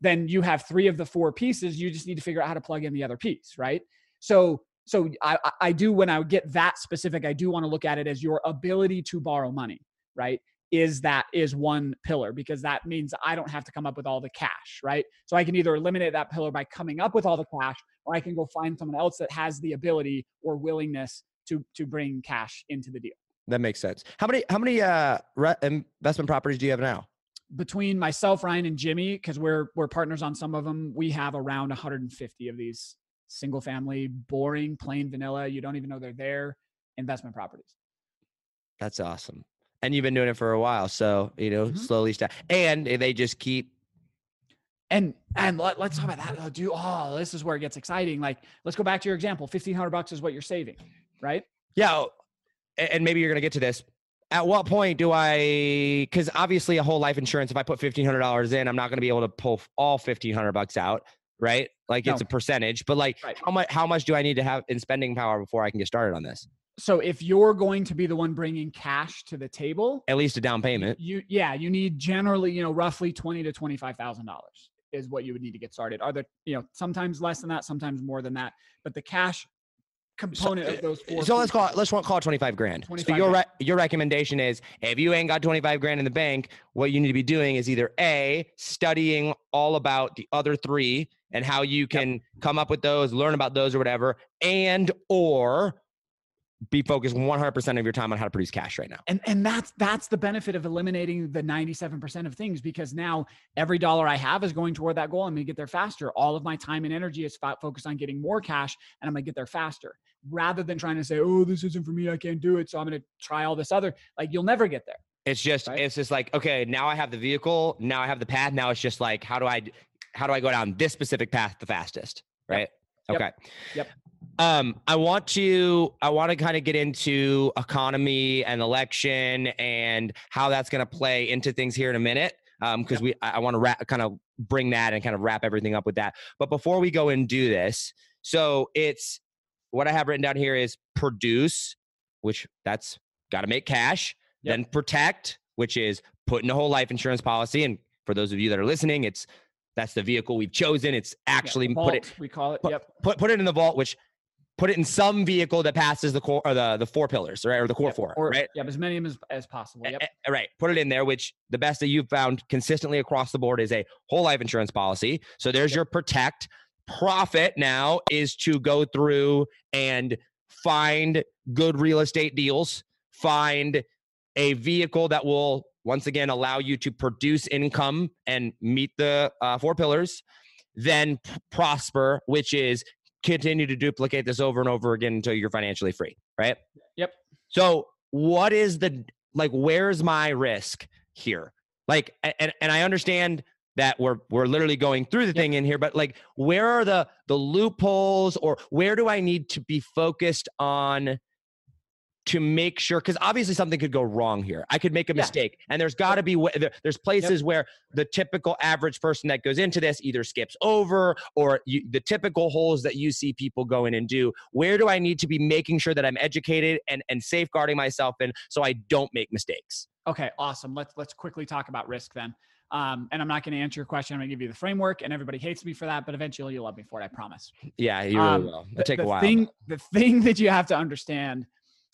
[SPEAKER 1] then you have three of the four pieces. You just need to figure out how to plug in the other piece, right? So so I, I do when I get that specific, I do want to look at it as your ability to borrow money, right? Is that is one pillar because that means I don't have to come up with all the cash, right? So I can either eliminate that pillar by coming up with all the cash, or I can go find someone else that has the ability or willingness to to bring cash into the deal.
[SPEAKER 2] That makes sense. How many how many uh investment properties do you have now?
[SPEAKER 1] Between myself, Ryan, and Jimmy, because we're we're partners on some of them, we have around 150 of these single family, boring, plain vanilla. You don't even know they're there. Investment properties.
[SPEAKER 2] That's awesome. And you've been doing it for a while, so you know mm-hmm. slowly start. And they just keep.
[SPEAKER 1] And and let, us talk about that. Oh, do oh, this is where it gets exciting. Like, let's go back to your example. Fifteen hundred bucks is what you're saving, right?
[SPEAKER 2] Yeah, and maybe you're gonna get to this. At what point do I? Because obviously, a whole life insurance. If I put fifteen hundred dollars in, I'm not gonna be able to pull all fifteen hundred bucks out right? Like no. it's a percentage, but like right. how much how much do I need to have in spending power before I can get started on this?
[SPEAKER 1] So if you're going to be the one bringing cash to the table,
[SPEAKER 2] at least a down payment.
[SPEAKER 1] You yeah, you need generally, you know, roughly 20 to 25,000 dollars is what you would need to get started. Are there, you know, sometimes less than that, sometimes more than that, but the cash component so, of those four.
[SPEAKER 2] So let's call it let's call it 25 grand. 25 so your re- your recommendation is if you ain't got 25 grand in the bank, what you need to be doing is either A, studying all about the other 3 and how you can yep. come up with those, learn about those or whatever, and or be focused 100% of your time on how to produce cash right now.
[SPEAKER 1] And and that's that's the benefit of eliminating the 97% of things because now every dollar I have is going toward that goal. I'm going to get there faster. All of my time and energy is focused on getting more cash and I'm going to get there faster rather than trying to say, "Oh, this isn't for me. I can't do it." So I'm going to try all this other. Like you'll never get there.
[SPEAKER 2] It's just right? it's just like, okay, now I have the vehicle, now I have the path. Now it's just like how do I how do I go down this specific path the fastest? Right?
[SPEAKER 1] Yep.
[SPEAKER 2] Okay.
[SPEAKER 1] Yep.
[SPEAKER 2] Um, I want to I want to kind of get into economy and election and how that's going to play into things here in a minute. Um, because we I, I want to wrap kind of bring that and kind of wrap everything up with that. But before we go and do this, so it's what I have written down here is produce, which that's got to make cash. Yep. Then protect, which is putting a whole life insurance policy. And for those of you that are listening, it's that's the vehicle we've chosen. It's actually
[SPEAKER 1] yeah,
[SPEAKER 2] put it.
[SPEAKER 1] We call it.
[SPEAKER 2] Put,
[SPEAKER 1] yep.
[SPEAKER 2] Put put it in the vault, which put it in some vehicle that passes the core or the the four pillars, right, or the core
[SPEAKER 1] yep.
[SPEAKER 2] four,
[SPEAKER 1] or,
[SPEAKER 2] right?
[SPEAKER 1] Yep, as many of them as, as possible. Yep.
[SPEAKER 2] A, right. Put it in there. Which the best that you've found consistently across the board is a whole life insurance policy. So there's yep. your protect. Profit now is to go through and find good real estate deals, find a vehicle that will once again allow you to produce income and meet the uh, four pillars then prosper which is continue to duplicate this over and over again until you're financially free right?
[SPEAKER 1] Yep.
[SPEAKER 2] So what is the like where's my risk here? Like and, and i understand that we're we're literally going through the yep. thing in here but like where are the the loopholes or where do i need to be focused on to make sure because obviously something could go wrong here i could make a yeah. mistake and there's got to be there's places yep. where the typical average person that goes into this either skips over or you, the typical holes that you see people go in and do where do i need to be making sure that i'm educated and and safeguarding myself in so i don't make mistakes
[SPEAKER 1] Okay, awesome. Let's let's quickly talk about risk then. Um, and I'm not going to answer your question. I'm going to give you the framework, and everybody hates me for that, but eventually you'll love me for it. I promise.
[SPEAKER 2] Yeah, you really
[SPEAKER 1] Um,
[SPEAKER 2] will.
[SPEAKER 1] The,
[SPEAKER 2] It'll take
[SPEAKER 1] the
[SPEAKER 2] a while.
[SPEAKER 1] Thing, the thing that you have to understand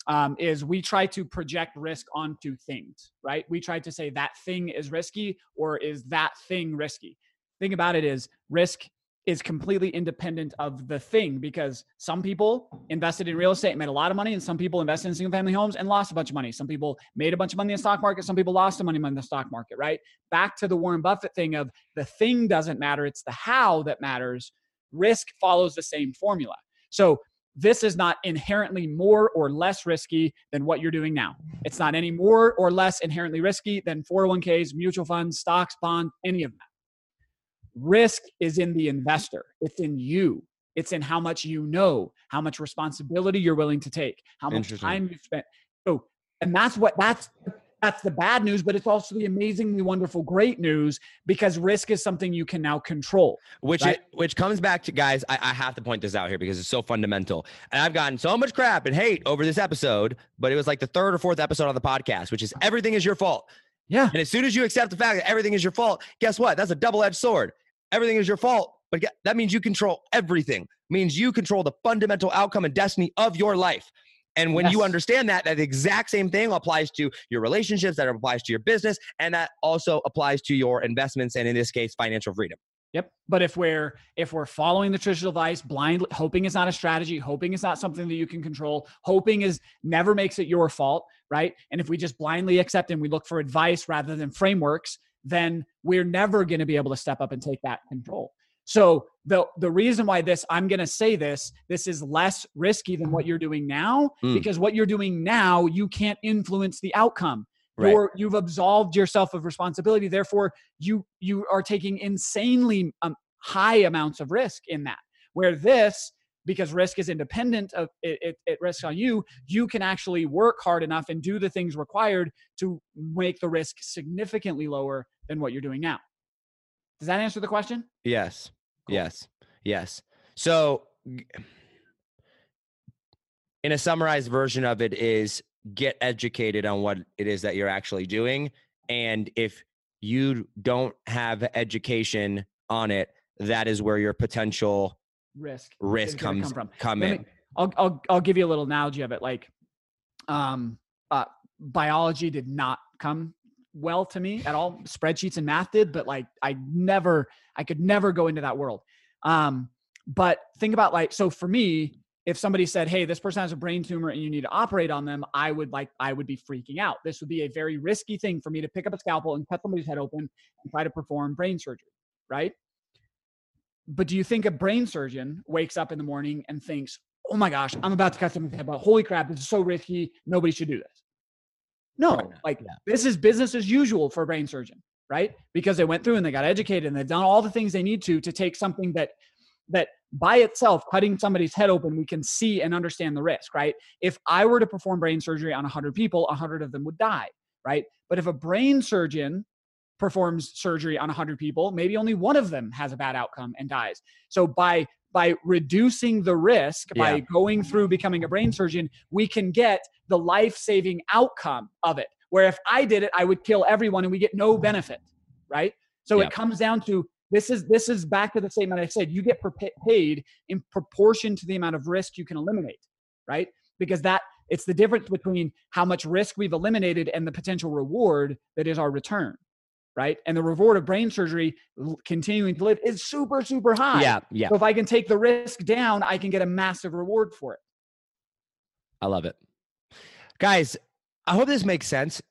[SPEAKER 1] um, is we try to project risk onto things, right? We try to say that thing is risky or is that thing risky. Thing about it is risk is completely independent of the thing because some people invested in real estate and made a lot of money and some people invested in single family homes and lost a bunch of money some people made a bunch of money in the stock market some people lost some money in the stock market right back to the warren buffett thing of the thing doesn't matter it's the how that matters risk follows the same formula so this is not inherently more or less risky than what you're doing now. It's not any more or less inherently risky than 401ks mutual funds stocks bonds any of that. Risk is in the investor. It's in you. It's in how much you know how much responsibility you're willing to take how much time you spent. So and that's what that's that's the bad news but it's also the amazingly wonderful great news because risk is something you can now control
[SPEAKER 2] which
[SPEAKER 1] right?
[SPEAKER 2] it, which comes back to guys I, I have to point this out here because it's so fundamental. And i've gotten so much crap and hate over this episode but it was like the third or fourth episode on the podcast which is everything is your fault.
[SPEAKER 1] Yeah.
[SPEAKER 2] And as soon as you accept the fact that everything is your fault guess what? That's a double-edged sword. Everything is your fault but that means you control everything. Means you control the fundamental outcome and destiny of your life and when you understand that, that exact same thing applies to your relationships, that applies to your business, and that also applies to your investments, and in this case, financial freedom.
[SPEAKER 1] Yep. But if we're if we're following the traditional advice, blindly hoping is not a strategy, hoping is not something that you can control, hoping is never makes it your fault, right? And if we just blindly accept and we look for advice rather than frameworks, then we're never going to be able to step up and take that control. So the the reason why this I'm going to say this this is less risky than what you're doing now
[SPEAKER 2] Mm.
[SPEAKER 1] because what you're doing now you can't influence the outcome.
[SPEAKER 2] Right.
[SPEAKER 1] You're, you've absolved yourself of responsibility. Therefore, you you are taking insanely um, high amounts of risk in that. Where this, because risk is independent of it, it, it risks on you, you can actually work hard enough and do the things required to make the risk significantly lower than what you're doing now. Does that answer the question?
[SPEAKER 2] Yes.
[SPEAKER 1] Cool.
[SPEAKER 2] Yes. Yes. So, in a summarized version of it, is get educated on what it is that you're actually doing. And if you don't have education on it, that is where your potential
[SPEAKER 1] Risk.
[SPEAKER 2] risk comes
[SPEAKER 1] come from.
[SPEAKER 2] come
[SPEAKER 1] Let
[SPEAKER 2] in.
[SPEAKER 1] me- I'll, I'll I'll give you a little analogy of it. Like, um, uh, biology did not come well to me at all. Spreadsheets and math did, but like I never, I could never go into that world. Um, but think about like, so for me, if somebody said, "Hey, this person has a brain tumor and you need to operate on them," I would like, I would be freaking out. This would be a very risky thing for me to pick up a scalpel and cut somebody's head open and try to perform brain surgery, right? But do you think a brain surgeon wakes up in the morning and thinks, "Oh my gosh, I'm about to cut somebody's head, but holy crap, this is so risky. Nobody should do this." No, like
[SPEAKER 2] yeah.
[SPEAKER 1] this is business as usual for a brain surgeon, right? Because they went through and they got educated and they've done all the things they need to to take something that that by itself cutting somebody's head open we can see and understand the risk right if i were to perform brain surgery on 100 people 100 of them would die right but if a brain surgeon performs surgery on 100 people maybe only one of them has a bad outcome and dies so by by reducing the risk by going through becoming a brain surgeon we can get the life-saving outcome of it. Where if i did it i would kill everyone and we get no benefit right? So
[SPEAKER 2] Yeah.
[SPEAKER 1] it comes down to this is this is back to the statement i said you get paid in proportion to the amount of risk you can eliminate right? Because that it's the difference between how much risk we've eliminated and the potential reward that is our return right and the reward of brain surgery continuing to live is super super high
[SPEAKER 2] Yeah. Yeah.
[SPEAKER 1] so if i can take the risk down i can get a massive reward for it
[SPEAKER 2] I love it. Guys, I hope this makes sense.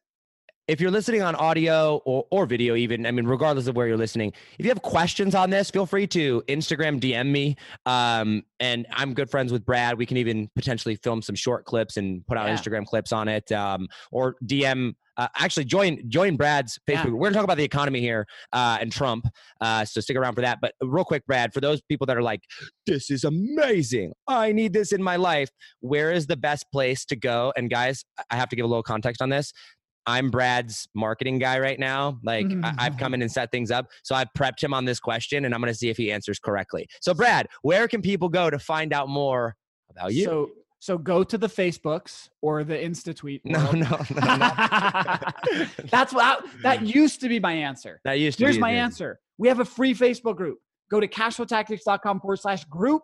[SPEAKER 2] If you're listening on audio or, or video, even, I mean, regardless of where you're listening, if you have questions on this, feel free to Instagram DM me. Um, and I'm good friends with Brad. We can even potentially film some short clips and put out
[SPEAKER 1] Yeah.
[SPEAKER 2] Instagram clips on it. Um, or DM, uh, actually join join Brad's Facebook.
[SPEAKER 1] Yeah.
[SPEAKER 2] We're going to talk about the economy here uh, and Trump. Uh, so stick around for that. But real quick, Brad, for those people that are like, this is amazing. I need this in my life where is the best place to go? And guys, I have to give a little context on this. I'm Brad's marketing guy right now. Like I- I've come in and set things up. So I prepped him on this question and I'm going to see if he answers correctly. So Brad, where can people go to find out more about you?
[SPEAKER 1] So So go to the Facebooks or the Insta tweet.
[SPEAKER 2] No, no, no, no.
[SPEAKER 1] That's what I- that used to be my answer.
[SPEAKER 2] that used to be
[SPEAKER 1] Here's
[SPEAKER 2] my
[SPEAKER 1] answer. We have a free Facebook group. Go to cashflowtactics.com forward slash group,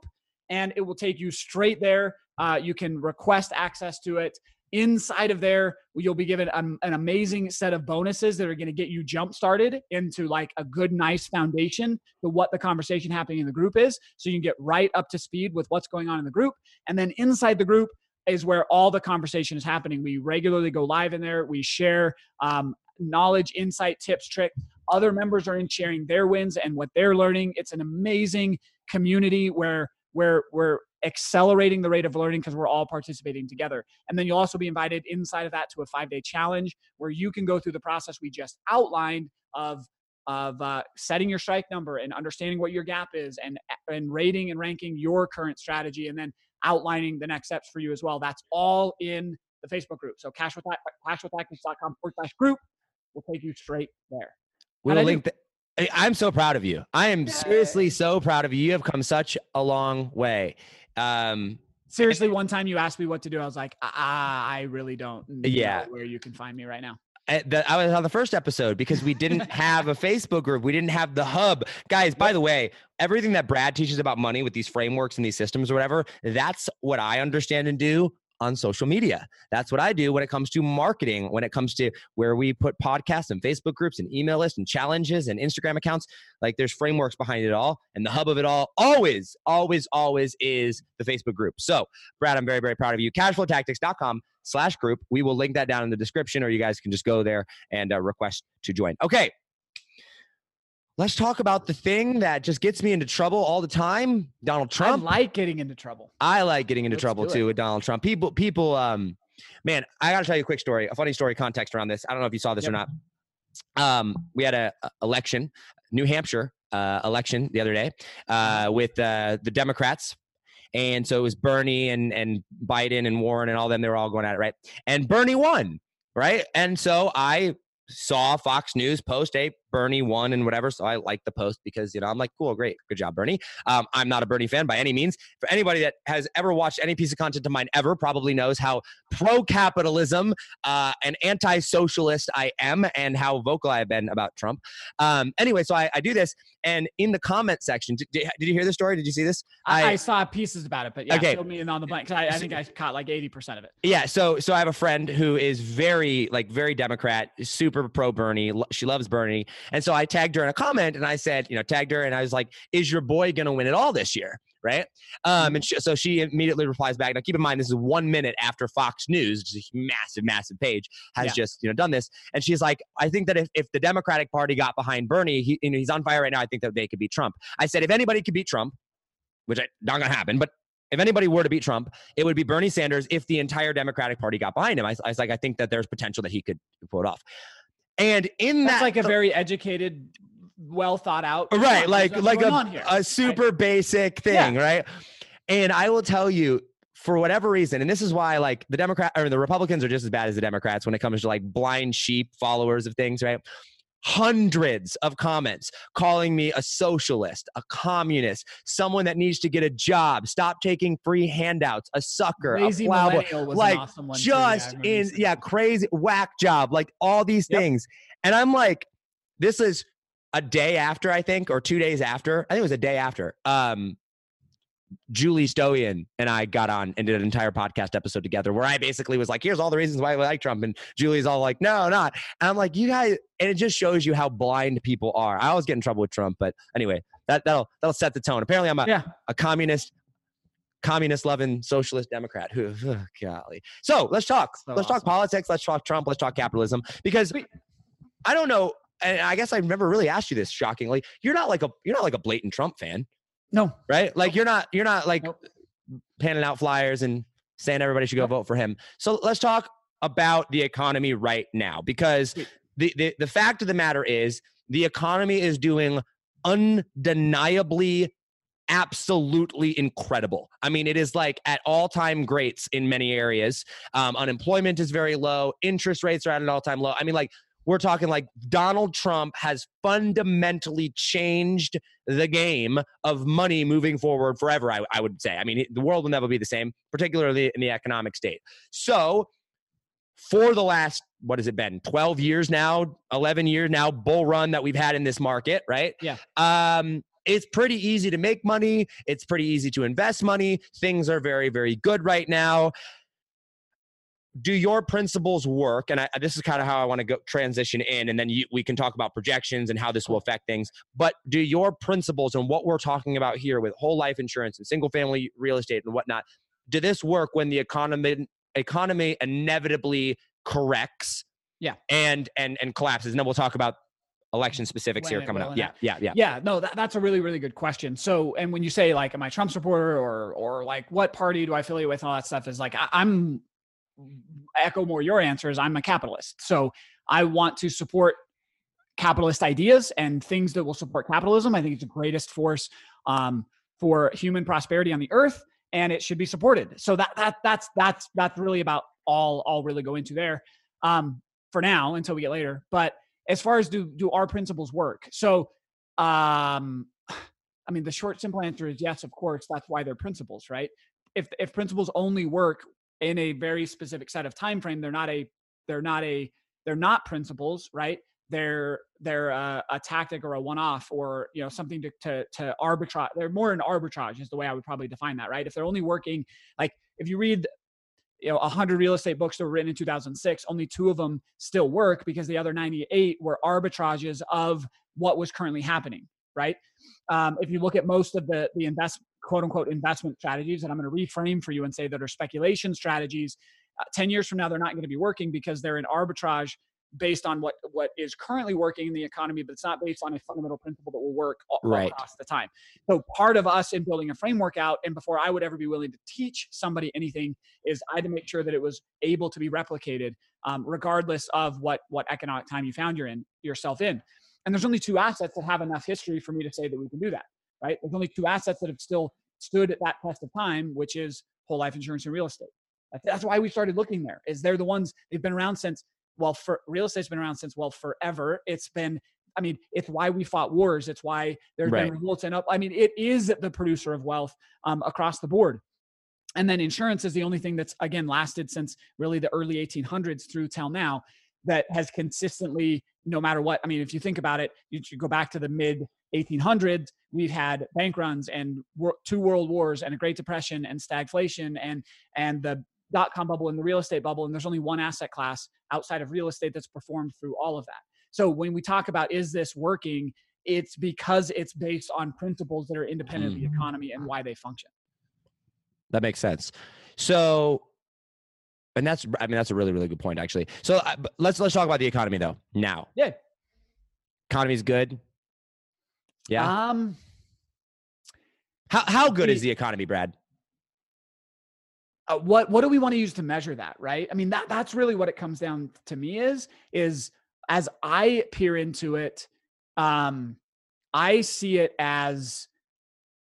[SPEAKER 1] and it will take you straight there. Uh, you can request access to it. Inside of there, you'll be given an, an amazing set of bonuses that are going to get you jump started into like a good, nice foundation to what the conversation happening in the group is. So you can get right up to speed with what's going on in the group. And then inside the group, is where all the conversation is happening. We regularly go live in there. We share um, knowledge, insight, tips, trick. Other members are in sharing their wins and what they're learning. It's an amazing community where where we're accelerating the rate of learning because we're all participating together. And then you'll also be invited inside of that to a five day challenge where you can go through the process we just outlined of of uh, setting your strike number and understanding what your gap is and and rating and ranking your current strategy and then outlining the next steps for you as well. That's all in the Facebook group. So cashwith cashwithtactics.com forward slash group will take you straight there.
[SPEAKER 2] We'll
[SPEAKER 1] How'd I do?
[SPEAKER 2] link. I'm so proud of you. I am seriously so proud of you. You have come such a long way. Um,
[SPEAKER 1] Seriously, one time you asked me what to do, I was like, ah, I really don't know
[SPEAKER 2] Yeah.
[SPEAKER 1] where you can find me right now.
[SPEAKER 2] The, I was on the first episode because we didn't have a Facebook group. We didn't have the hub. Guys, by the way, everything that Brad teaches about money with these frameworks and these systems or whatever, that's what I understand and do on social media. That's what I do when it comes to marketing, when it comes to where we put podcasts and Facebook groups and email lists and challenges and Instagram accounts. Like there's frameworks behind it all. And the hub of it all always, always, always is the Facebook group. So, Brad, I'm very, very proud of you. Cashflowtactics.com slash group. We will link that down in the description, or you guys can just go there and uh, request to join. Okay. Let's talk about the thing that just gets me into trouble all the time. Donald Trump.
[SPEAKER 1] I like getting into trouble.
[SPEAKER 2] I like getting into
[SPEAKER 1] Let's
[SPEAKER 2] trouble too with Donald Trump. People, people, um, man, I gotta tell you a quick story, a funny story context around this. I don't know if you saw this or not. Um, we had a, a election, New Hampshire uh, election the other day uh, with uh, the Democrats. And so it was Bernie and and Biden and Warren and all them. They were all going at it, right? And Bernie won, right? And so I saw Fox News post, "Hey, Bernie won" and whatever. So I like the post because you know I'm like, "Cool, great, good job, Bernie." Um, I'm not a Bernie fan by any means. For anybody that has ever watched any piece of content of mine ever, probably knows how pro-capitalism uh, and anti-socialist I am, and how vocal I have been about Trump. Um, anyway, so I, I do this, and in the comment section, did, did you hear the story? Did you see this?
[SPEAKER 1] I,
[SPEAKER 2] I-
[SPEAKER 1] I saw pieces about it, but yeah,
[SPEAKER 2] Okay.
[SPEAKER 1] fill me in on the blank. I, I think I caught like 80% of it.
[SPEAKER 2] Yeah, so so I have a friend who is very like very Democrat, super pro Bernie. She loves Bernie, and so I tagged her in a comment, and I said, you know, tagged her, and I was like, "Is your boy gonna win it all this year?" Right? Um, and she, so she immediately replies back. Now, keep in mind, this is one minute after Fox News, which is a massive, massive page, has
[SPEAKER 1] Yeah.
[SPEAKER 2] just you know done this, and she's like, "I think that if, if the Democratic Party got behind Bernie, he, you know, he's on fire right now. I think that they could beat Trump." I said, "If anybody could beat Trump, which I, not gonna happen, but." If anybody were to beat Trump, it would be Bernie Sanders if the entire Democratic Party got behind him. I, I was like, I think that there's potential that he could pull it off. And in
[SPEAKER 1] That's
[SPEAKER 2] that,
[SPEAKER 1] like a very educated, well thought out.
[SPEAKER 2] right, like like a, a super basic thing, right? And I will tell you, for whatever reason, and this is why like the Democrat or the Republicans are just as bad as the Democrats when it comes to like blind sheep followers of things, right? Hundreds of comments calling me a socialist, a communist, someone that needs to get a job, stop taking free handouts, a sucker,
[SPEAKER 1] Lazy
[SPEAKER 2] a
[SPEAKER 1] was
[SPEAKER 2] like,
[SPEAKER 1] awesome one. too. Yeah,
[SPEAKER 2] just in yeah crazy whack job like all these
[SPEAKER 1] Yep.
[SPEAKER 2] things and i'm like this is a day after i think or two days after i think it was a day after um julie stoian and i got on and did an entire podcast episode together where i basically was like here's all the reasons why i like trump. And julie's all like no not. And i'm like you guys and it just shows you how blind people are. I always get in trouble with trump but anyway that, that'll that'll set the tone. Apparently i'm a,
[SPEAKER 1] Yeah.
[SPEAKER 2] a communist communist loving socialist democrat. Who golly. So let's talk.
[SPEAKER 1] So
[SPEAKER 2] let's talk politics. Let's talk trump. Let's talk capitalism. Because i don't know and i guess i've never really asked you this shockingly. You're not like a you're not like a blatant trump fan
[SPEAKER 1] No.
[SPEAKER 2] right like you're not you're not like
[SPEAKER 1] Nope.
[SPEAKER 2] handing out flyers and saying everybody should go
[SPEAKER 1] Nope.
[SPEAKER 2] vote for him so let's talk about the economy right now because the, the the fact of the matter is the economy is doing undeniably absolutely incredible. I mean, it is like at all time greats in many areas. Um, unemployment is very low. Interest rates are at an all time low. I mean, like we're talking like Donald Trump has fundamentally changed the game of money moving forward forever, I, I would say. I mean, the world will never be the same, particularly in the economic state. So, for the last, what has it been, 12 years now, 11 years now, bull run that we've had in this market, right?
[SPEAKER 1] Yeah.
[SPEAKER 2] Um, it's pretty easy to make money. It's pretty easy to invest money. Things are very, very good right now do your principles work? And I, this is kind of how i want to go transition in and then you, we can talk about projections and how this will affect things. But do your principles and what we're talking about here with whole life insurance and single family real estate and whatnot do this work when the economy economy inevitably corrects
[SPEAKER 1] yeah.
[SPEAKER 2] and and and collapses? And then we'll talk about election specifics
[SPEAKER 1] When
[SPEAKER 2] here coming up. yeah yeah. yeah
[SPEAKER 1] yeah. No that, that's a really really good question. So and when you say like am i trump supporter or or like what party do i affiliate with and all that stuff is like I, i'm echo more your answers i'm a capitalist. So i want to support capitalist ideas and things that will support capitalism. I think it's the greatest force um, for human prosperity on the earth and it should be supported. So that that that's that's that's really about all i'll really go into there um, for now until we get later. But as far as do do our principles work? So um i mean the short simple answer is yes of course that's why they're principles right? If if principles only work in a very specific set of time frame they're not a they're not a they're not principles right? They're they're a, a tactic or a one-off or you know something to, to to arbitrage they're more an arbitrage is the way i would probably define that right? If they're only working like if you read you know 100 real estate books that were written in 2006 only two of them still work because the other 98 were arbitrages of what was currently happening right? Um, if you look at most of the the invest quote unquote investment strategies and i'm going to reframe for you and say that are speculation strategies uh, 10 years from now they're not going to be working because they're an arbitrage based on what what is currently working in the economy but it's not based on a fundamental principle that will work all,
[SPEAKER 2] Right.
[SPEAKER 1] across the time. So part of us in building a framework out and before i would ever be willing to teach somebody anything is i had to make sure that it was able to be replicated um, regardless of what what economic time you found you're in yourself in. And there's only two assets that have enough history for me to say that we can do that right? There's only two assets that have still stood at that test of time which is whole life insurance and real estate. That's- why we started looking there is they're the ones they've been around since well for real estate's been around since well forever. It's been i mean it's why we fought wars. It's why there's
[SPEAKER 2] Right.
[SPEAKER 1] been revolts and up i mean it is the producer of wealth um, across the board. And then insurance is the only thing that's again lasted since really the early 1800s through till now that has consistently no matter what i mean if you think about it you should go back to the mid 1800s we've had bank runs and two world wars and a great depression and stagflation and and the dot com bubble and the real estate bubble and there's only one asset class outside of real estate that's performed through all of that so when we talk about is this working it's because it's based on principles that are independent of the economy and why they function
[SPEAKER 2] That makes sense. So, and that's I mean that's a really really good point actually. So uh, let's let's talk about the economy though now.
[SPEAKER 1] Yeah.
[SPEAKER 2] Economy's good. Yeah.
[SPEAKER 1] um
[SPEAKER 2] how how good is
[SPEAKER 1] the-
[SPEAKER 2] economy, Brad?
[SPEAKER 1] uh, what what do we want to use to measure that right i mean that that's really what it comes down to me is is as i peer into it um i see it as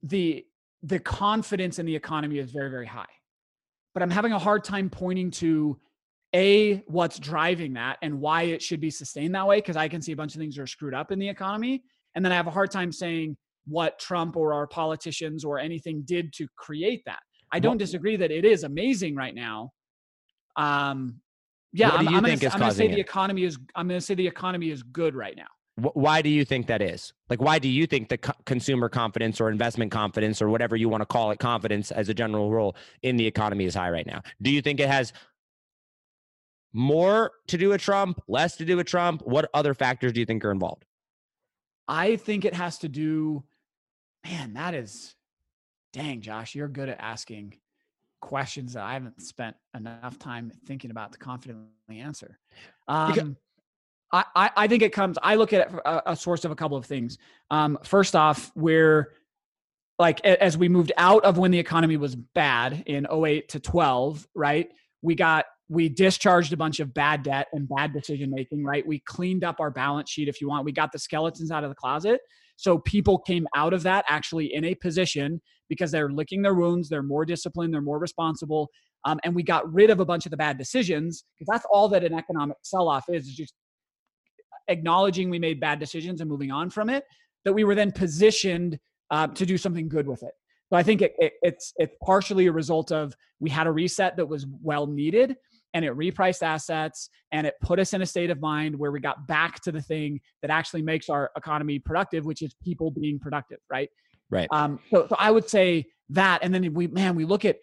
[SPEAKER 1] the the confidence in the economy is very very high but i'm having a hard time pointing to a what's driving that and why it should be sustained that way because i can see a bunch of things are screwed up in the economy and then i have a hard time saying what trump or our politicians or anything did to create that I don't disagree that it is amazing right now. Um, yeah, I'm, I'm I'm gonna say the
[SPEAKER 2] it?
[SPEAKER 1] economy is. I'm gonna say the economy is good right now.
[SPEAKER 2] Why do you think that is? Like, why do you think the co- consumer confidence or investment confidence or whatever you want to call it, confidence as a general rule in the economy is high right now? Do you think it has more to do with Trump, less to do with Trump? What other factors do you think are involved?
[SPEAKER 1] I think it has to do. Man, that is, dang, Josh, you're good at asking questions that I haven't spent enough time thinking about to confidently answer. Um, I, I, I think it comes. I look at it a, a source of a couple of things. Um, first off, we're like as we moved out of when the economy was bad in 08 to 12, right? We got we discharged a bunch of bad debt and bad decision making, right? We cleaned up our balance sheet if you want. We got the skeletons out of the closet. So people came out of that actually in a position because they're licking their wounds, they're more disciplined, they're more responsible. Um, and we got rid of a bunch of the bad decisions because that's all that an economic sell-off is, is just acknowledging we made bad decisions and moving on from it, that we were then positioned uh, to do something good with it. So I think it, it, it's it's partially a result of we had a reset that was well needed, and it repriced assets and it put us in a state of mind where we got back to the thing that actually makes our economy productive, which is people being productive, right?
[SPEAKER 2] Right.
[SPEAKER 1] Um, so, so I would say that, and then we man, we look at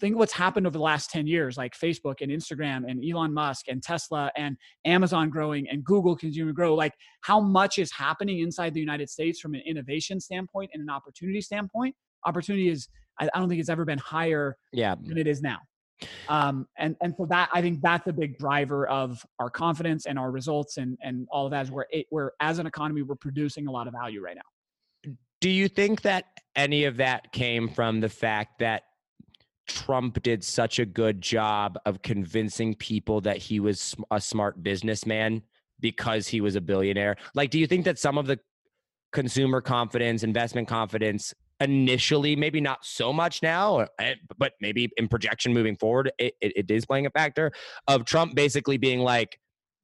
[SPEAKER 1] think what's happened over the last 10 years like facebook and instagram and elon musk and tesla and amazon growing and google continuing to grow like how much is happening inside the united states from an innovation standpoint and an opportunity standpoint opportunity is i, I don't think it's ever been higher
[SPEAKER 2] Yeah.
[SPEAKER 1] than it is now um and and so that i think that's a big driver of our confidence and our results and and all of that is where it, we're as an economy we're producing a lot of value right now
[SPEAKER 2] Do you think that any of that came from the fact that Trump did such a good job of convincing people that he was a smart businessman because he was a billionaire? Like, do you think that some of the consumer confidence, investment confidence, initially, maybe not so much now, eh, but maybe in projection moving forward, it, it, it is playing a factor of Trump basically being like,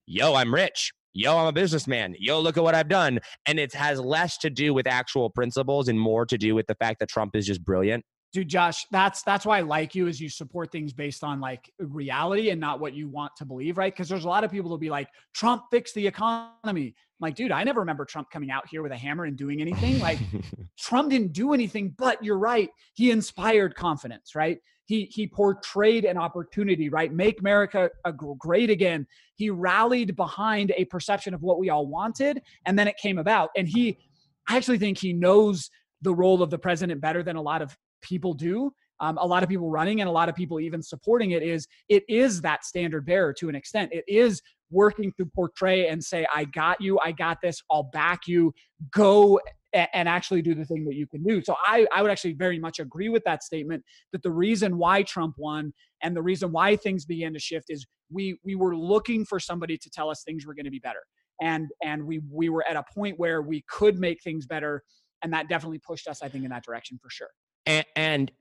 [SPEAKER 2] yo, I'm rich. Yo, I'm a businessman. Yo, look at what I've done. And it has less to do with actual principles and more to do with the fact that Trump is just brilliant.
[SPEAKER 1] dude josh that's that's why i like you is you support things based on like reality and not what you want to believe right because there's a lot of people who'll be like trump fixed the economy I'm like dude i never remember trump coming out here with a hammer and doing anything. Like trump didn't do anything but you're right he inspired confidence right? He he portrayed an opportunity right? Make america uh, a great again. He rallied behind a perception of what we all wanted and then it came about. And he i actually think he knows the role of the president better than a lot of people do um, a lot of people running and a lot of people even supporting it is it is that standard bearer to an extent. It is working to portray and say i got you i got this i'll back you. Go and actually do the thing that you can do. So i i would actually very much agree with that statement that the reason why trump won and the reason why things began to shift is we we were looking for somebody to tell us things were going to be better. And and we we were at a point where we could make things better and that definitely pushed us i think in that direction for sure.
[SPEAKER 2] And, and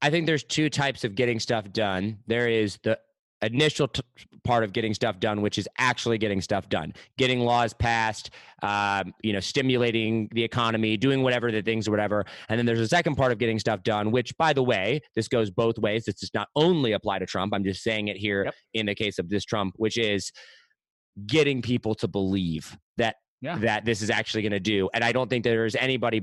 [SPEAKER 2] I think there's two types of getting stuff done. There is the initial t- part of getting stuff done, which is actually getting stuff done, getting laws passed, um, you know, stimulating the economy, doing whatever the things or whatever. And then there's a second part of getting stuff done, which, by the way, this goes both ways. This does not only apply to Trump. I'm just saying it here
[SPEAKER 1] Yep.
[SPEAKER 2] in the case of this Trump, which is getting people to believe that
[SPEAKER 1] Yeah.
[SPEAKER 2] that this is actually going to do. And I don't think there's anybody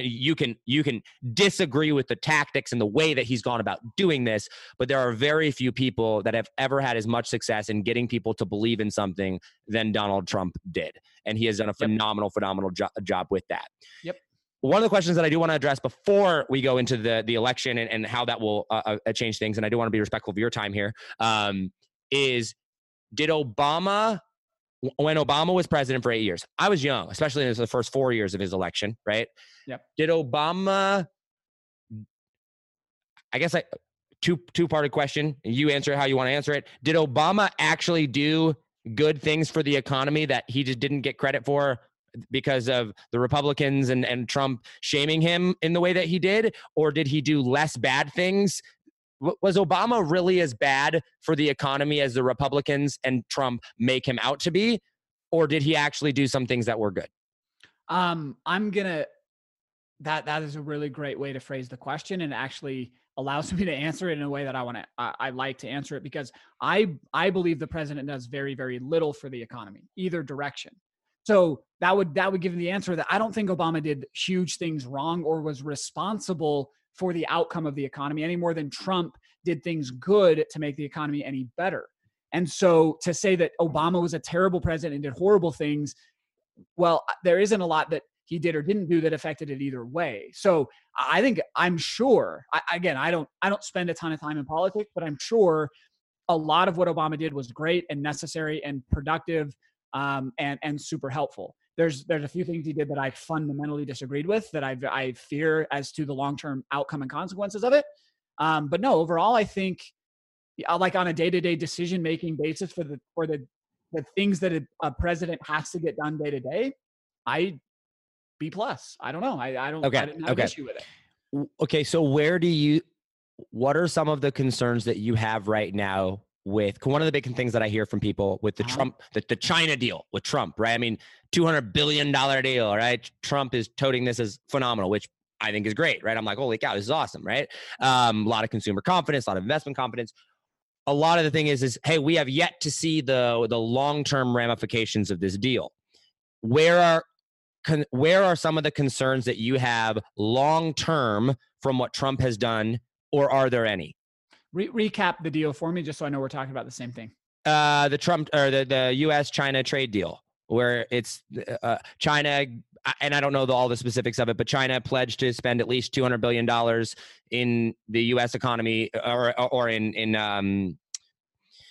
[SPEAKER 2] you can you can disagree with the tactics and the way that he's gone about doing this but there are very few people that have ever had as much success in getting people to believe in something than donald trump did. And he has done a phenomenal phenomenal jo- job with that.
[SPEAKER 1] Yep.
[SPEAKER 2] one of the questions that i do want to address before we go into the the election and, and how that will uh, uh, change things and i do want to be respectful of your time here um, is did obama when Obama was president for eight years, I was young, especially in the first four years of his election, right?
[SPEAKER 1] Yep.
[SPEAKER 2] Did Obama? I guess I two two parted question. You answer how you want to answer it. Did Obama actually do good things for the economy that he just didn't get credit for because of the Republicans and and Trump shaming him in the way that he did, or did he do less bad things? Was Obama really as bad for the economy as the Republicans and Trump make him out to be? Or did he actually do some things that were good?
[SPEAKER 1] Um, I'm gonna that that is a really great way to phrase the question and actually allows me to answer it in a way that I want to I, I like to answer it because I I believe the president does very very little for the economy either direction. So that would that would give the answer that I don't think Obama did huge things wrong or was responsible for the outcome of the economy any more than Trump did things good to make the economy any better. And so to say that Obama was a terrible president and did horrible things, well, there isn't a lot that he did or didn't do that affected it either way. So I think I'm sure. I, again, I don't I don't spend a ton of time in politics, but I'm sure a lot of what Obama did was great and necessary and productive um, and and super helpful. There's there's a few things he did that I fundamentally disagreed with that I I fear as to the long term outcome and consequences of it. Um, but no, overall, I think uh, like on a day to day decision making basis for the for the the things that a, a president has to get done day to day, I B plus. I don't know. I, I don't.
[SPEAKER 2] Okay,
[SPEAKER 1] I didn't have
[SPEAKER 2] okay.
[SPEAKER 1] an issue with it.
[SPEAKER 2] Okay, so where do you what are some of the concerns that you have right now with one of the big things that I hear from people with the
[SPEAKER 1] Uh-huh.
[SPEAKER 2] Trump, the, the China deal with Trump, right? I mean, two hundred billion dollar deal, right? Trump is toting this as phenomenal, which I think is great, right? I'm like, holy cow, this is awesome, right? Um, a lot of consumer confidence, a lot of investment confidence. A lot of the thing is, is hey, we have yet to see the the long term ramifications of this deal. Where are con- where are some of the concerns that you have long term from what Trump has done, or are there any?
[SPEAKER 1] Re- recap the deal for me, just so I know we're talking about the same thing.
[SPEAKER 2] uh, the Trump or the, the U.S. China trade deal, where it's uh, China, and I don't know the, all the specifics of it, but China pledged to spend at least two hundred billion dollars in the U.S. economy or or in in um,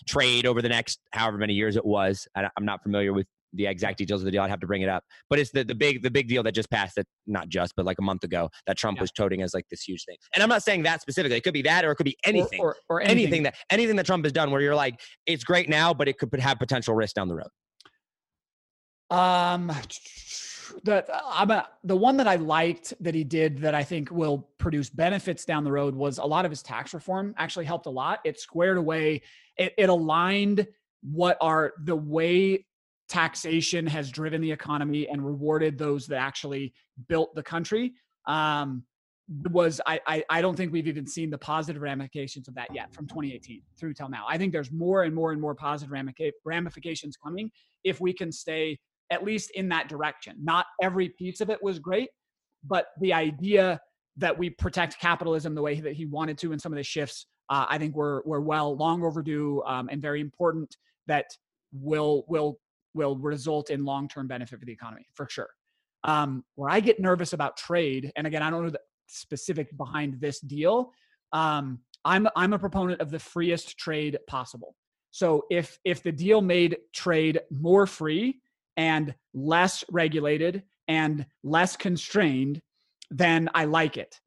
[SPEAKER 2] trade over the next however many years it was. I, I'm not familiar with the exact details of the deal. I'd have to bring it up, but it's the, the big the big deal that just passed. That not just, but like a month ago, that Trump
[SPEAKER 1] Yeah.
[SPEAKER 2] was toting as like this huge thing. And I'm not saying that specifically. It could be that, or it could be
[SPEAKER 1] Or-
[SPEAKER 2] anything
[SPEAKER 1] or, or,
[SPEAKER 2] anything. that anything that Trump has done where you're like, it's great now, but it could have potential risk down the road.
[SPEAKER 1] Um, the I'm a, the one that I liked that he did that I think will produce benefits down the road was a lot of his tax reform actually helped a lot. It squared away, it, it aligned what are the way taxation has driven the economy and rewarded those that actually built the country. Um, was I, I I don't think we've even seen the positive ramifications of that yet from 2018 through till now. I think there's more and more and more positive ramifications coming if we can stay at least in that direction. Not every piece of it was great, but the idea that we protect capitalism the way that he wanted to in some of the shifts, uh, I think were were well long overdue um, and very important. That will will will result in long term benefit for the economy for sure. Um, where I get nervous about trade, and again, I don't know the specific behind this deal. Um, I'm I'm a proponent of the freest trade possible. So if if the deal made trade more free and less regulated and less constrained, then I like it.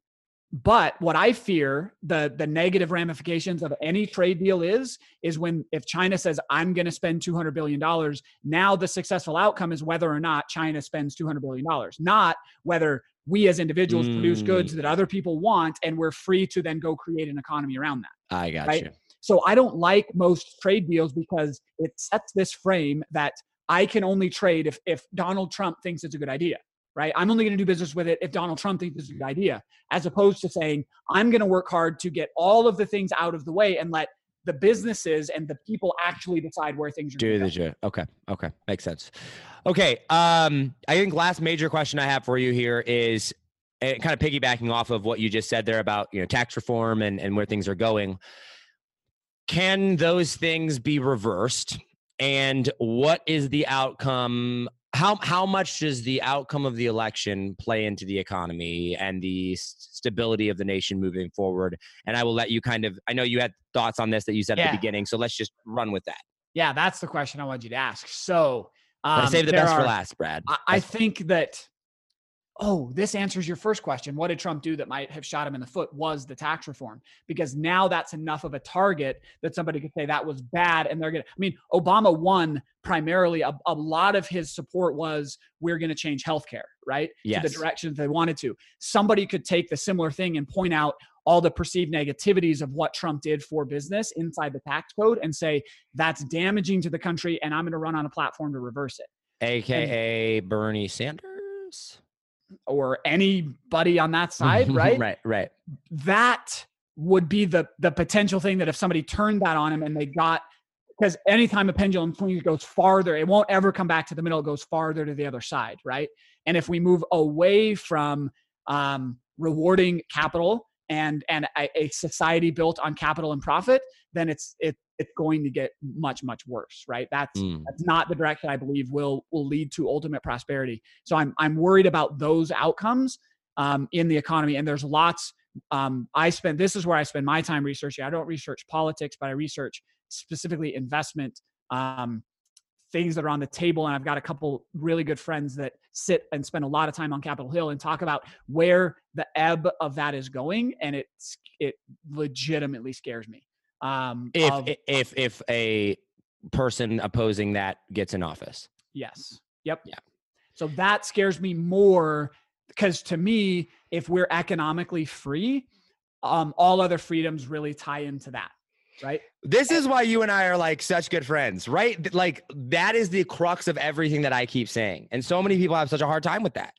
[SPEAKER 1] But what I fear the the negative ramifications of any trade deal is is when if China says I'm going to spend 200 billion dollars, now the successful outcome is whether or not China spends 200 billion dollars, not whether we as individuals produce mm. goods that other people want and we're free to then go create an economy around that.
[SPEAKER 2] I got
[SPEAKER 1] Right.
[SPEAKER 2] you.
[SPEAKER 1] So I don't like most trade deals because it sets this frame that I can only trade if if Donald Trump thinks it's a good idea, right? I'm only going to do business with it if Donald Trump thinks it's a good idea, as opposed to saying I'm going to work hard to get all of the things out of the way and let the businesses and the people actually decide where things are.
[SPEAKER 2] Do the
[SPEAKER 1] go.
[SPEAKER 2] okay. Okay. Makes sense. Okay. Um, I think last major question I have for you here is uh, kind of piggybacking off of what you just said there about you know tax reform and, and where things are going. Can those things be reversed? And what is the outcome? How how much does the outcome of the election play into the economy and the stability of the nation moving forward? And I will let you kind of. I know you had thoughts on this that you said at the beginning, so let's just run with that.
[SPEAKER 1] Yeah, that's the question I want you to ask. So um,
[SPEAKER 2] save the best for last, Brad.
[SPEAKER 1] I, I think that oh this answers your first question what did trump do that might have shot him in the foot was the tax reform because now that's enough of a target that somebody could say that was bad and they're gonna i mean obama won primarily a, a lot of his support was we're gonna change healthcare right
[SPEAKER 2] Yes.
[SPEAKER 1] to the direction that they wanted to somebody could take the similar thing and point out all the perceived negativities of what Trump did for business inside the tax code and say that's damaging to the country and I'm going to run on a platform to reverse it.
[SPEAKER 2] AKA Bernie Sanders.
[SPEAKER 1] Or anybody on that side, right?
[SPEAKER 2] right, right.
[SPEAKER 1] That would be the the potential thing that if somebody turned that on him and they got because anytime a pendulum swings it goes farther, it won't ever come back to the middle. It goes farther to the other side, right? And if we move away from um, rewarding capital and and a, a society built on capital and profit, then it's it it's going to get much much worse, right? That's
[SPEAKER 2] Mm.
[SPEAKER 1] that's not the direction I believe will will lead to ultimate prosperity. So I'm I'm worried about those outcomes um, in the economy. And there's lots. Um, I spend this is where I spend my time researching. I don't research politics, but I research specifically investment um, things that are on the table. And I've got a couple really good friends that sit and spend a lot of time on Capitol Hill and talk about where the ebb of that is going, and it it legitimately scares me. Um,
[SPEAKER 2] If
[SPEAKER 1] of-
[SPEAKER 2] if if a person opposing that gets in office.
[SPEAKER 1] Yes. Yep.
[SPEAKER 2] Yeah.
[SPEAKER 1] So that scares me more because to me, if we're economically free, um, all other freedoms really tie into that. Right?
[SPEAKER 2] This uh, is why you and I are like such good friends, right? Like that is the crux of everything that I keep saying. And so many people have such a hard time with that.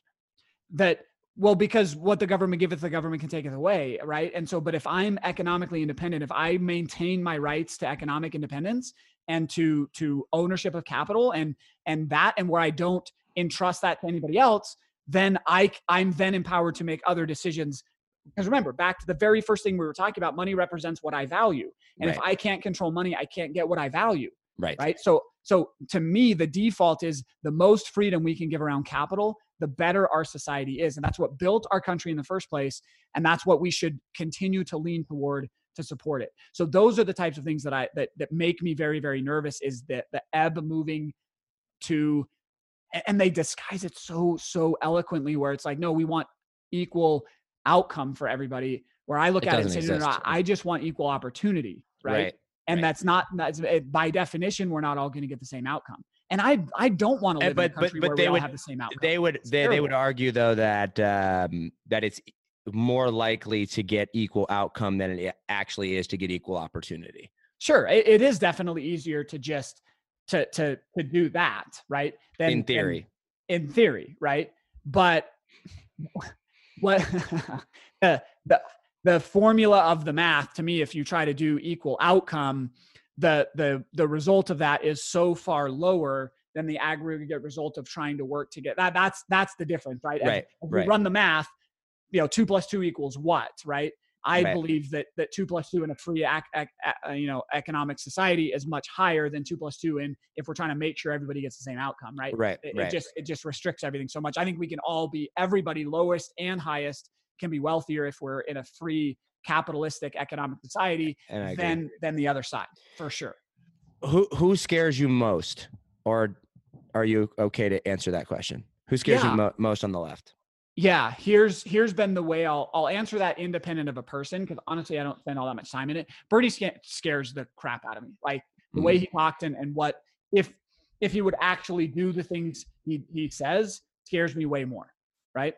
[SPEAKER 1] that well because what the government giveth the government can take it away right and so but if i'm economically independent if i maintain my rights to economic independence and to to ownership of capital and and that and where i don't entrust that to anybody else then i i'm then empowered to make other decisions because remember back to the very first thing we were talking about money represents what i value. And if i can't control money i can't get what i value
[SPEAKER 2] Right.
[SPEAKER 1] right? So so to me the default is the most freedom we can give around capital the better our society is. And that's what built our country in the first place. And that's what we should continue to lean toward to support it. So those are the types of things that i that, that make me very very nervous is that the ebb moving to and they disguise it so so eloquently where it's like no we want equal outcome for everybody where i look
[SPEAKER 2] It
[SPEAKER 1] at it and say no, no, no i just want equal opportunity right,
[SPEAKER 2] Right.
[SPEAKER 1] and
[SPEAKER 2] right.
[SPEAKER 1] that's not that's it, by definition we're not all going to get the same outcome and i i don't want to
[SPEAKER 2] Eh,
[SPEAKER 1] live
[SPEAKER 2] but-
[SPEAKER 1] in a country
[SPEAKER 2] but
[SPEAKER 1] where
[SPEAKER 2] they
[SPEAKER 1] we all
[SPEAKER 2] would-
[SPEAKER 1] have the same outcome
[SPEAKER 2] They would
[SPEAKER 1] It's
[SPEAKER 2] they, they would argue though that um that it's more likely to get equal outcome than it actually is to get equal opportunity.
[SPEAKER 1] sure it, it is definitely easier to just to to to do that right than
[SPEAKER 2] in
[SPEAKER 1] than-
[SPEAKER 2] theory.
[SPEAKER 1] in theory right but what the, the the formula of the math to me if you try to do equal outcome the the the result of that is so far lower than the aggregate result of trying to work to get that that's that's the difference right
[SPEAKER 2] Right,
[SPEAKER 1] we
[SPEAKER 2] right.
[SPEAKER 1] run the math you know two plus two equals what right i
[SPEAKER 2] Right.
[SPEAKER 1] believe that that two plus two in a free ac- ac- a- uh, you know economic society is much higher than two plus two in if we're trying to make sure everybody gets the same outcome right
[SPEAKER 2] Right.
[SPEAKER 1] it,
[SPEAKER 2] right.
[SPEAKER 1] it just it just restricts everything so much i think we can all be everybody lowest and highest can be wealthier if we're in a free capitalistic economic society than than the other side for sure
[SPEAKER 2] who who scares you most or are you okay to answer that question? Who scares
[SPEAKER 1] Yeah.
[SPEAKER 2] you mo- most on the left?
[SPEAKER 1] Yeah here's here's been the way i'll i'll answer that independent of a person because honestly i don't spend all that much time in it. Bernie scares the crap out of me like the way he talked and, and what if if he would actually do the things he, he says scares me way more right?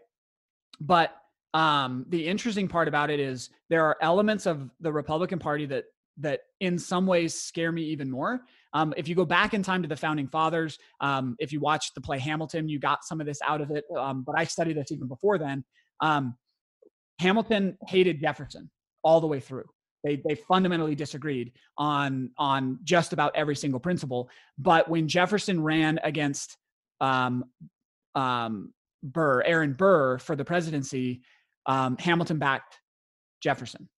[SPEAKER 1] But um the interesting part about it is there are elements of the republican party that that in some ways scare me even more. Um, if you go back in time to the founding fathers um, if you watched the play hamilton you got some of this out of it um, but i studied this even before then. Um, hamilton hated jefferson all the way through. They, they fundamentally disagreed on on just about every single principle but when jefferson ran against um, um, burr aaron burr for the presidency hamilton backed jefferson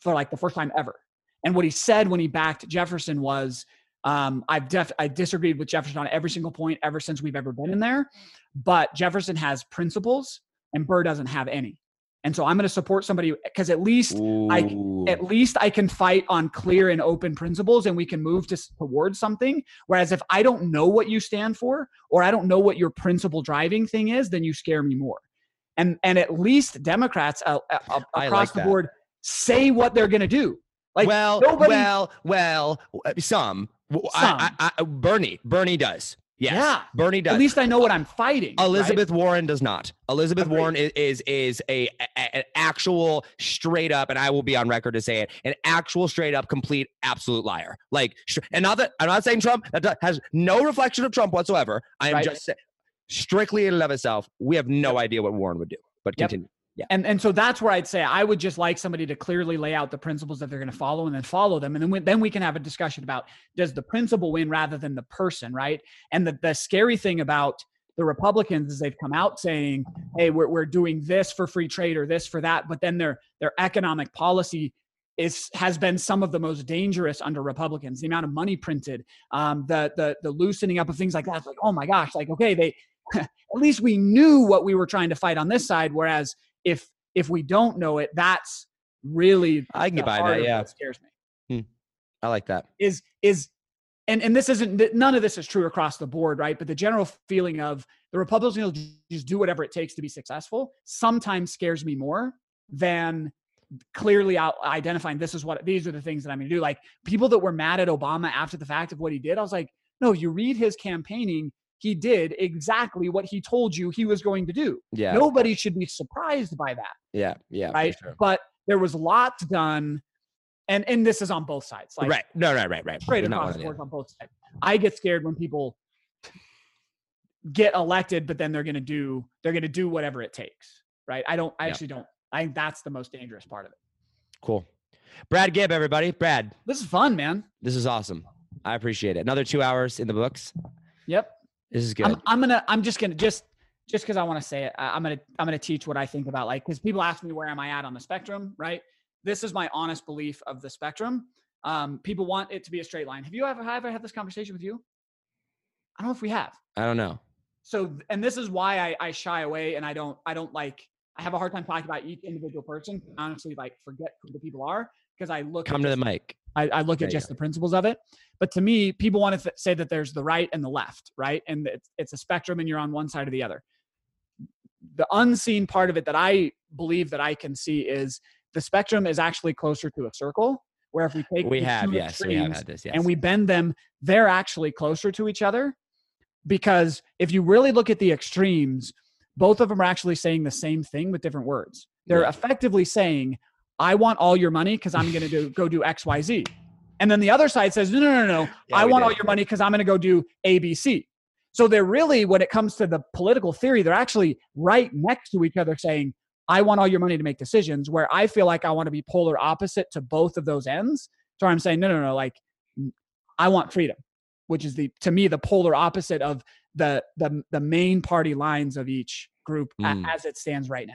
[SPEAKER 1] for like the first time ever and what he said when he backed jefferson was um, I've def I disagreed with Jefferson on every single point ever since we've ever been in there, but Jefferson has principles and Burr doesn't have any. And so I'm going to support somebody because at least I- at least I can fight on clear and open principles and we can move to, towards something. Whereas if I don't know what you stand for or I don't know what your principle driving thing is, then you scare me more. And and at least Democrats uh, uh, uh, across
[SPEAKER 2] like
[SPEAKER 1] the board say what they're going to do. Like
[SPEAKER 2] well,
[SPEAKER 1] nobody-
[SPEAKER 2] well, well, uh, some. W- I, I, I, Bernie, Bernie does. Yes,
[SPEAKER 1] Yeah.
[SPEAKER 2] Bernie does.
[SPEAKER 1] at least I know what I'm fighting. right?
[SPEAKER 2] Elizabeth Warren does not. Elizabeth
[SPEAKER 1] Agreed.
[SPEAKER 2] Warren is is, is a, a- an actual straight up, and I will be on record to say it, an actual straight up, complete, absolute liar. Like, and not that I'm not saying Trump that has no reflection of Trump whatsoever. I am
[SPEAKER 1] Right.
[SPEAKER 2] just saying, strictly in and of itself, we have no idea what Warren would do. But
[SPEAKER 1] Yep.
[SPEAKER 2] Continue.
[SPEAKER 1] And and so that's where I'd say I would just like somebody to clearly lay out the principles that they're going to follow and then follow them, and then we, then we can have a discussion about does the principle win rather than the person, right? And the the scary thing about the Republicans is they've come out saying, "Hey, we're we're doing this for free trade or this for that," but then their their economic policy is has been some of the most dangerous under Republicans. The amount of money printed, um, the the the loosening up of things like that. It's like, oh my gosh, like okay, they at least we knew what we were trying to fight on this side. Whereas if if we don't know it, that's really
[SPEAKER 2] I can get by that. Yeah,
[SPEAKER 1] what scares me. Hmm.
[SPEAKER 2] I like that.
[SPEAKER 1] Is is and and this isn't none of this is true across the board, right? But the general feeling of the Republicans will just do whatever it takes to be successful sometimes scares me more than clearly out identifying this is what these are the things that I'm going to do. Like people that were mad at Obama after the fact of what he did, I was like, no, you read his campaigning, he did exactly what he told you he was going to do.
[SPEAKER 2] Yeah,
[SPEAKER 1] Nobody should be surprised by that
[SPEAKER 2] yeah, yeah.
[SPEAKER 1] right?
[SPEAKER 2] sure.
[SPEAKER 1] But there was lots done and and this is on both sides. Like
[SPEAKER 2] right. No, right, right, right.
[SPEAKER 1] straight across the board on both sides. I get scared when people get elected, but then they're gonna do they're gonna do whatever it takes. Right. I don't I
[SPEAKER 2] Yeah.
[SPEAKER 1] actually don't I think that's the most dangerous part of it.
[SPEAKER 2] Cool. Brad Gibb, everybody. Brad,
[SPEAKER 1] This is fun, man.
[SPEAKER 2] this is awesome. I appreciate it. Another two hours in the books.
[SPEAKER 1] Yep.
[SPEAKER 2] This is good.
[SPEAKER 1] I'm, I'm gonna i'm just gonna just just because i want to say it i'm gonna i'm gonna teach what i think about like because people ask me where am i at on the spectrum? Right? This is my honest belief of the spectrum. Um people want it to be a straight line. Have you ever have I ever had this conversation with you? I don't know if we have.
[SPEAKER 2] I don't know.
[SPEAKER 1] so and this is why I, I shy away and i don't i don't like i have a hard time talking about each individual person. Honestly like forget who the people are because i look at
[SPEAKER 2] Come to the mic.
[SPEAKER 1] I, I look
[SPEAKER 2] There
[SPEAKER 1] at just the principles of it. But to me, people want to th- say that there's the right and the left, right? And it's, it's a spectrum and you're on one side or the other. The unseen part of it that I believe that I can see is the spectrum is actually closer to a circle, where if we take
[SPEAKER 2] We have, yes, we have had this. Yes.
[SPEAKER 1] and we bend them, they're actually closer to each other. Because if you really look at the extremes, both of them are actually saying the same thing with different words. They're
[SPEAKER 2] Yeah.
[SPEAKER 1] effectively saying, I want all your money because I'm going to go do X, Y, Z. And then the other side says, no, no, no, no.
[SPEAKER 2] Yeah,
[SPEAKER 1] I want all your money because I'm going to go do A, B, C. So they're really, when it comes to the political theory, they're actually right next to each other saying, I want all your money to make decisions, where I feel like I want to be polar opposite to both of those ends. So I'm saying, no, no, no, like I want freedom, which is the to me the polar opposite of the the the main party lines of each group
[SPEAKER 2] Mm.
[SPEAKER 1] as it stands right now.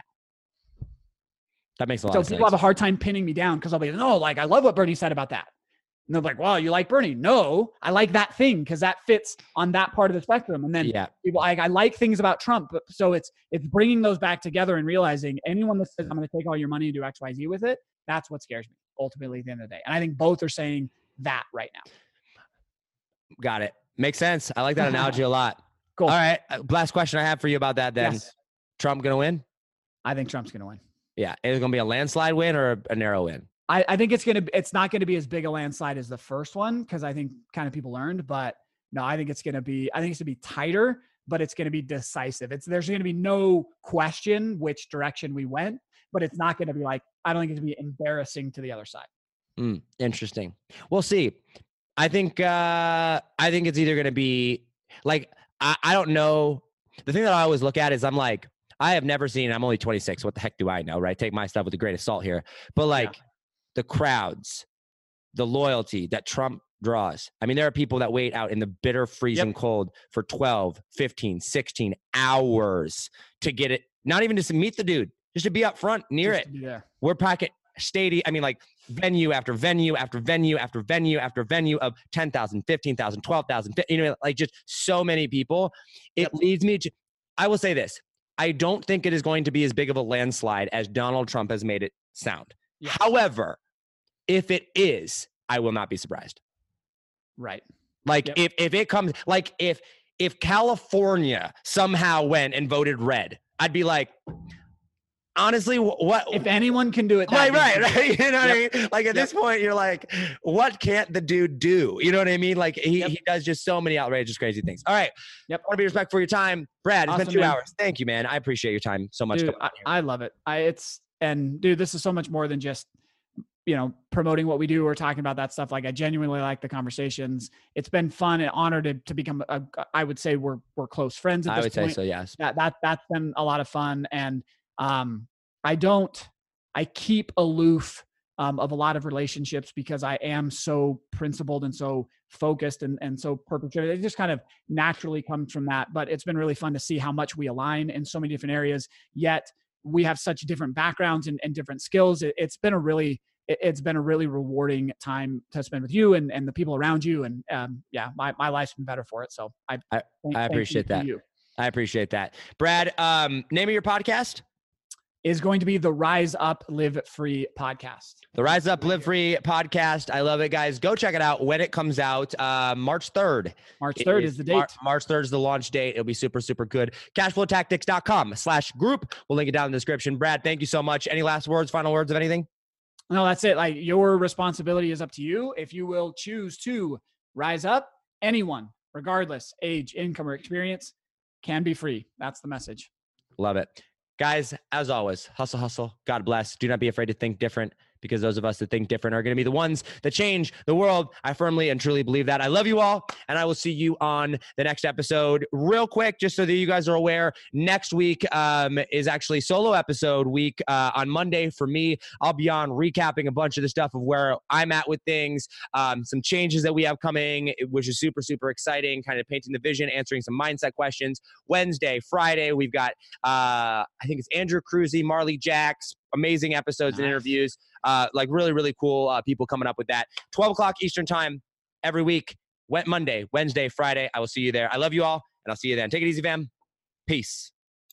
[SPEAKER 2] That makes a lot
[SPEAKER 1] So people
[SPEAKER 2] sense.
[SPEAKER 1] have a hard time pinning me down because I'll be like, no, like I love what Bernie said about that. And they're like, "Wow, you like Bernie? No, I like that thing because that fits on that part of the spectrum. And then
[SPEAKER 2] yeah.
[SPEAKER 1] people like I like things about Trump, but so it's it's bringing those back together and realizing anyone that says I'm going to take all your money and do X Y Z with it, that's what scares me ultimately at the end of the day. And I think both are saying that right now.
[SPEAKER 2] Got it. Makes sense. I like that analogy a lot.
[SPEAKER 1] Cool.
[SPEAKER 2] All right. uh, Last question I have for you about that then.
[SPEAKER 1] Yes,
[SPEAKER 2] Trump going to win?
[SPEAKER 1] I think Trump's going to win.
[SPEAKER 2] Yeah. Is it going to be a landslide win or a, narrow win?
[SPEAKER 1] I, I think it's gonna it's not gonna be as big a landslide as the first one because I think kind of people learned, but no, I think it's gonna be I think it's gonna be tighter, but it's gonna be decisive. It's there's gonna be no question which direction we went, but it's not gonna be like I don't think it's gonna be embarrassing to the other side.
[SPEAKER 2] Mm, interesting. We'll see. I think uh I think it's either gonna be like I, I don't know. The thing that I always look at is I'm like, I have never seen, I'm only 26. What the heck do I know? Right. Take my stuff with a grain of salt here. But like the crowds, the loyalty that Trump draws. I mean, there are people that wait out in the bitter freezing cold for 12, 15, 16 hours to get it, not even just to meet the dude, just to be up front near
[SPEAKER 1] Just
[SPEAKER 2] it
[SPEAKER 1] there.
[SPEAKER 2] we're packet stadium. I mean, like venue after venue after venue after venue after venue of 10,000, 15,000, 12,000, fi- you know, like just so many people. It leads me to, I will say this I don't think it is going to be as big of a landslide as Donald Trump has made it sound.
[SPEAKER 1] Yeah.
[SPEAKER 2] However, if it is, I will not be surprised.
[SPEAKER 1] Right.
[SPEAKER 2] Like
[SPEAKER 1] Yep.
[SPEAKER 2] if if it comes like if if California somehow went and voted red, I'd be like, honestly, what
[SPEAKER 1] If anyone can do it, that
[SPEAKER 2] right, right,
[SPEAKER 1] can do it.
[SPEAKER 2] right. You know what I mean? Like at
[SPEAKER 1] Yep.
[SPEAKER 2] this point, you're like, what can't the dude do? You know what I mean? Like he,
[SPEAKER 1] Yep.
[SPEAKER 2] he does just so many outrageous, crazy things. All right.
[SPEAKER 1] Yep.
[SPEAKER 2] I want to be respectful for your time. Brad, it's been two
[SPEAKER 1] man.
[SPEAKER 2] hours. Thank you, man. I appreciate your time so much.
[SPEAKER 1] Dude, I. I love it. I it's and dude, this is so much more than just you know promoting what we do or talking about that stuff. Like I genuinely like the conversations. It's been fun and honored to, to become. A, I would say we're we're close friends at
[SPEAKER 2] I
[SPEAKER 1] this
[SPEAKER 2] would say
[SPEAKER 1] point.
[SPEAKER 2] so, yes.
[SPEAKER 1] That that that's been a lot of fun, and um, I don't. I keep aloof um, of a lot of relationships because I am so principled and so focused and, and so driven. It just kind of naturally comes from that. But it's been really fun to see how much we align in so many different areas. Yet we have such different backgrounds and, and different skills. It, it's been a really it- it's been a really rewarding time to spend with you and, and the people around you. And um, yeah, my, my life's been better for it. So I
[SPEAKER 2] I-
[SPEAKER 1] thank-
[SPEAKER 2] I appreciate that. I appreciate that. Brad, um, name of your podcast?
[SPEAKER 1] Is going to be the Rise Up Live Free podcast.
[SPEAKER 2] The Rise Up Live Free podcast. I love it, guys. Go check it out when it comes out. Uh, March 3rd.
[SPEAKER 1] March
[SPEAKER 2] It
[SPEAKER 1] 3rd is the date.
[SPEAKER 2] Mar- March 3rd is the launch date. It'll be super, super good. Cashflowtactics.com slash group. We'll link it down in the description. Brad, thank you so much. Any last words, final words of anything?
[SPEAKER 1] No, that's it. Like your responsibility is up to you. If you will choose to rise up, anyone, regardless age, income, or experience, can be free. That's the message.
[SPEAKER 2] Love it. Guys, as always, hustle, hustle. God bless. Do not be afraid to think different.
[SPEAKER 1] Because those of us that think different are going to be the ones that change the world. I firmly and truly believe that. I love you all, and I will see you on the next episode. Real quick, just so that you guys are aware, next week um, is actually solo episode week uh, on Monday for me. I'll be on recapping a bunch of the stuff of where I'm at with things, um, some changes that we have coming, which is super, super exciting, kind of painting the vision, answering some mindset questions. Wednesday, Friday, we've got, uh, I think it's Andrew Cruzy, Marley Jaxx, amazing episodes and interviews. Uh, like really, really cool uh, people coming up with that. 12 o'clock Eastern time every week. Monday, Wednesday, Friday. I will see you there. I love you all, and I'll see you then. Take it easy, fam. Peace.